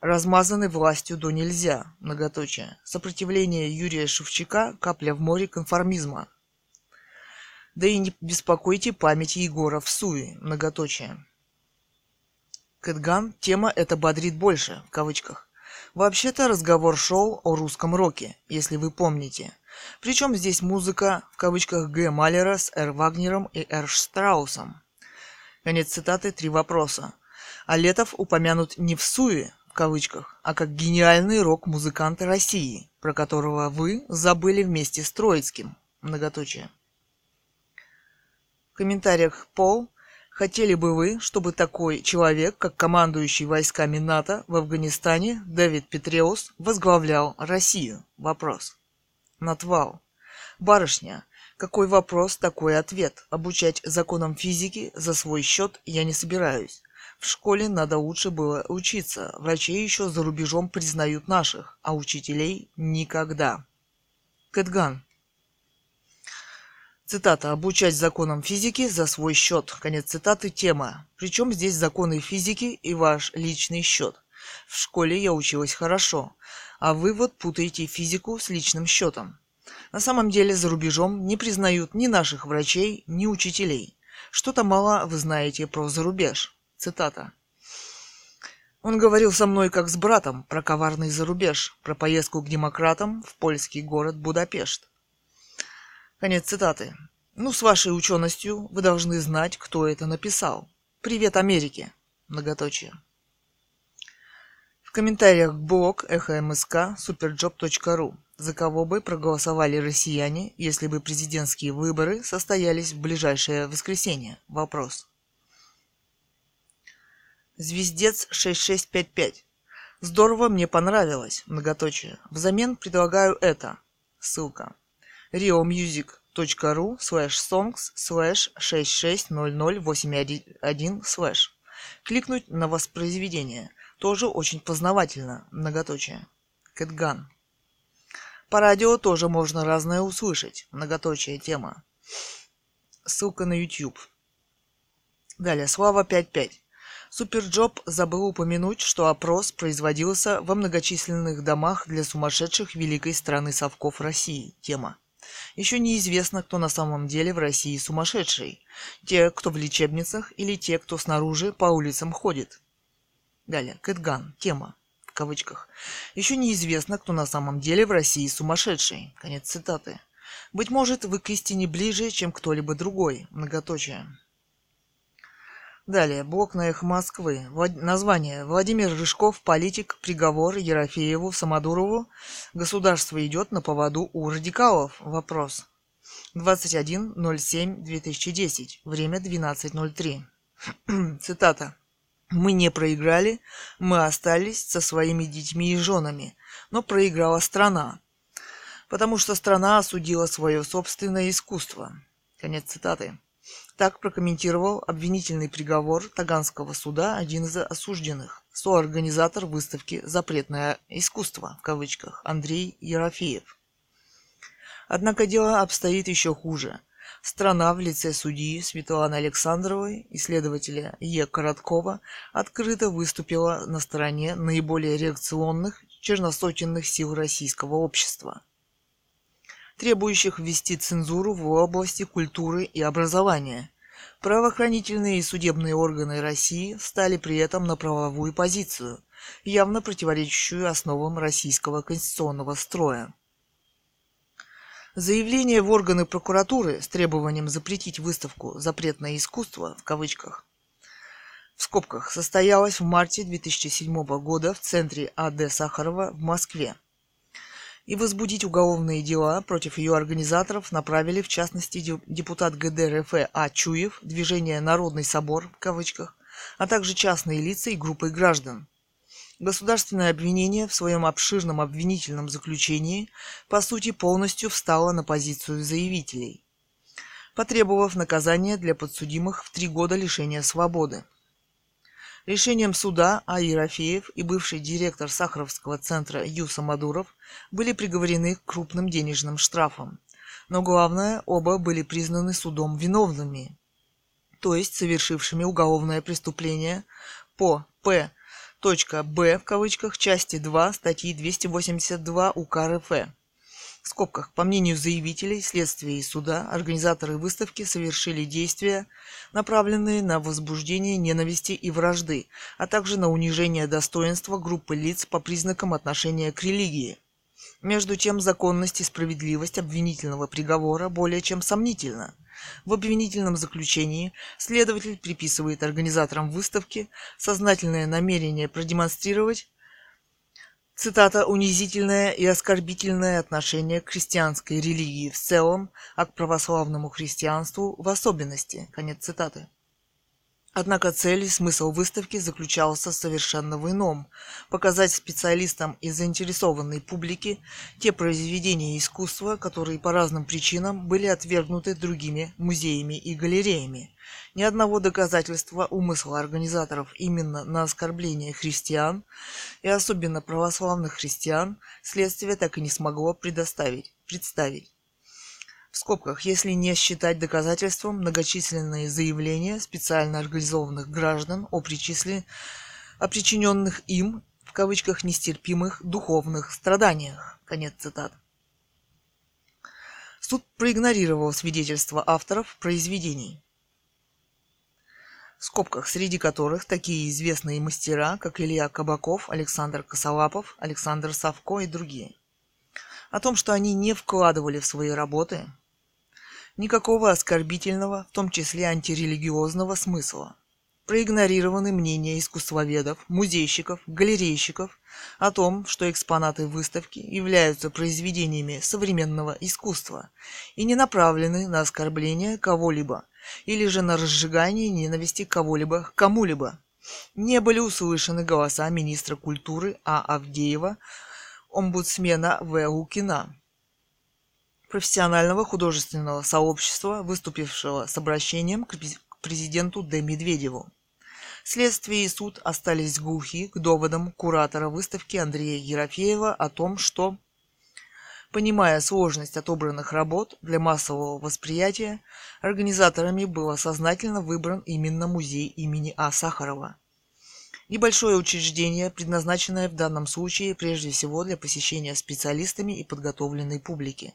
размазаны властью до нельзя, многоточие. Сопротивление Юрия Шевчука – капля в море конформизма. Да и не беспокойте память Егора в Суе, многоточие. Кэтган, тема это бодрит больше, в кавычках. Вообще-то разговор шел о русском роке, если вы помните. Причем здесь музыка, в кавычках, Г. Малера с Р. Вагнером и Р. Штраусом. Конец цитаты, три вопроса. А Летов упомянут не в суе, в кавычках, а как гениальный рок-музыкант России, про которого вы забыли вместе с Троицким, многоточие. Комментариях Пол Хотели бы вы, чтобы такой человек, как командующий войсками НАТО в Афганистане Дэвид Петреус, возглавлял Россию? Вопрос. Натвал. Барышня, какой вопрос, такой ответ. Обучать законам физики за свой счет я не собираюсь. В школе надо лучше было учиться. Врачей еще за рубежом признают наших, а учителей никогда. Кэтган. Цитата. «Обучать законам физики за свой счет». Конец цитаты. Тема. Причем здесь законы физики и ваш личный счет. В школе я училась хорошо, а вы вот путаете физику с личным счетом. На самом деле за рубежом не признают ни наших врачей, ни учителей. Что-то мало вы знаете про зарубеж. Цитата. Он говорил со мной как с братом про коварный зарубеж, про поездку к демократам в польский город Будапешт. Конец цитаты. Ну, с вашей ученостью вы должны знать, кто это написал. Привет Америке. Многоточие. В комментариях блог эхо мск superjob.ru за кого бы проголосовали россияне, если бы президентские выборы состоялись в ближайшее воскресенье? Вопрос. Звездец 6655. Здорово, мне понравилось. Многоточие. Взамен предлагаю это. Ссылка riomusic.ru slash songs slash 660081 slash. Кликнуть на воспроизведение. Тоже очень познавательно, многоточие. Кэтган. По радио тоже можно разное услышать, многоточие тема. Ссылка на YouTube. Далее, Слава 55. Суперджоп забыл упомянуть, что опрос производился во многочисленных домах для сумасшедших великой страны совков России. Тема. Еще неизвестно, кто на самом деле в России сумасшедший. Те, кто в лечебницах, или те, кто снаружи по улицам ходит. Далее. Кэтган. Тема. В кавычках. Еще неизвестно, кто на самом деле в России сумасшедший. Конец цитаты. Быть может, вы к истине ближе, чем кто-либо другой. Многоточие. Далее, блок на их Москвы. Влад... Название. Владимир Рыжков, политик, приговор Ерофееву, Самодурову. Государство идет на поводу у радикалов. Вопрос. 21.07.2010. Время 12.03. Цитата. Мы не проиграли, мы остались со своими детьми и женами, но проиграла страна, потому что страна осудила свое собственное искусство. Конец цитаты. Так прокомментировал обвинительный приговор Таганского суда один из осужденных, соорганизатор выставки «Запретное искусство» в кавычках Андрей Ерофеев. Однако дело обстоит еще хуже. Страна в лице судьи Светланы Александровой и следователя Е. Короткова открыто выступила на стороне наиболее реакционных, черносотенных сил российского общества – требующих ввести цензуру в области культуры и образования. Правоохранительные и судебные органы России стали при этом на правовую позицию, явно противоречащую основам российского конституционного строя. Заявление в органы прокуратуры с требованием запретить выставку «Запретное искусство» в кавычках в скобках состоялось в марте 2007 года в центре АД Сахарова в Москве и возбудить уголовные дела против ее организаторов направили, в частности, депутат ГДРФ А. Чуев, движение «Народный собор» в кавычках, а также частные лица и группы граждан. Государственное обвинение в своем обширном обвинительном заключении по сути полностью встало на позицию заявителей, потребовав наказания для подсудимых в три года лишения свободы. Решением суда А. Ерофеев и бывший директор Сахаровского центра Ю. Самодуров были приговорены к крупным денежным штрафам. Но главное, оба были признаны судом виновными, то есть совершившими уголовное преступление по П. Б в кавычках части 2 статьи 282 УК РФ в скобках, по мнению заявителей, следствия и суда, организаторы выставки совершили действия, направленные на возбуждение ненависти и вражды, а также на унижение достоинства группы лиц по признакам отношения к религии. Между тем, законность и справедливость обвинительного приговора более чем сомнительна. В обвинительном заключении следователь приписывает организаторам выставки сознательное намерение продемонстрировать Цитата «унизительное и оскорбительное отношение к христианской религии в целом, а к православному христианству в особенности». Конец цитаты. Однако цель и смысл выставки заключался совершенно в ином – показать специалистам и заинтересованной публике те произведения искусства, которые по разным причинам были отвергнуты другими музеями и галереями. Ни одного доказательства умысла организаторов именно на оскорбление христиан, и особенно православных христиан, следствие так и не смогло предоставить, представить в скобках, если не считать доказательством многочисленные заявления специально организованных граждан о, причисле... о причиненных им, в кавычках, нестерпимых духовных страданиях. Конец цитат. Суд проигнорировал свидетельства авторов произведений, в скобках, среди которых такие известные мастера, как Илья Кабаков, Александр Косолапов, Александр Савко и другие. О том, что они не вкладывали в свои работы Никакого оскорбительного, в том числе антирелигиозного смысла. Проигнорированы мнения искусствоведов, музейщиков, галерейщиков о том, что экспонаты выставки являются произведениями современного искусства и не направлены на оскорбление кого-либо или же на разжигание ненависти кого-либо к кому-либо. Не были услышаны голоса министра культуры А. Авдеева, омбудсмена В. Лукина, профессионального художественного сообщества, выступившего с обращением к президенту Д. Медведеву. Следствие и суд остались глухи к доводам куратора выставки Андрея Ерофеева о том, что Понимая сложность отобранных работ для массового восприятия, организаторами был сознательно выбран именно музей имени А. Сахарова. Небольшое учреждение, предназначенное в данном случае прежде всего для посещения специалистами и подготовленной публики.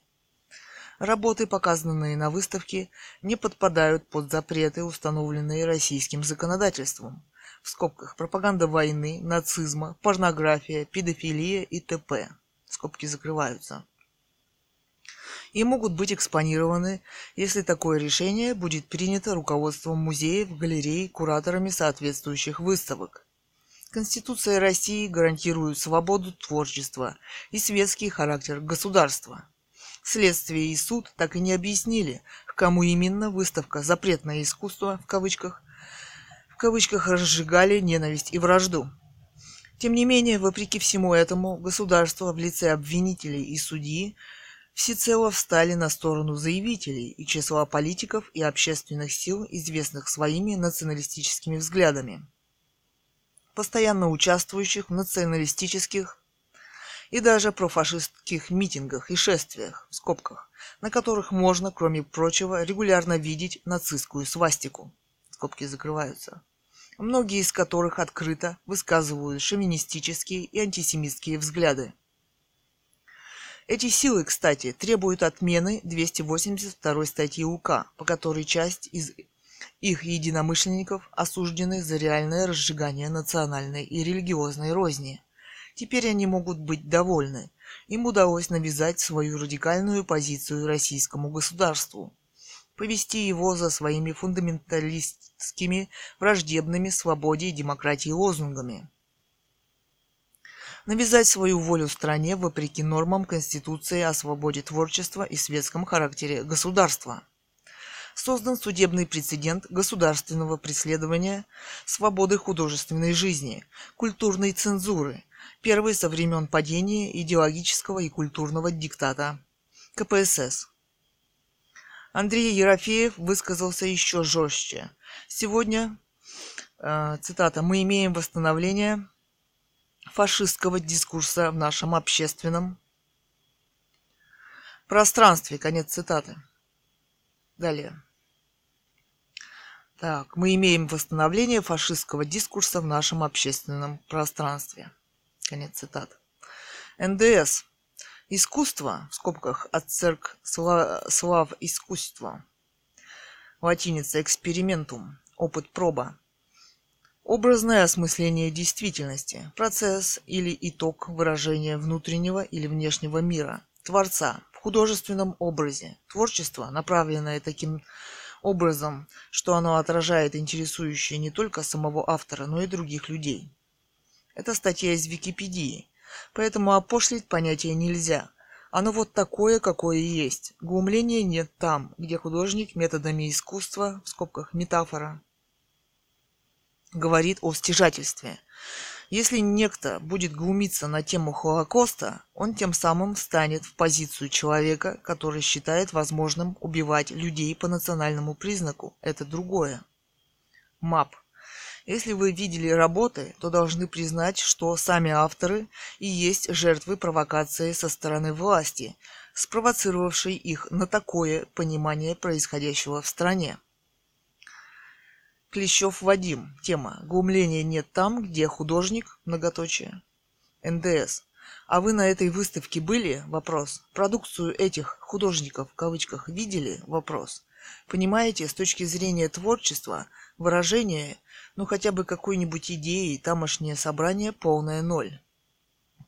Работы, показанные на выставке, не подпадают под запреты, установленные российским законодательством. В скобках пропаганда войны, нацизма, порнография, педофилия и т.п. Скобки закрываются и могут быть экспонированы, если такое решение будет принято руководством музеев, галерей, кураторами соответствующих выставок. Конституция России гарантирует свободу творчества и светский характер государства. Следствие и суд так и не объяснили, к кому именно выставка «Запретное искусство» в кавычках, в кавычках разжигали ненависть и вражду. Тем не менее, вопреки всему этому, государство в лице обвинителей и судьи всецело встали на сторону заявителей и числа политиков и общественных сил, известных своими националистическими взглядами, постоянно участвующих в националистических и даже профашистских митингах и шествиях, в скобках, на которых можно, кроме прочего, регулярно видеть нацистскую свастику. Скобки закрываются. Многие из которых открыто высказывают шовинистические и антисемитские взгляды. Эти силы, кстати, требуют отмены 282 статьи УК, по которой часть из их единомышленников осуждены за реальное разжигание национальной и религиозной розни. Теперь они могут быть довольны. Им удалось навязать свою радикальную позицию российскому государству, повести его за своими фундаменталистскими, враждебными свободе и демократии лозунгами навязать свою волю стране вопреки нормам Конституции о свободе творчества и светском характере государства. Создан судебный прецедент государственного преследования свободы художественной жизни, культурной цензуры, первый со времен падения идеологического и культурного диктата КПСС. Андрей Ерофеев высказался еще жестче. Сегодня, э, цитата, мы имеем восстановление фашистского дискурса в нашем общественном пространстве. Конец цитаты. Далее. Так, мы имеем восстановление фашистского дискурса в нашем общественном пространстве. Конец цитаты. НДС. Искусство, в скобках от церк слав искусства. Латиница экспериментум. Опыт проба Образное осмысление действительности – процесс или итог выражения внутреннего или внешнего мира, Творца в художественном образе. Творчество, направленное таким образом, что оно отражает интересующее не только самого автора, но и других людей. Это статья из Википедии, поэтому опошлить понятие нельзя. Оно вот такое, какое есть. Глумления нет там, где художник методами искусства, в скобках метафора, говорит о стяжательстве. Если некто будет глумиться на тему Холокоста, он тем самым станет в позицию человека, который считает возможным убивать людей по национальному признаку. Это другое. МАП. Если вы видели работы, то должны признать, что сами авторы и есть жертвы провокации со стороны власти, спровоцировавшей их на такое понимание происходящего в стране. Клещев Вадим. Тема. Глумления нет там, где художник, многоточие. НДС. А вы на этой выставке были? Вопрос. Продукцию этих художников в кавычках видели? Вопрос. Понимаете, с точки зрения творчества, выражения, ну хотя бы какой-нибудь идеи, тамошнее собрание полное ноль.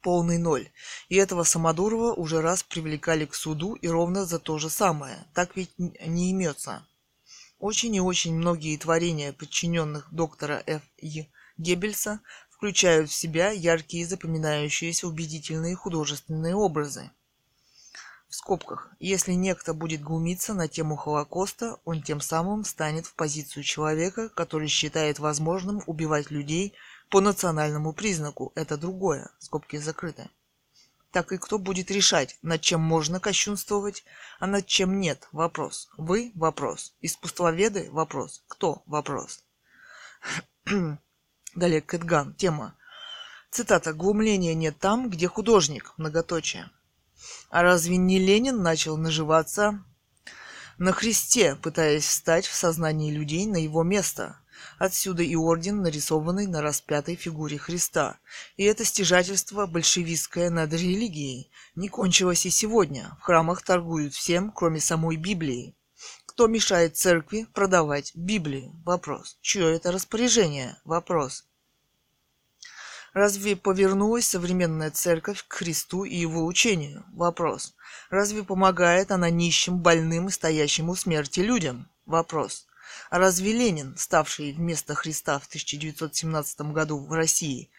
Полный ноль. И этого Самодурова уже раз привлекали к суду и ровно за то же самое. Так ведь не имется. Очень и очень многие творения подчиненных доктора Ф. И. Геббельса включают в себя яркие запоминающиеся убедительные художественные образы. В скобках, если некто будет глумиться на тему Холокоста, он тем самым станет в позицию человека, который считает возможным убивать людей по национальному признаку. Это другое. Скобки закрыты так и кто будет решать, над чем можно кощунствовать, а над чем нет. Вопрос. Вы – вопрос. Искусствоведы – вопрос. Кто – вопрос. Далее Кэтган. Тема. Цитата. «Глумления нет там, где художник». Многоточие. А разве не Ленин начал наживаться на Христе, пытаясь встать в сознании людей на его место? Отсюда и орден, нарисованный на распятой фигуре Христа. И это стяжательство большевистское над религией не кончилось и сегодня. В храмах торгуют всем, кроме самой Библии. Кто мешает церкви продавать Библию? Вопрос. Чье это распоряжение? Вопрос. Разве повернулась современная церковь к Христу и его учению? Вопрос. Разве помогает она нищим, больным и стоящим у смерти людям? Вопрос. Разве Ленин, ставший вместо Христа в 1917 году в России,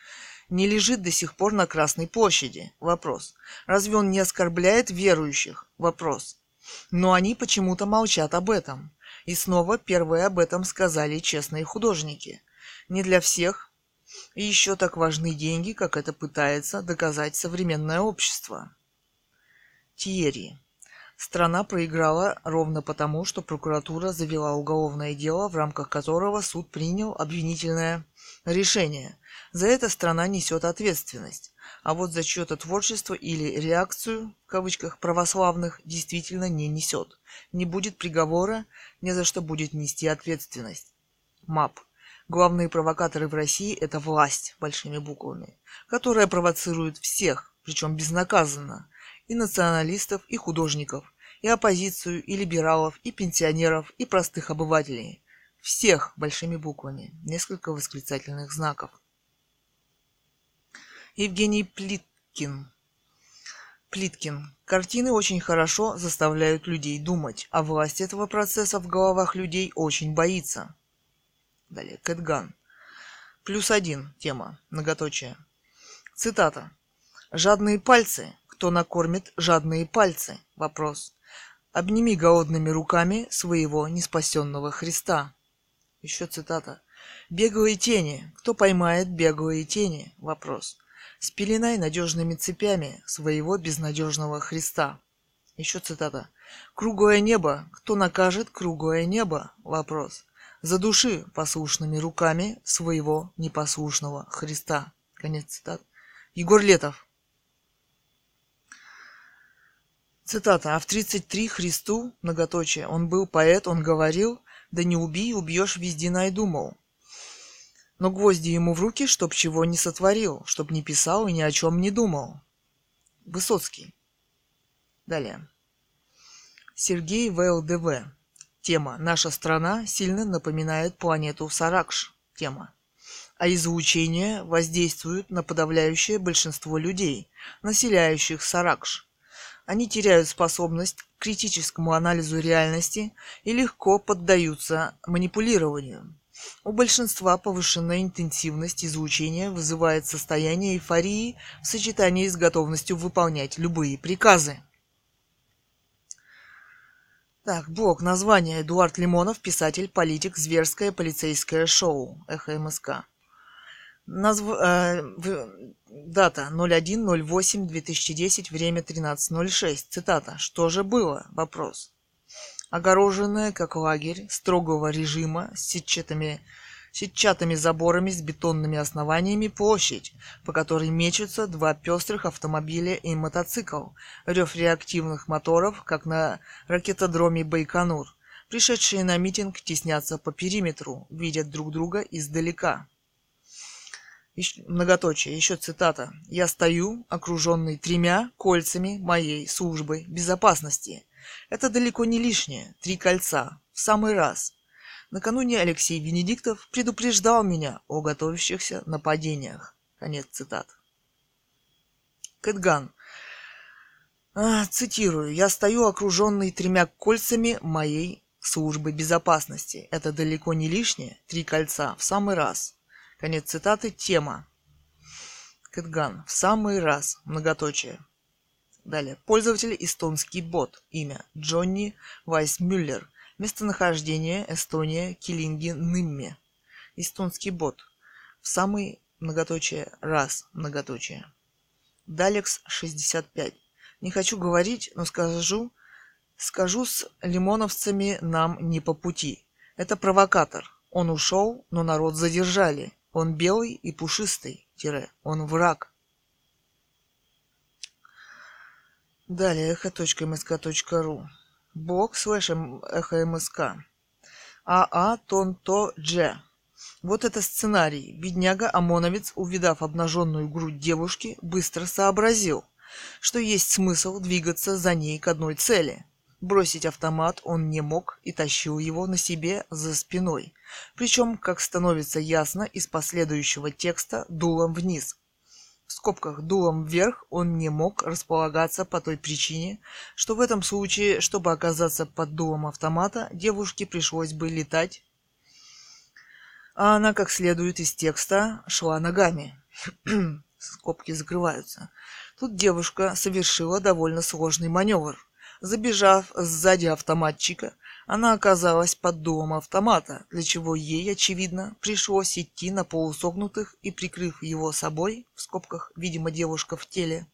не лежит до сих пор на Красной площади? Вопрос. Разве он не оскорбляет верующих? Вопрос. Но они почему-то молчат об этом. И снова первые об этом сказали честные художники. Не для всех, и еще так важны деньги, как это пытается доказать современное общество. Тиери. Страна проиграла ровно потому, что прокуратура завела уголовное дело, в рамках которого суд принял обвинительное решение. За это страна несет ответственность. А вот за чье-то творчество или реакцию, в кавычках, православных, действительно не несет. Не будет приговора, не за что будет нести ответственность. МАП. Главные провокаторы в России – это власть большими буквами, которая провоцирует всех, причем безнаказанно, и националистов, и художников, и оппозицию, и либералов, и пенсионеров, и простых обывателей. Всех большими буквами. Несколько восклицательных знаков. Евгений Плиткин. Плиткин. Картины очень хорошо заставляют людей думать, а власть этого процесса в головах людей очень боится – Далее, Кэтган. Плюс один. Тема. Многоточие. Цитата. «Жадные пальцы. Кто накормит жадные пальцы?» Вопрос. «Обними голодными руками своего неспасенного Христа». Еще цитата. «Беглые тени. Кто поймает беглые тени?» Вопрос. «Спеленай надежными цепями своего безнадежного Христа». Еще цитата. «Круглое небо. Кто накажет круглое небо?» Вопрос задуши послушными руками своего непослушного Христа. Конец цитат. Егор Летов. Цитата. А в 33 Христу, многоточие, он был поэт, он говорил, да не убей, убьешь, везде найду, мол. Но гвозди ему в руки, чтоб чего не сотворил, чтоб не писал и ни о чем не думал. Высоцкий. Далее. Сергей ВЛДВ. Тема «Наша страна сильно напоминает планету Саракш». Тема. А излучения воздействуют на подавляющее большинство людей, населяющих Саракш. Они теряют способность к критическому анализу реальности и легко поддаются манипулированию. У большинства повышенная интенсивность излучения вызывает состояние эйфории в сочетании с готовностью выполнять любые приказы. Так, блок, название. Эдуард Лимонов, писатель, политик, зверское полицейское шоу. Эхо МСК. Назв... Э, в... Дата 01.08.2010, время 13.06. Цитата. Что же было? Вопрос. Огороженная, как лагерь, строгого режима, с сетчатыми сетчатыми заборами с бетонными основаниями площадь, по которой мечутся два пестрых автомобиля и мотоцикл, рев реактивных моторов, как на ракетодроме Байконур. Пришедшие на митинг теснятся по периметру, видят друг друга издалека. Еще, многоточие, еще цитата. «Я стою, окруженный тремя кольцами моей службы безопасности. Это далеко не лишнее, три кольца, в самый раз. Накануне Алексей Венедиктов предупреждал меня о готовящихся нападениях. Конец цитат. Кэтган. А, цитирую. «Я стою окруженный тремя кольцами моей службы безопасности. Это далеко не лишнее. Три кольца. В самый раз». Конец цитаты. Тема. Кэтган. В самый раз. Многоточие. Далее. Пользователь эстонский бот. Имя. Джонни Вайсмюллер. Местонахождение Эстония, Килинги, Нымме. Эстонский бот. В самый многоточие раз многоточие. Далекс 65. Не хочу говорить, но скажу, скажу с лимоновцами нам не по пути. Это провокатор. Он ушел, но народ задержали. Он белый и пушистый, тире, он враг. Далее эхо.мск.ру Блог слэш эхо мск. АА Тонто Дже. Вот это сценарий. Бедняга-ОМОНовец, увидав обнаженную грудь девушки, быстро сообразил, что есть смысл двигаться за ней к одной цели. Бросить автомат он не мог и тащил его на себе за спиной. Причем, как становится ясно из последующего текста, дулом вниз в скобках дулом вверх он не мог располагаться по той причине, что в этом случае, чтобы оказаться под дулом автомата, девушке пришлось бы летать, а она, как следует из текста, шла ногами. Скобки закрываются. Тут девушка совершила довольно сложный маневр. Забежав сзади автоматчика, она оказалась под дулом автомата, для чего ей, очевидно, пришлось идти на полусогнутых и, прикрыв его собой, в скобках, видимо, девушка в теле,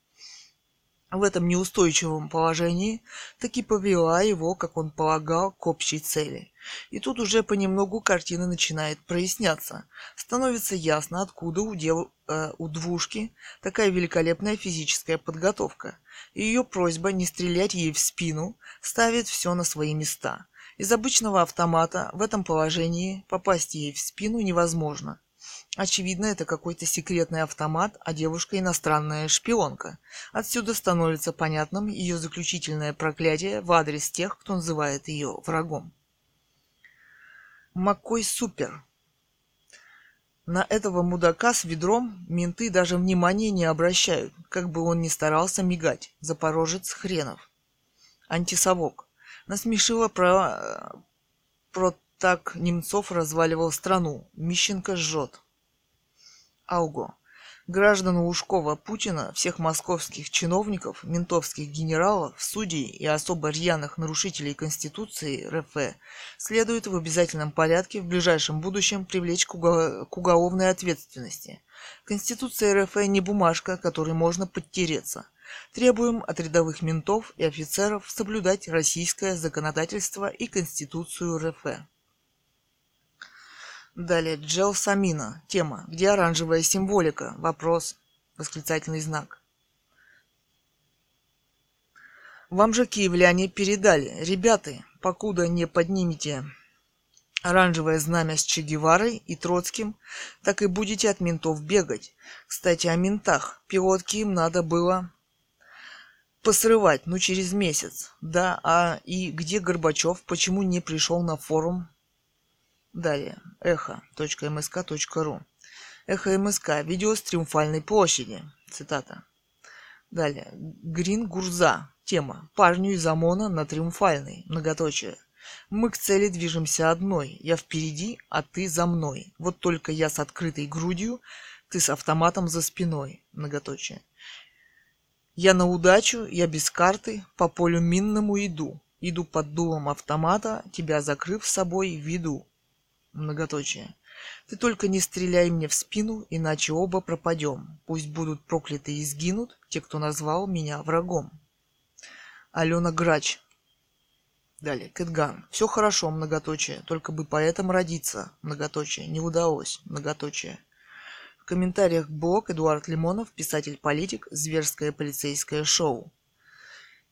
в этом неустойчивом положении таки повела его, как он полагал, к общей цели. И тут уже понемногу картина начинает проясняться. Становится ясно, откуда у, дев... э, у двушки такая великолепная физическая подготовка. И ее просьба не стрелять ей в спину ставит все на свои места. Из обычного автомата в этом положении попасть ей в спину невозможно. Очевидно, это какой-то секретный автомат, а девушка иностранная шпионка. Отсюда становится понятным ее заключительное проклятие в адрес тех, кто называет ее врагом. Маккой супер. На этого мудака с ведром менты даже внимания не обращают, как бы он ни старался мигать. Запорожец хренов. Антисовок. Насмешила про... про так Немцов разваливал страну. Мищенко жжет. Ауго. Граждан Лужкова Путина, всех московских чиновников, ментовских генералов, судей и особо рьяных нарушителей Конституции РФ следует в обязательном порядке в ближайшем будущем привлечь к, угол... к уголовной ответственности. Конституция РФ не бумажка, которой можно подтереться. Требуем от рядовых ментов и офицеров соблюдать российское законодательство и Конституцию РФ. Далее, Джел Самина. Тема. Где оранжевая символика? Вопрос. Восклицательный знак. Вам же киевляне передали. Ребята, покуда не поднимете оранжевое знамя с Че Геварой и Троцким, так и будете от ментов бегать. Кстати, о ментах. Пилотки им надо было посрывать, ну, через месяц. Да, а и где Горбачев? Почему не пришел на форум? Далее. Эхо.мск.ру Эхо МСК. Видео с Триумфальной площади. Цитата. Далее. Грин Гурза. Тема. Парню из ОМОНа на Триумфальной. Многоточие. Мы к цели движемся одной. Я впереди, а ты за мной. Вот только я с открытой грудью, ты с автоматом за спиной. Многоточие. Я на удачу, я без карты, по полю минному иду. Иду под дулом автомата, тебя закрыв собой, веду. Многоточие. Ты только не стреляй мне в спину, иначе оба пропадем. Пусть будут прокляты и сгинут те, кто назвал меня врагом. Алена Грач. Далее, Кэтган. Все хорошо, многоточие, только бы поэтом родиться, многоточие, не удалось, многоточие комментариях блог Эдуард Лимонов, писатель-политик, зверское полицейское шоу.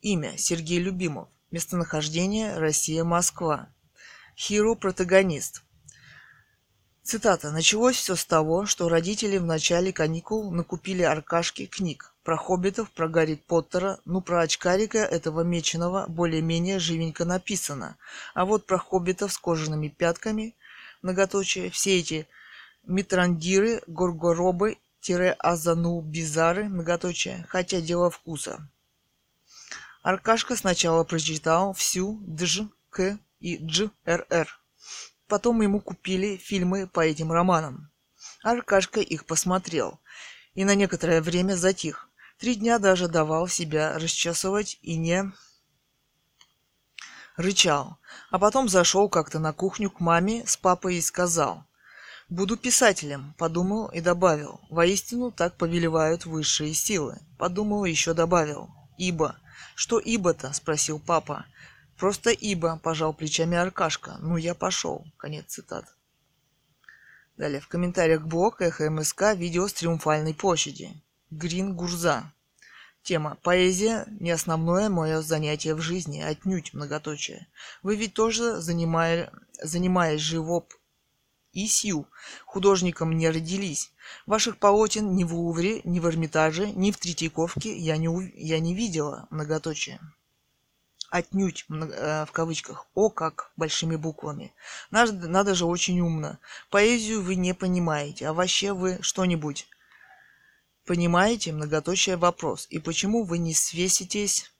Имя Сергей Любимов. Местонахождение Россия-Москва. Хиро-протагонист. Цитата. Началось все с того, что родители в начале каникул накупили Аркашки книг. Про хоббитов, про Гарри Поттера, ну про очкарика этого меченого более-менее живенько написано. А вот про хоббитов с кожаными пятками, многоточие, все эти Митрандиры, горгоробы, азанубизары, многоточие, хотя дело вкуса. Аркашка сначала прочитал всю дж, к и дж, р. Потом ему купили фильмы по этим романам. Аркашка их посмотрел и на некоторое время затих. Три дня даже давал себя расчесывать и не рычал. А потом зашел как-то на кухню к маме с папой и сказал – Буду писателем, подумал и добавил. Воистину так повелевают высшие силы. Подумал и еще добавил. Ибо. Что ибо-то? Спросил папа. Просто ибо, пожал плечами Аркашка. Ну, я пошел. Конец цитат. Далее, в комментариях блог Эхо МСК видео с Триумфальной площади. Грин Гурза. Тема «Поэзия – не основное мое занятие в жизни, отнюдь многоточие. Вы ведь тоже, занимая, занимаясь живоп и сью, художником не родились. Ваших полотен ни в Лувре, ни в Эрмитаже, ни в Третьяковке я не, я не видела, многоточие отнюдь э, в кавычках, о как большими буквами. Надо, надо же очень умно. Поэзию вы не понимаете, а вообще вы что-нибудь понимаете? Многоточие вопрос. И почему вы не свеситесь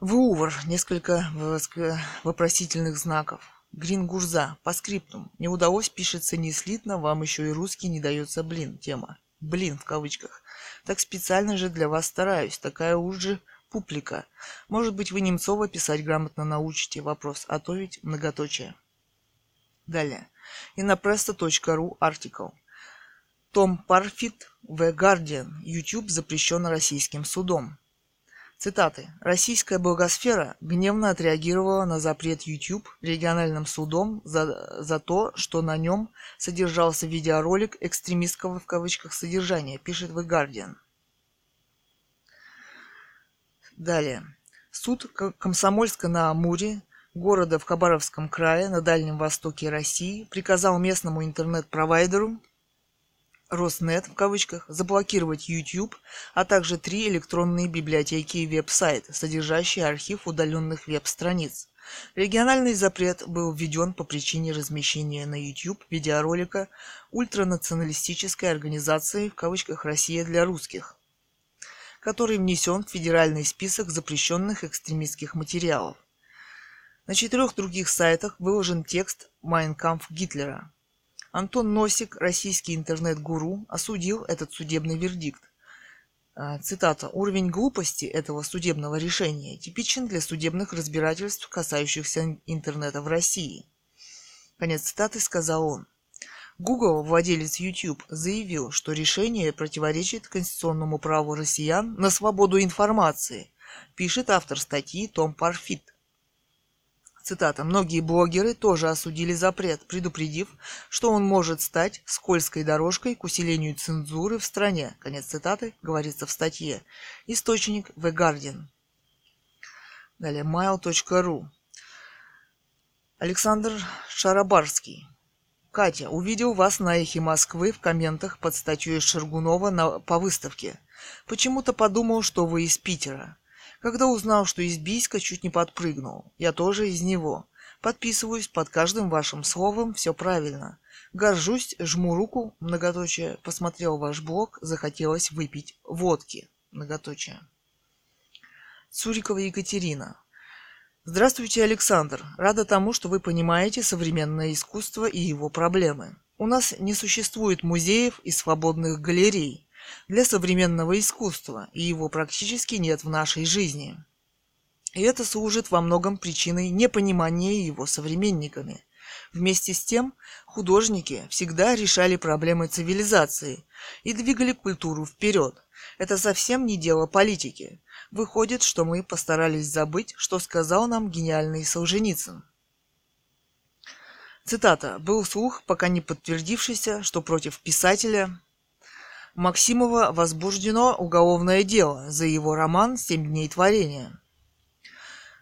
в Увр? Несколько вопросительных знаков. Грин Гурза. По скриптум. Не удалось, пишется не слитно, вам еще и русский не дается блин. Тема. Блин в кавычках. Так специально же для вас стараюсь. Такая уже Публика. Может быть, вы Немцова писать грамотно научите. Вопрос. А то ведь многоточие. Далее. Innopressa.ru артикл. Том Парфит в Guardian. YouTube запрещен российским судом. Цитаты. Российская благосфера гневно отреагировала на запрет YouTube региональным судом за, за то, что на нем содержался видеоролик экстремистского в кавычках содержания, пишет The Guardian. Далее. Суд Комсомольска на Амуре, города в Хабаровском крае на Дальнем Востоке России, приказал местному интернет-провайдеру Роснет в кавычках заблокировать YouTube, а также три электронные библиотеки и веб-сайт, содержащие архив удаленных веб-страниц. Региональный запрет был введен по причине размещения на YouTube видеоролика ультранационалистической организации в кавычках «Россия для русских», который внесен в федеральный список запрещенных экстремистских материалов. На четырех других сайтах выложен текст «Майнкамф Гитлера». Антон Носик, российский интернет-гуру, осудил этот судебный вердикт. А, цитата. «Уровень глупости этого судебного решения типичен для судебных разбирательств, касающихся интернета в России». Конец цитаты сказал он. Google, владелец YouTube, заявил, что решение противоречит конституционному праву россиян на свободу информации, пишет автор статьи Том Парфит. Цитата. «Многие блогеры тоже осудили запрет, предупредив, что он может стать скользкой дорожкой к усилению цензуры в стране». Конец цитаты говорится в статье. Источник The Guardian. Далее, mail.ru. Александр Шарабарский. Катя, увидел вас на эхе Москвы в комментах под статьей Шаргунова на, по выставке. Почему-то подумал, что вы из Питера. Когда узнал, что из Бийска, чуть не подпрыгнул. Я тоже из него. Подписываюсь под каждым вашим словом, все правильно. Горжусь, жму руку, многоточие. Посмотрел ваш блог, захотелось выпить водки, многоточие. Цурикова Екатерина. Здравствуйте, Александр. Рада тому, что вы понимаете современное искусство и его проблемы. У нас не существует музеев и свободных галерей для современного искусства, и его практически нет в нашей жизни. И это служит во многом причиной непонимания его современниками. Вместе с тем, художники всегда решали проблемы цивилизации и двигали культуру вперед. Это совсем не дело политики. Выходит, что мы постарались забыть, что сказал нам гениальный Солженицын. Цитата. «Был слух, пока не подтвердившийся, что против писателя Максимова возбуждено уголовное дело за его роман «Семь дней творения».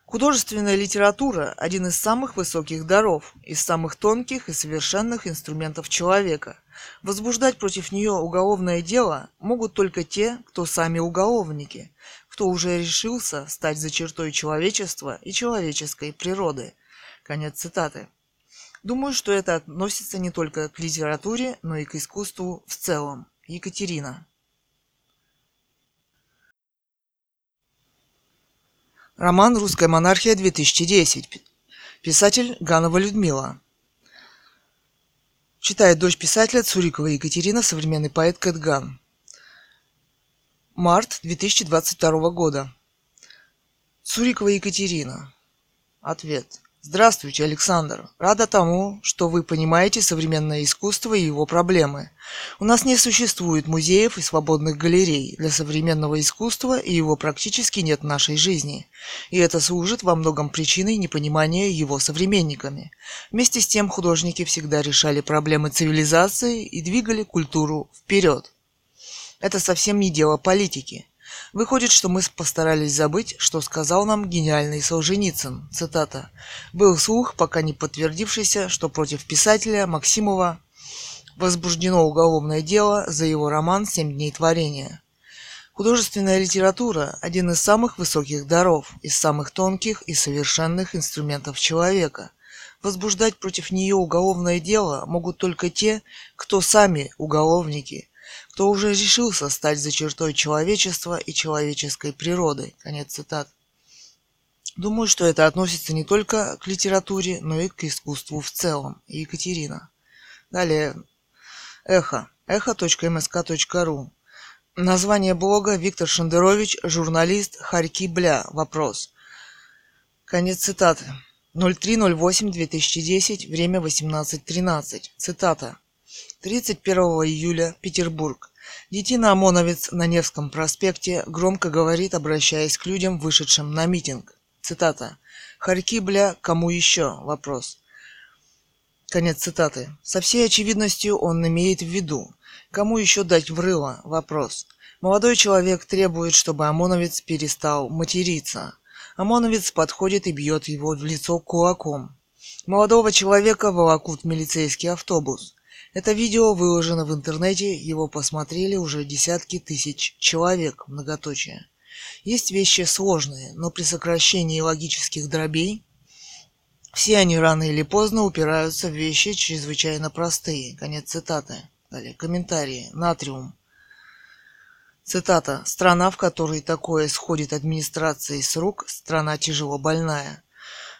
Художественная литература – один из самых высоких даров, из самых тонких и совершенных инструментов человека. Возбуждать против нее уголовное дело могут только те, кто сами уголовники, кто уже решился стать за чертой человечества и человеческой природы. Конец цитаты. Думаю, что это относится не только к литературе, но и к искусству в целом. Екатерина. Роман «Русская монархия-2010». Писатель Ганова Людмила. Читает дочь писателя Цурикова Екатерина, современный поэт Кэтган. Март 2022 года. Цурикова Екатерина. Ответ. Здравствуйте, Александр. Рада тому, что вы понимаете современное искусство и его проблемы. У нас не существует музеев и свободных галерей для современного искусства, и его практически нет в нашей жизни. И это служит во многом причиной непонимания его современниками. Вместе с тем художники всегда решали проблемы цивилизации и двигали культуру вперед. Это совсем не дело политики. Выходит, что мы постарались забыть, что сказал нам гениальный Солженицын. Цитата. «Был слух, пока не подтвердившийся, что против писателя Максимова возбуждено уголовное дело за его роман «Семь дней творения». Художественная литература – один из самых высоких даров, из самых тонких и совершенных инструментов человека. Возбуждать против нее уголовное дело могут только те, кто сами уголовники – кто уже решился стать за чертой человечества и человеческой природы. Конец цитат. Думаю, что это относится не только к литературе, но и к искусству в целом. Екатерина. Далее. Эхо. Эхо.мск.ру. Название блога Виктор Шендерович, журналист, Харьки Бля. Вопрос. Конец цитаты. 03.08.2010, время 18.13. Цитата. 31 июля, Петербург. Детина ОМОНовец на Невском проспекте громко говорит, обращаясь к людям, вышедшим на митинг. Цитата. «Харьки, бля, кому еще?» Вопрос. Конец цитаты. Со всей очевидностью он имеет в виду. Кому еще дать врыло? Вопрос. Молодой человек требует, чтобы ОМОНовец перестал материться. ОМОНовец подходит и бьет его в лицо кулаком. Молодого человека волокут милицейский автобус. Это видео выложено в интернете, его посмотрели уже десятки тысяч человек, многоточие. Есть вещи сложные, но при сокращении логических дробей все они рано или поздно упираются в вещи чрезвычайно простые. Конец цитаты. Далее, комментарии. Натриум. Цитата. «Страна, в которой такое сходит администрации с рук, страна тяжело больная.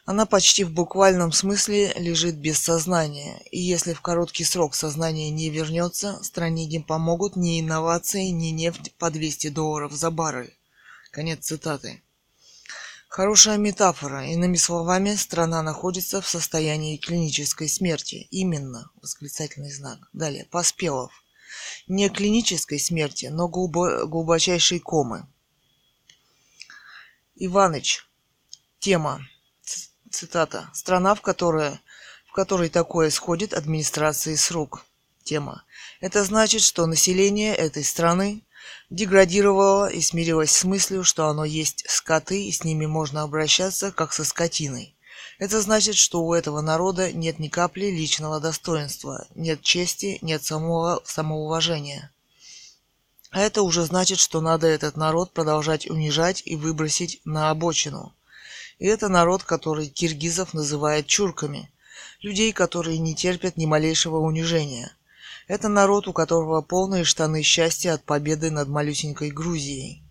Она почти в буквальном смысле лежит без сознания, и если в короткий срок сознание не вернется, стране не помогут ни инновации, ни нефть по 200 долларов за баррель. Конец цитаты. Хорошая метафора. Иными словами, страна находится в состоянии клинической смерти. Именно. Восклицательный знак. Далее. Поспелов. Не клинической смерти, но глубо- глубочайшей комы. Иваныч. Тема. Цитата. «Страна, в которой, в которой такое сходит администрации с рук». Тема. Это значит, что население этой страны деградировало и смирилось с мыслью, что оно есть скоты, и с ними можно обращаться, как со скотиной. Это значит, что у этого народа нет ни капли личного достоинства, нет чести, нет самого, самоуважения. А это уже значит, что надо этот народ продолжать унижать и выбросить на обочину. И это народ, который киргизов называет чурками. Людей, которые не терпят ни малейшего унижения. Это народ, у которого полные штаны счастья от победы над малюсенькой Грузией.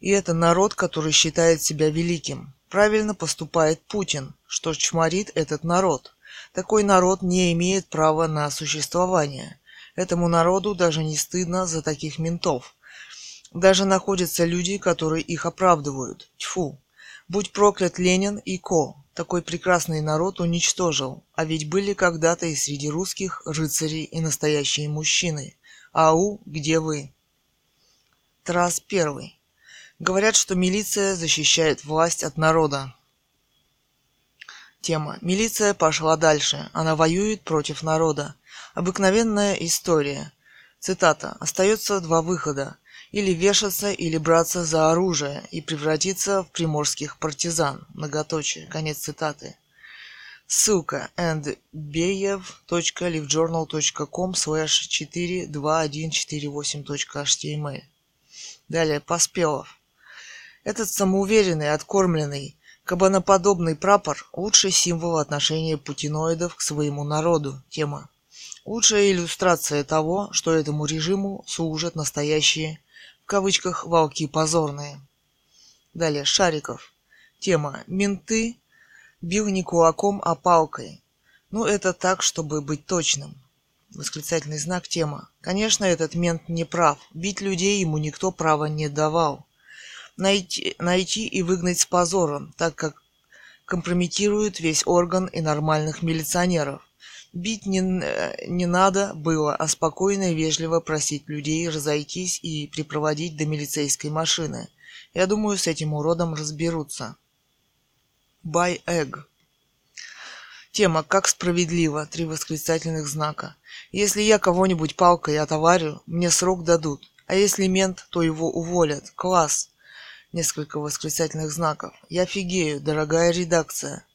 И это народ, который считает себя великим. Правильно поступает Путин, что чморит этот народ. Такой народ не имеет права на существование. Этому народу даже не стыдно за таких ментов. Даже находятся люди, которые их оправдывают. Тьфу. Будь проклят Ленин и Ко. Такой прекрасный народ уничтожил. А ведь были когда-то и среди русских рыцари и настоящие мужчины. Ау, где вы? Трас первый. Говорят, что милиция защищает власть от народа. Тема. Милиция пошла дальше. Она воюет против народа. Обыкновенная история. Цитата. Остается два выхода или вешаться, или браться за оружие и превратиться в приморских партизан. Многоточие. Конец цитаты. Ссылка andbeyev.livejournal.com slash 42148.html Далее, Поспелов. Этот самоуверенный, откормленный, кабаноподобный прапор – лучший символ отношения путиноидов к своему народу. Тема. Лучшая иллюстрация того, что этому режиму служат настоящие в кавычках «волки позорные». Далее, Шариков. Тема «Менты бил не кулаком, а палкой». Ну, это так, чтобы быть точным. Восклицательный знак тема. Конечно, этот мент не прав. Бить людей ему никто права не давал. Найти, найти и выгнать с позором, так как компрометируют весь орган и нормальных милиционеров. Бить не, не надо было, а спокойно и вежливо просить людей разойтись и припроводить до милицейской машины. Я думаю, с этим уродом разберутся. Buy egg. Тема «Как справедливо» три восклицательных знака. Если я кого-нибудь палкой отоварю, мне срок дадут. А если мент, то его уволят. Класс. Несколько восклицательных знаков. Я офигею, дорогая редакция.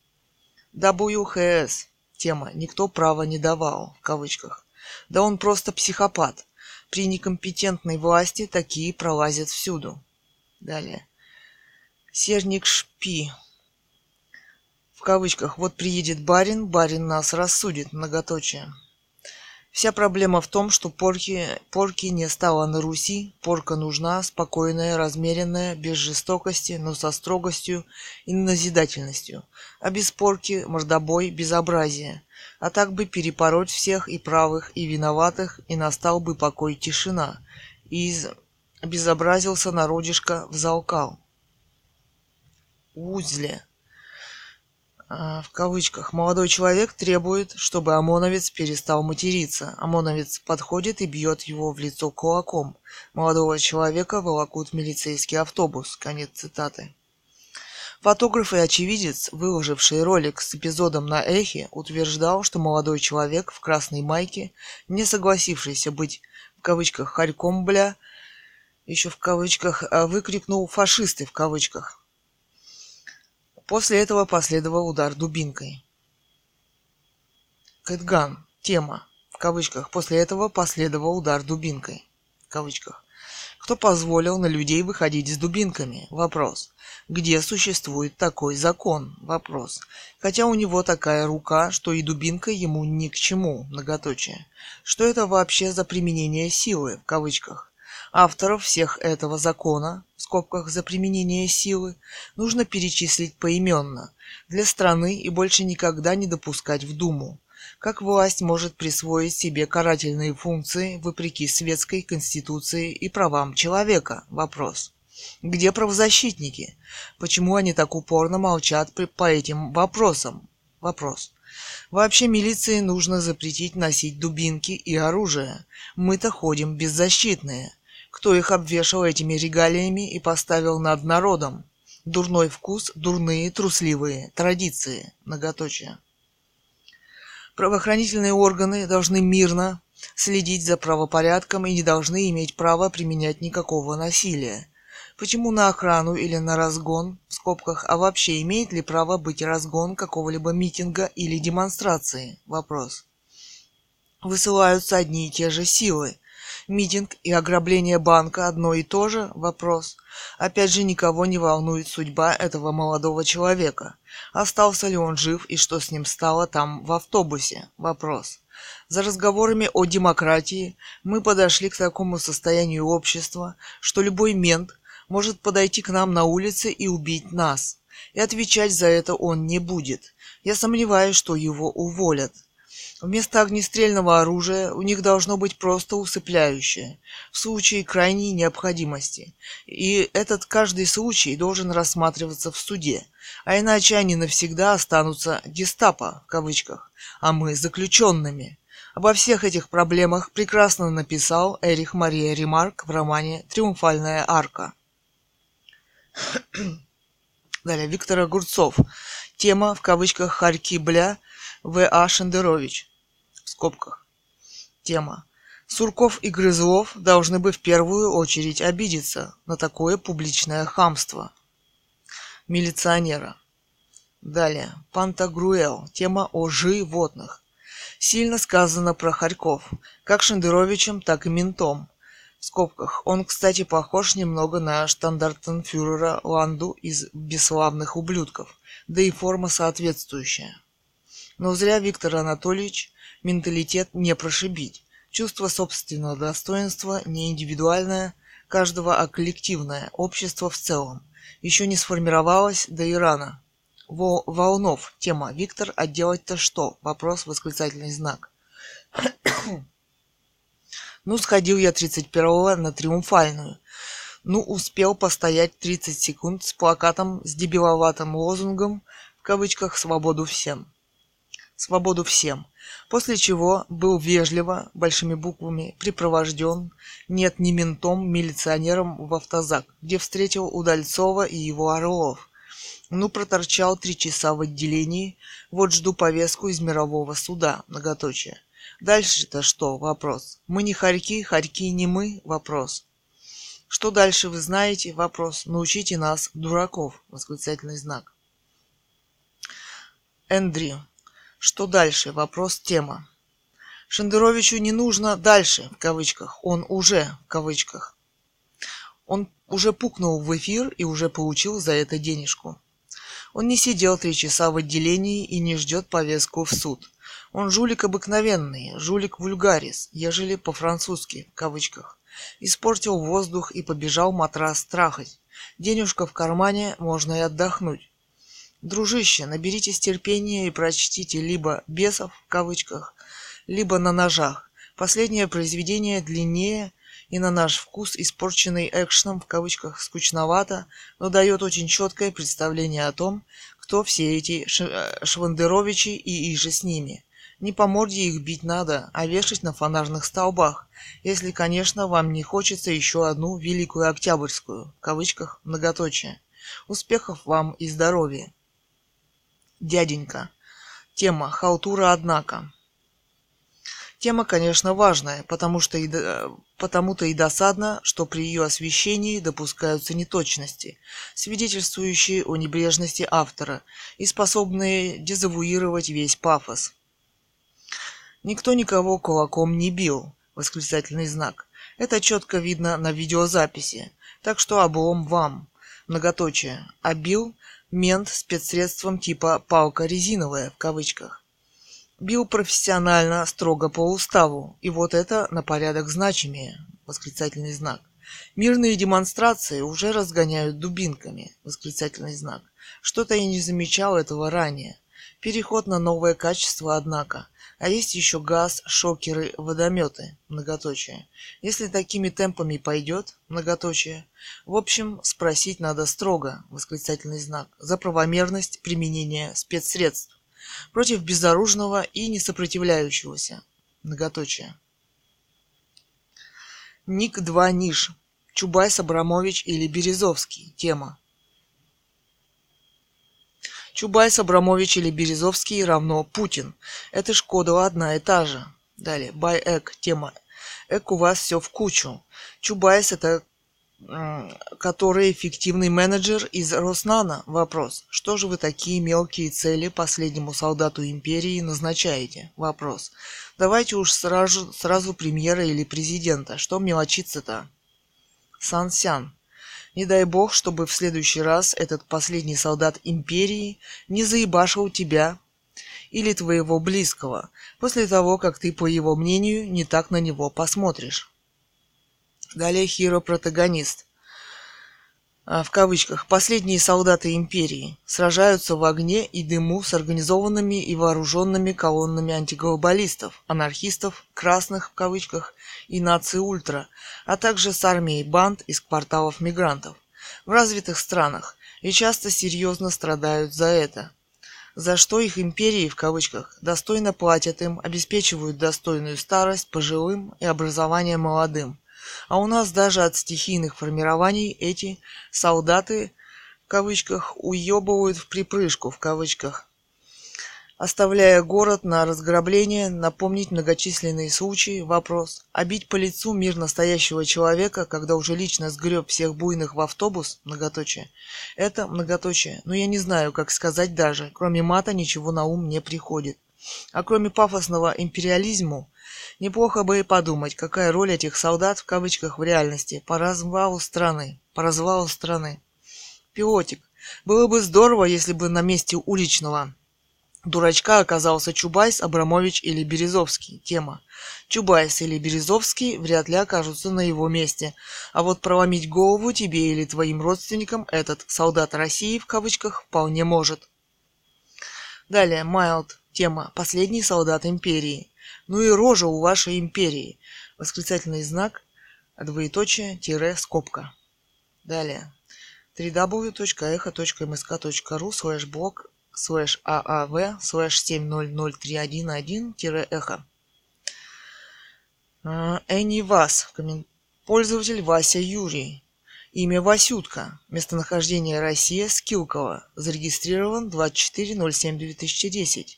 WHS. Тема «Никто права не давал» в кавычках. Да он просто психопат. При некомпетентной власти такие пролазят всюду. Далее. Серник Шпи. В кавычках. Вот приедет барин, барин нас рассудит. Многоточие. Вся проблема в том, что порки, порки не стало на Руси. Порка нужна, спокойная, размеренная, без жестокости, но со строгостью и назидательностью. А без порки – мордобой, безобразие. А так бы перепороть всех и правых, и виноватых, и настал бы покой тишина. И из... безобразился народишко взалкал. Узле. А, в кавычках, молодой человек требует, чтобы ОМОНовец перестал материться. ОМОНовец подходит и бьет его в лицо кулаком. Молодого человека волокут милицейский автобус. Конец цитаты. Фотограф и очевидец, выложивший ролик с эпизодом на эхе, утверждал, что молодой человек в красной майке, не согласившийся быть в кавычках «харьком, бля», еще в кавычках, а выкрикнул «фашисты» в кавычках, После этого последовал удар дубинкой. Кэтган. Тема. В кавычках. После этого последовал удар дубинкой. В кавычках. Кто позволил на людей выходить с дубинками? Вопрос. Где существует такой закон? Вопрос. Хотя у него такая рука, что и дубинка ему ни к чему. Многоточие. Что это вообще за применение силы? В кавычках. Авторов всех этого закона, в скобках за применение силы, нужно перечислить поименно, для страны и больше никогда не допускать в Думу. Как власть может присвоить себе карательные функции вопреки светской конституции и правам человека? Вопрос. Где правозащитники? Почему они так упорно молчат по этим вопросам? Вопрос. Вообще милиции нужно запретить носить дубинки и оружие. Мы-то ходим беззащитные. Кто их обвешал этими регалиями и поставил над народом? Дурной вкус, дурные, трусливые традиции. Многоточие. Правоохранительные органы должны мирно следить за правопорядком и не должны иметь права применять никакого насилия. Почему на охрану или на разгон, в скобках, а вообще имеет ли право быть разгон какого-либо митинга или демонстрации? Вопрос. Высылаются одни и те же силы, Митинг и ограбление банка одно и то же? Вопрос. Опять же, никого не волнует судьба этого молодого человека. Остался ли он жив и что с ним стало там в автобусе? Вопрос. За разговорами о демократии мы подошли к такому состоянию общества, что любой мент может подойти к нам на улице и убить нас. И отвечать за это он не будет. Я сомневаюсь, что его уволят. Вместо огнестрельного оружия у них должно быть просто усыпляющее, в случае крайней необходимости. И этот каждый случай должен рассматриваться в суде, а иначе они навсегда останутся «гестапо» в кавычках, а мы заключенными. Обо всех этих проблемах прекрасно написал Эрих Мария Ремарк в романе «Триумфальная арка». Далее, Виктор Огурцов. Тема в кавычках «Харьки бля» В.А. Шендерович скобках. Тема. Сурков и Грызлов должны бы в первую очередь обидеться на такое публичное хамство. Милиционера. Далее. Пантагруэл. Тема о животных. Сильно сказано про Харьков, как Шендеровичем, так и ментом. В скобках. Он, кстати, похож немного на штандартенфюрера Ланду из «Бесславных ублюдков», да и форма соответствующая. Но зря Виктор Анатольевич менталитет не прошибить. Чувство собственного достоинства не индивидуальное, каждого, а коллективное, общество в целом. Еще не сформировалось, да и рано. Во Волнов. Тема. Виктор, а делать-то что? Вопрос, восклицательный знак. ну, сходил я 31-го на Триумфальную. Ну, успел постоять 30 секунд с плакатом с дебиловатым лозунгом в кавычках «свободу всем». Свободу всем. После чего был вежливо, большими буквами, припровожден, нет, не ментом, милиционером в автозак, где встретил Удальцова и его Орлов. Ну, проторчал три часа в отделении, вот жду повестку из мирового суда, многоточие. Дальше-то что? Вопрос. Мы не хорьки, хорьки не мы? Вопрос. Что дальше вы знаете? Вопрос. Научите нас, дураков. Восклицательный знак. Эндри. Что дальше? Вопрос. Тема. Шендеровичу не нужно дальше, в кавычках. Он уже, в кавычках. Он уже пукнул в эфир и уже получил за это денежку. Он не сидел три часа в отделении и не ждет повестку в суд. Он жулик обыкновенный, жулик вульгарис, ежели по-французски, в кавычках. Испортил воздух и побежал матрас трахать. Денежка в кармане, можно и отдохнуть. Дружище, наберитесь терпения и прочтите либо «бесов» в кавычках, либо «на ножах». Последнее произведение длиннее и на наш вкус испорченный экшеном в кавычках скучновато, но дает очень четкое представление о том, кто все эти э, Швандеровичи и иже с ними. Не по морде их бить надо, а вешать на фонарных столбах, если, конечно, вам не хочется еще одну Великую Октябрьскую, в кавычках, многоточие. Успехов вам и здоровья. Дяденька. Тема «Халтура, однако». Тема, конечно, важная, потому что и, потому-то и досадно, что при ее освещении допускаются неточности, свидетельствующие о небрежности автора и способные дезавуировать весь пафос. Никто никого кулаком не бил. Восклицательный знак. Это четко видно на видеозаписи. Так что облом вам. Многоточие. А бил мент спецсредством типа «палка резиновая» в кавычках. Бил профессионально, строго по уставу. И вот это на порядок значимее. Восклицательный знак. Мирные демонстрации уже разгоняют дубинками. Восклицательный знак. Что-то я не замечал этого ранее. Переход на новое качество, однако. А есть еще газ, шокеры, водометы, многоточие. Если такими темпами пойдет, многоточие. В общем, спросить надо строго, восклицательный знак, за правомерность применения спецсредств против безоружного и несопротивляющегося, многоточие. Ник 2 Ниш. Чубайс, Абрамович или Березовский. Тема. Чубайс, Абрамович или Березовский равно Путин. Это Шкода одна и та же. Далее, Байэк, тема. Эк у вас все в кучу. Чубайс это который эффективный менеджер из Роснана. Вопрос. Что же вы такие мелкие цели последнему солдату империи назначаете? Вопрос. Давайте уж сразу, сразу премьера или президента. Что мелочиться-то? Сан Сян. Не дай бог, чтобы в следующий раз этот последний солдат империи не заебашил тебя или твоего близкого, после того, как ты, по его мнению, не так на него посмотришь. Далее хиро-протагонист. А, в кавычках, последние солдаты империи сражаются в огне и дыму с организованными и вооруженными колоннами антиглобалистов, анархистов, красных в кавычках и нации ультра, а также с армией банд из кварталов мигрантов в развитых странах и часто серьезно страдают за это. За что их империи, в кавычках, достойно платят им, обеспечивают достойную старость пожилым и образование молодым, а у нас даже от стихийных формирований эти солдаты, в кавычках, уебывают в припрыжку, в кавычках, оставляя город на разграбление, напомнить многочисленные случаи, вопрос, обить по лицу мир настоящего человека, когда уже лично сгреб всех буйных в автобус, многоточие, это многоточие, но я не знаю, как сказать даже, кроме мата ничего на ум не приходит. А кроме пафосного империализму, Неплохо бы и подумать, какая роль этих солдат в кавычках в реальности по развалу страны. По развалу страны. Пилотик. Было бы здорово, если бы на месте уличного дурачка оказался Чубайс, Абрамович или Березовский. Тема. Чубайс или Березовский вряд ли окажутся на его месте. А вот проломить голову тебе или твоим родственникам этот солдат России в кавычках вполне может. Далее, Mild. Тема. Последний солдат империи. Ну и рожа у вашей империи. Восклицательный знак, двоеточие, тире, скобка. Далее. www.echo.msk.ru слэш блог слэш ААВ слэш 7003111-эхо. Энни Вас. Пользователь Вася Юрий. Имя Васютка. Местонахождение Россия. Скилково. Зарегистрирован 24.07.2010.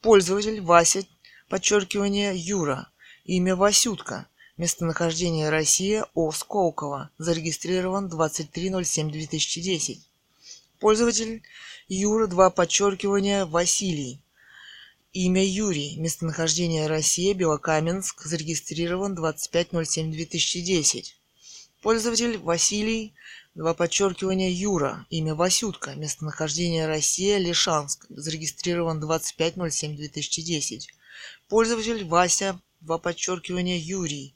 Пользователь Вася. Подчеркивание Юра. Имя Васютка. Местонахождение Россия. О. Сколково. Зарегистрирован 23.07.2010. Пользователь Юра 2 подчеркивания Василий. Имя Юрий. Местонахождение Россия. Белокаменск. Зарегистрирован 25.07.2010. Пользователь Василий. Два подчеркивания Юра. Имя Васютка. Местонахождение Россия. Лишанск. Зарегистрирован 25.07.2010. Пользователь Вася. Два подчеркивания Юрий.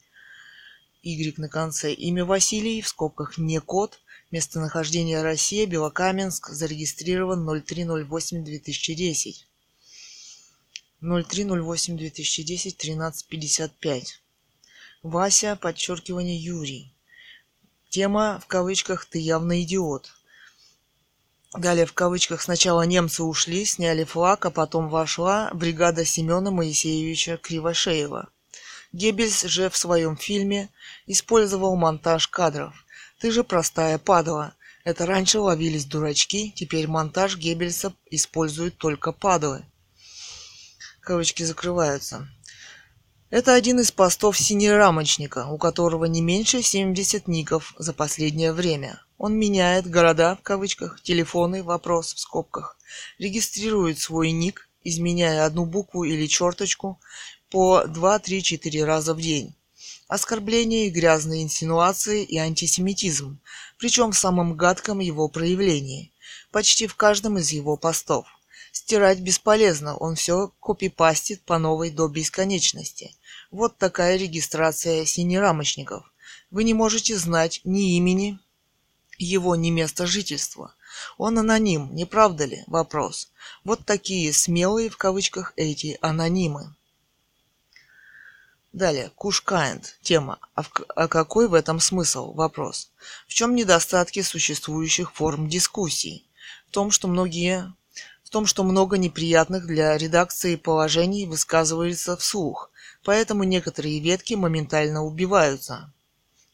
Y на конце. Имя Василий. В скобках не код. Местонахождение Россия. Белокаменск. Зарегистрирован 03.08.2010. 03.08.2010, 13.55. Вася, подчеркивание Юрий. Тема в кавычках «Ты явно идиот». Далее в кавычках сначала немцы ушли, сняли флаг, а потом вошла бригада Семена Моисеевича Кривошеева. Геббельс же в своем фильме использовал монтаж кадров. Ты же простая падла. Это раньше ловились дурачки, теперь монтаж Геббельса используют только падлы кавычки закрываются. Это один из постов синерамочника, у которого не меньше 70 ников за последнее время. Он меняет города, в кавычках, телефоны, вопрос, в скобках, регистрирует свой ник, изменяя одну букву или черточку по 2-3-4 раза в день. Оскорбления и грязные инсинуации и антисемитизм, причем в самом гадком его проявлении, почти в каждом из его постов – Стирать бесполезно, он все копипастит по новой до бесконечности. Вот такая регистрация синерамочников. Вы не можете знать ни имени его, ни места жительства. Он аноним, не правда ли? Вопрос. Вот такие смелые в кавычках эти анонимы. Далее, Кушкайнд. Тема. А, в, а какой в этом смысл? Вопрос. В чем недостатки существующих форм дискуссий? В том, что многие в том, что много неприятных для редакции положений высказывается вслух, поэтому некоторые ветки моментально убиваются.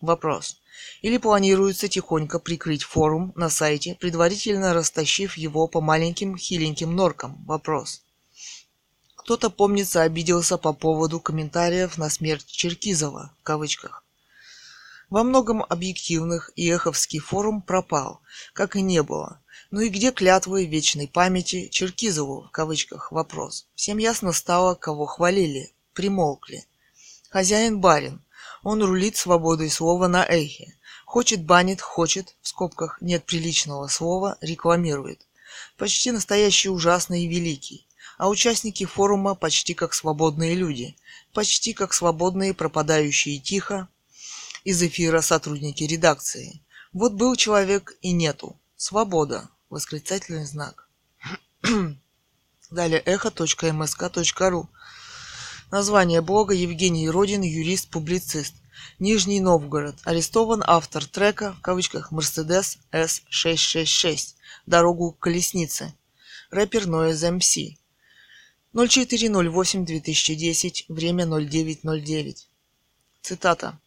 Вопрос. Или планируется тихонько прикрыть форум на сайте, предварительно растащив его по маленьким хиленьким норкам? Вопрос. Кто-то, помнится, обиделся по поводу комментариев на смерть Черкизова, в кавычках. Во многом объективных и эховский форум пропал, как и не было. Ну и где клятвы вечной памяти Черкизову, в кавычках, вопрос. Всем ясно стало, кого хвалили, примолкли. Хозяин барин. Он рулит свободой слова на эхе. Хочет банит, хочет, в скобках нет приличного слова, рекламирует. Почти настоящий ужасный и великий. А участники форума почти как свободные люди. Почти как свободные пропадающие тихо из эфира сотрудники редакции. Вот был человек и нету. Свобода восклицательный знак. Далее эхо.мск.ру Название блога Евгений Родин, юрист-публицист. Нижний Новгород. Арестован автор трека, в кавычках, Mercedes S666. Дорогу к колеснице. Рэпер Noise MC. 0408-2010. Время 0909. Цитата.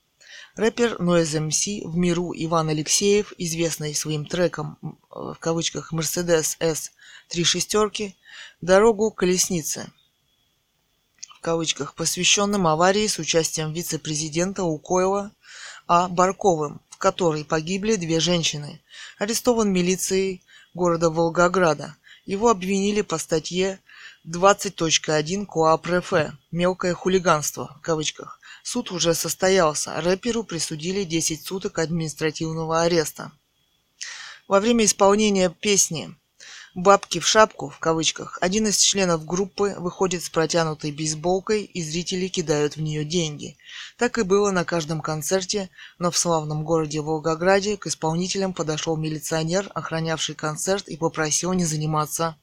Рэпер Noise MC в миру Иван Алексеев, известный своим треком в кавычках Mercedes S три шестерки, дорогу колесницы в кавычках, посвященным аварии с участием вице-президента Укоева А. Барковым, в которой погибли две женщины, арестован милицией города Волгограда. Его обвинили по статье 20.1 КоАП РФ «Мелкое хулиганство» в кавычках Суд уже состоялся. Рэперу присудили 10 суток административного ареста. Во время исполнения песни «Бабки в шапку» в кавычках один из членов группы выходит с протянутой бейсболкой и зрители кидают в нее деньги. Так и было на каждом концерте, но в славном городе Волгограде к исполнителям подошел милиционер, охранявший концерт и попросил не заниматься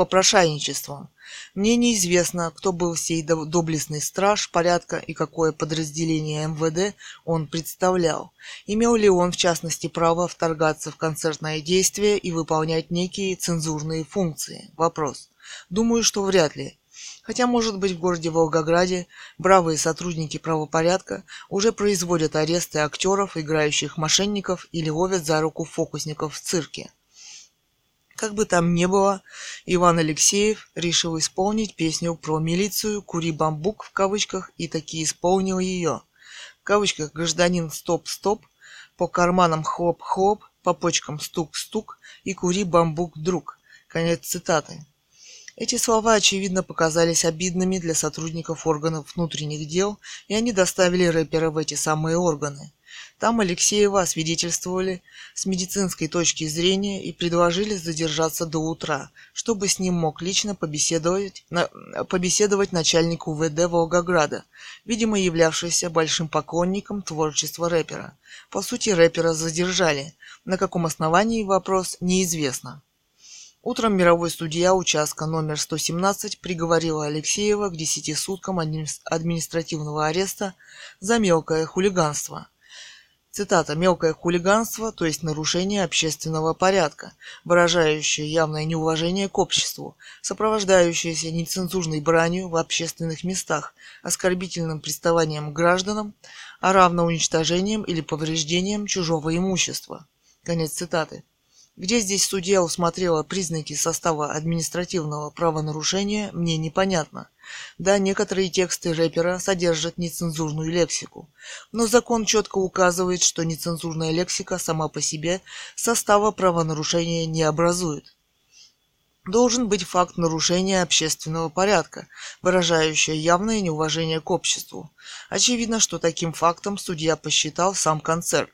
попрошайничеством. Мне неизвестно, кто был сей доблестный страж порядка и какое подразделение МВД он представлял. Имел ли он, в частности, право вторгаться в концертное действие и выполнять некие цензурные функции? Вопрос. Думаю, что вряд ли. Хотя, может быть, в городе Волгограде бравые сотрудники правопорядка уже производят аресты актеров, играющих мошенников или ловят за руку фокусников в цирке. Как бы там ни было, Иван Алексеев решил исполнить песню про милицию «Кури бамбук» в кавычках и таки исполнил ее. В кавычках «Гражданин стоп-стоп», по карманам хлоп-хлоп, по почкам стук-стук и кури бамбук, друг. Конец цитаты. Эти слова, очевидно, показались обидными для сотрудников органов внутренних дел, и они доставили рэпера в эти самые органы. Там Алексеева освидетельствовали с медицинской точки зрения и предложили задержаться до утра, чтобы с ним мог лично побеседовать, на, побеседовать начальник УВД Волгограда, видимо являвшийся большим поклонником творчества рэпера. По сути, рэпера задержали. На каком основании вопрос неизвестно. Утром мировой судья участка номер 117 приговорила Алексеева к 10 суткам административного ареста за мелкое хулиганство. Цитата «мелкое хулиганство, то есть нарушение общественного порядка, выражающее явное неуважение к обществу, сопровождающееся нецензурной бранью в общественных местах, оскорбительным приставанием к гражданам, а равно уничтожением или повреждением чужого имущества». Конец цитаты. Где здесь судья усмотрела признаки состава административного правонарушения, мне непонятно. Да, некоторые тексты рэпера содержат нецензурную лексику, но закон четко указывает, что нецензурная лексика сама по себе состава правонарушения не образует. Должен быть факт нарушения общественного порядка, выражающий явное неуважение к обществу. Очевидно, что таким фактом судья посчитал сам концерт.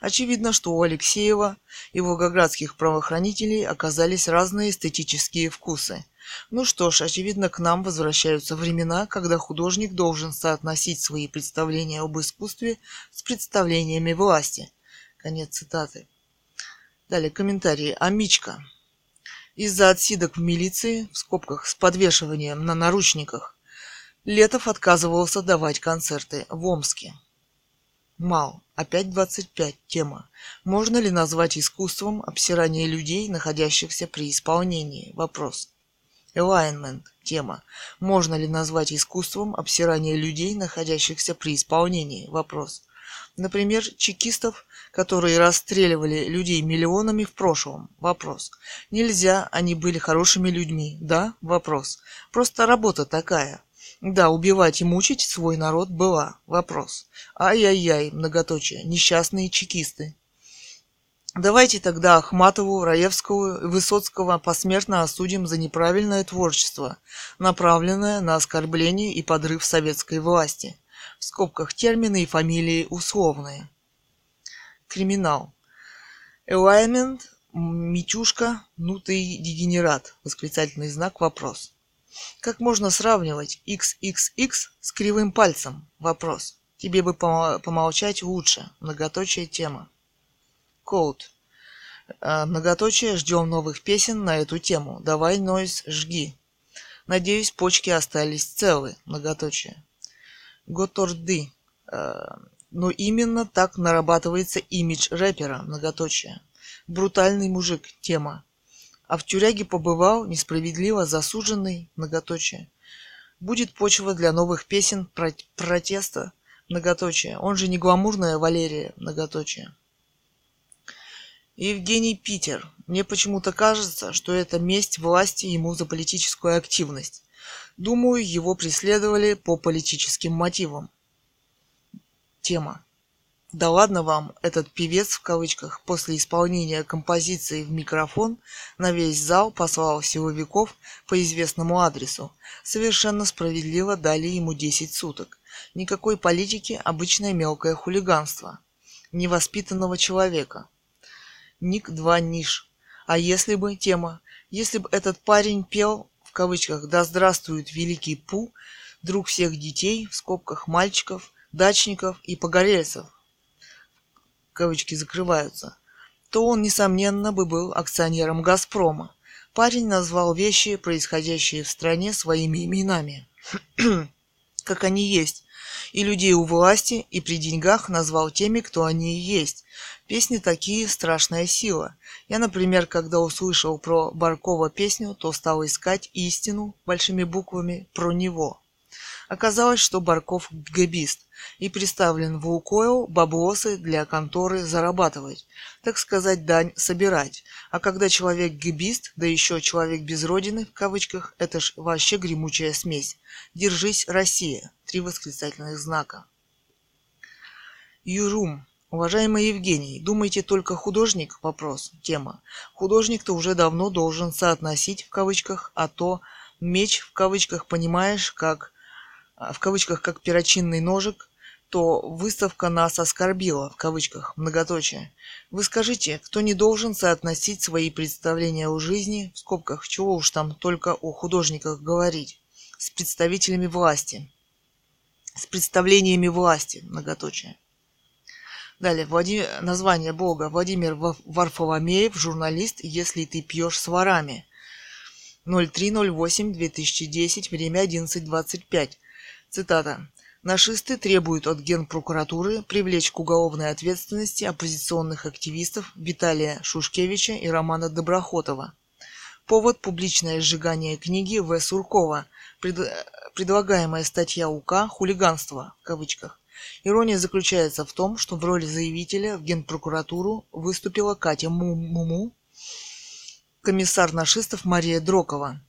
Очевидно, что у Алексеева и волгоградских правоохранителей оказались разные эстетические вкусы. Ну что ж, очевидно, к нам возвращаются времена, когда художник должен соотносить свои представления об искусстве с представлениями власти. Конец цитаты. Далее комментарии. Амичка. Из-за отсидок в милиции, в скобках с подвешиванием на наручниках, Летов отказывался давать концерты в Омске. Мал. Опять 25. Тема. Можно ли назвать искусством обсирание людей, находящихся при исполнении? Вопрос. Alignment. Тема. Можно ли назвать искусством обсирание людей, находящихся при исполнении? Вопрос. Например, чекистов, которые расстреливали людей миллионами в прошлом. Вопрос. Нельзя, они были хорошими людьми. Да? Вопрос. Просто работа такая. Да, убивать и мучить свой народ была. Вопрос. Ай-яй-яй, многоточие, несчастные чекисты. Давайте тогда Ахматову, Раевского Высоцкого посмертно осудим за неправильное творчество, направленное на оскорбление и подрыв советской власти. В скобках термины и фамилии условные. Криминал. Alignment, Митюшка, ну ты дегенерат. Восклицательный знак, вопрос. Как можно сравнивать XXX с кривым пальцем? Вопрос. Тебе бы помолчать лучше. Многоточие тема. Коут. А, многоточие, ждем новых песен на эту тему. Давай, Нойз, жги. Надеюсь, почки остались целы. Многоточие. Готорды. А, но именно так нарабатывается имидж рэпера. Многоточие. Брутальный мужик. Тема а в тюряге побывал, несправедливо засуженный, многоточие. Будет почва для новых песен про протеста, многоточие. Он же не гламурная Валерия, многоточие. Евгений Питер. Мне почему-то кажется, что это месть власти ему за политическую активность. Думаю, его преследовали по политическим мотивам. Тема. Да ладно вам, этот певец в кавычках после исполнения композиции в микрофон на весь зал послал силовиков по известному адресу. Совершенно справедливо дали ему 10 суток. Никакой политики, обычное мелкое хулиганство. Невоспитанного человека. Ник 2 ниш. А если бы тема, если бы этот парень пел в кавычках «Да здравствует великий Пу», друг всех детей, в скобках мальчиков, дачников и погорельцев, кавычки закрываются, то он, несомненно, бы был акционером «Газпрома». Парень назвал вещи, происходящие в стране, своими именами, как они есть, и людей у власти, и при деньгах назвал теми, кто они и есть. Песни такие страшная сила. Я, например, когда услышал про Баркова песню, то стал искать истину большими буквами про него. Оказалось, что Барков габист и представлен в Лукойл баблосы для конторы зарабатывать, так сказать, дань собирать. А когда человек габист, да еще человек без родины, в кавычках, это ж вообще гремучая смесь. Держись, Россия. Три восклицательных знака. Юрум. Уважаемый Евгений, думаете только художник? Вопрос. Тема. Художник-то уже давно должен соотносить в кавычках, а то меч в кавычках понимаешь, как в кавычках как перочинный ножик, то выставка нас оскорбила, в кавычках, многоточие. Вы скажите, кто не должен соотносить свои представления о жизни, в скобках, чего уж там только о художниках говорить, с представителями власти, с представлениями власти, многоточие. Далее, Влади... название Бога. Владимир Варфоломеев, журналист «Если ты пьешь с ворами». 03.08.2010, время 11.25. Цитата. Нашисты требуют от Генпрокуратуры привлечь к уголовной ответственности оппозиционных активистов Виталия Шушкевича и Романа Доброхотова. Повод – публичное сжигание книги В. Суркова, пред... предлагаемая статья УК «Хулиганство» в кавычках. Ирония заключается в том, что в роли заявителя в Генпрокуратуру выступила Катя Муму, комиссар нашистов Мария Дрокова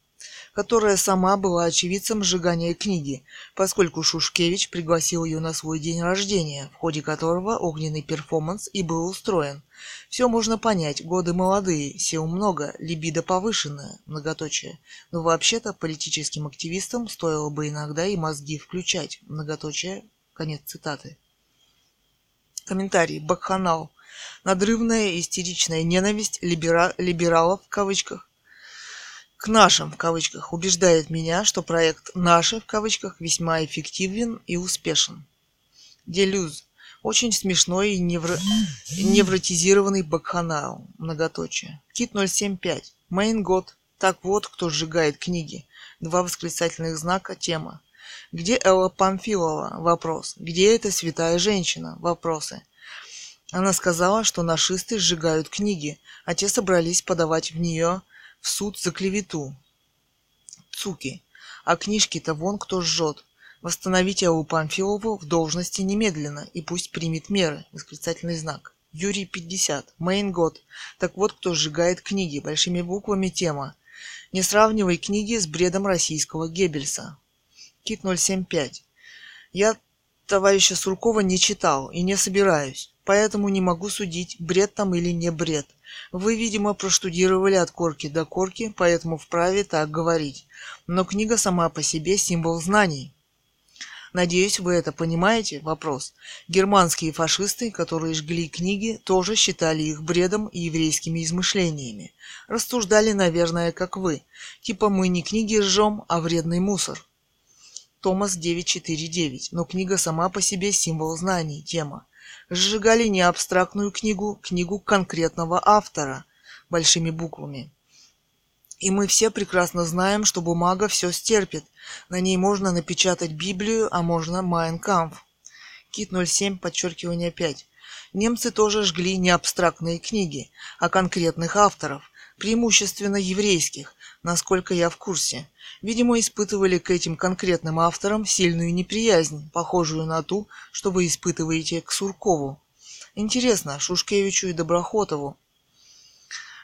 которая сама была очевидцем сжигания книги, поскольку Шушкевич пригласил ее на свой день рождения, в ходе которого огненный перформанс и был устроен. Все можно понять, годы молодые, сил много, либидо повышенное, многоточие. Но вообще-то политическим активистам стоило бы иногда и мозги включать, многоточие, конец цитаты. Комментарий. Бакханал. Надрывная истеричная ненависть либера... либералов в кавычках к нашим в кавычках убеждает меня, что проект «Наши» в кавычках весьма эффективен и успешен. Делюз. Очень смешной и невро... невротизированный бакханал. Многоточие. Кит 075. Мейн год. Так вот, кто сжигает книги. Два восклицательных знака. Тема. Где Элла Памфилова? Вопрос. Где эта святая женщина? Вопросы. Она сказала, что нашисты сжигают книги, а те собрались подавать в нее в суд за клевету. Цуки. А книжки-то вон кто жжет. Восстановите Аллу Памфилову в должности немедленно и пусть примет меры. Восклицательный знак. Юрий 50. Мейн год. Так вот кто сжигает книги. Большими буквами тема. Не сравнивай книги с бредом российского Геббельса. Кит 075. Я товарища Суркова не читал и не собираюсь, поэтому не могу судить, бред там или не бред. Вы, видимо, проштудировали от корки до корки, поэтому вправе так говорить. Но книга сама по себе символ знаний. Надеюсь, вы это понимаете? Вопрос. Германские фашисты, которые жгли книги, тоже считали их бредом и еврейскими измышлениями. Рассуждали, наверное, как вы. Типа мы не книги жжем, а вредный мусор. Томас 949. Но книга сама по себе символ знаний, тема сжигали не абстрактную книгу, книгу конкретного автора большими буквами. И мы все прекрасно знаем, что бумага все стерпит. На ней можно напечатать Библию, а можно Майнкамф. Кит 07, подчеркивание 5. Немцы тоже жгли не абстрактные книги, а конкретных авторов, преимущественно еврейских, насколько я в курсе. Видимо, испытывали к этим конкретным авторам сильную неприязнь, похожую на ту, что вы испытываете к Суркову. Интересно, Шушкевичу и Доброхотову.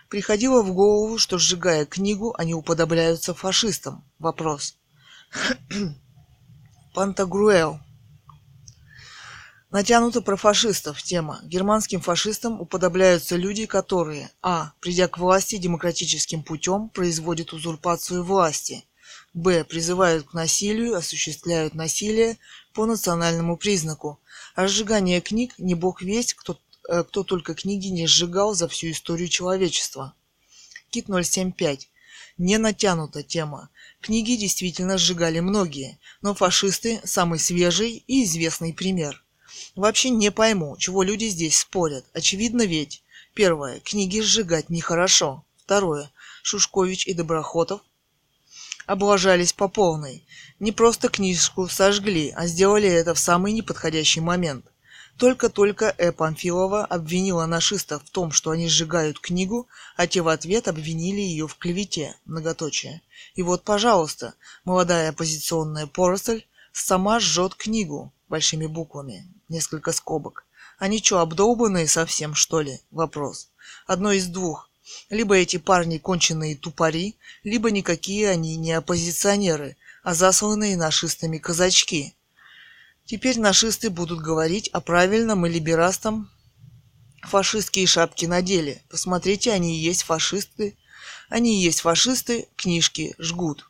Приходило в голову, что сжигая книгу, они уподобляются фашистам. Вопрос. Пантагруэл. Натянуто про фашистов тема. Германским фашистам уподобляются люди, которые а. Придя к власти демократическим путем, производят узурпацию власти. б. Призывают к насилию, осуществляют насилие по национальному признаку. А сжигание книг не бог весть, кто, э, кто только книги не сжигал за всю историю человечества. Кит 075. Не натянута тема. Книги действительно сжигали многие, но фашисты – самый свежий и известный пример – Вообще не пойму, чего люди здесь спорят. Очевидно ведь. Первое. Книги сжигать нехорошо. Второе. Шушкович и Доброхотов облажались по полной. Не просто книжку сожгли, а сделали это в самый неподходящий момент. Только-только Э. Памфилова обвинила нашистов в том, что они сжигают книгу, а те в ответ обвинили ее в клевете, многоточие. И вот, пожалуйста, молодая оппозиционная поросль сама жжет книгу большими буквами, несколько скобок. Они что, обдолбанные совсем, что ли? Вопрос. Одно из двух. Либо эти парни конченые тупари, либо никакие они не оппозиционеры, а засланные нашистами казачки. Теперь нашисты будут говорить о правильном и либерастам фашистские шапки надели. Посмотрите, они и есть фашисты. Они и есть фашисты, книжки жгут.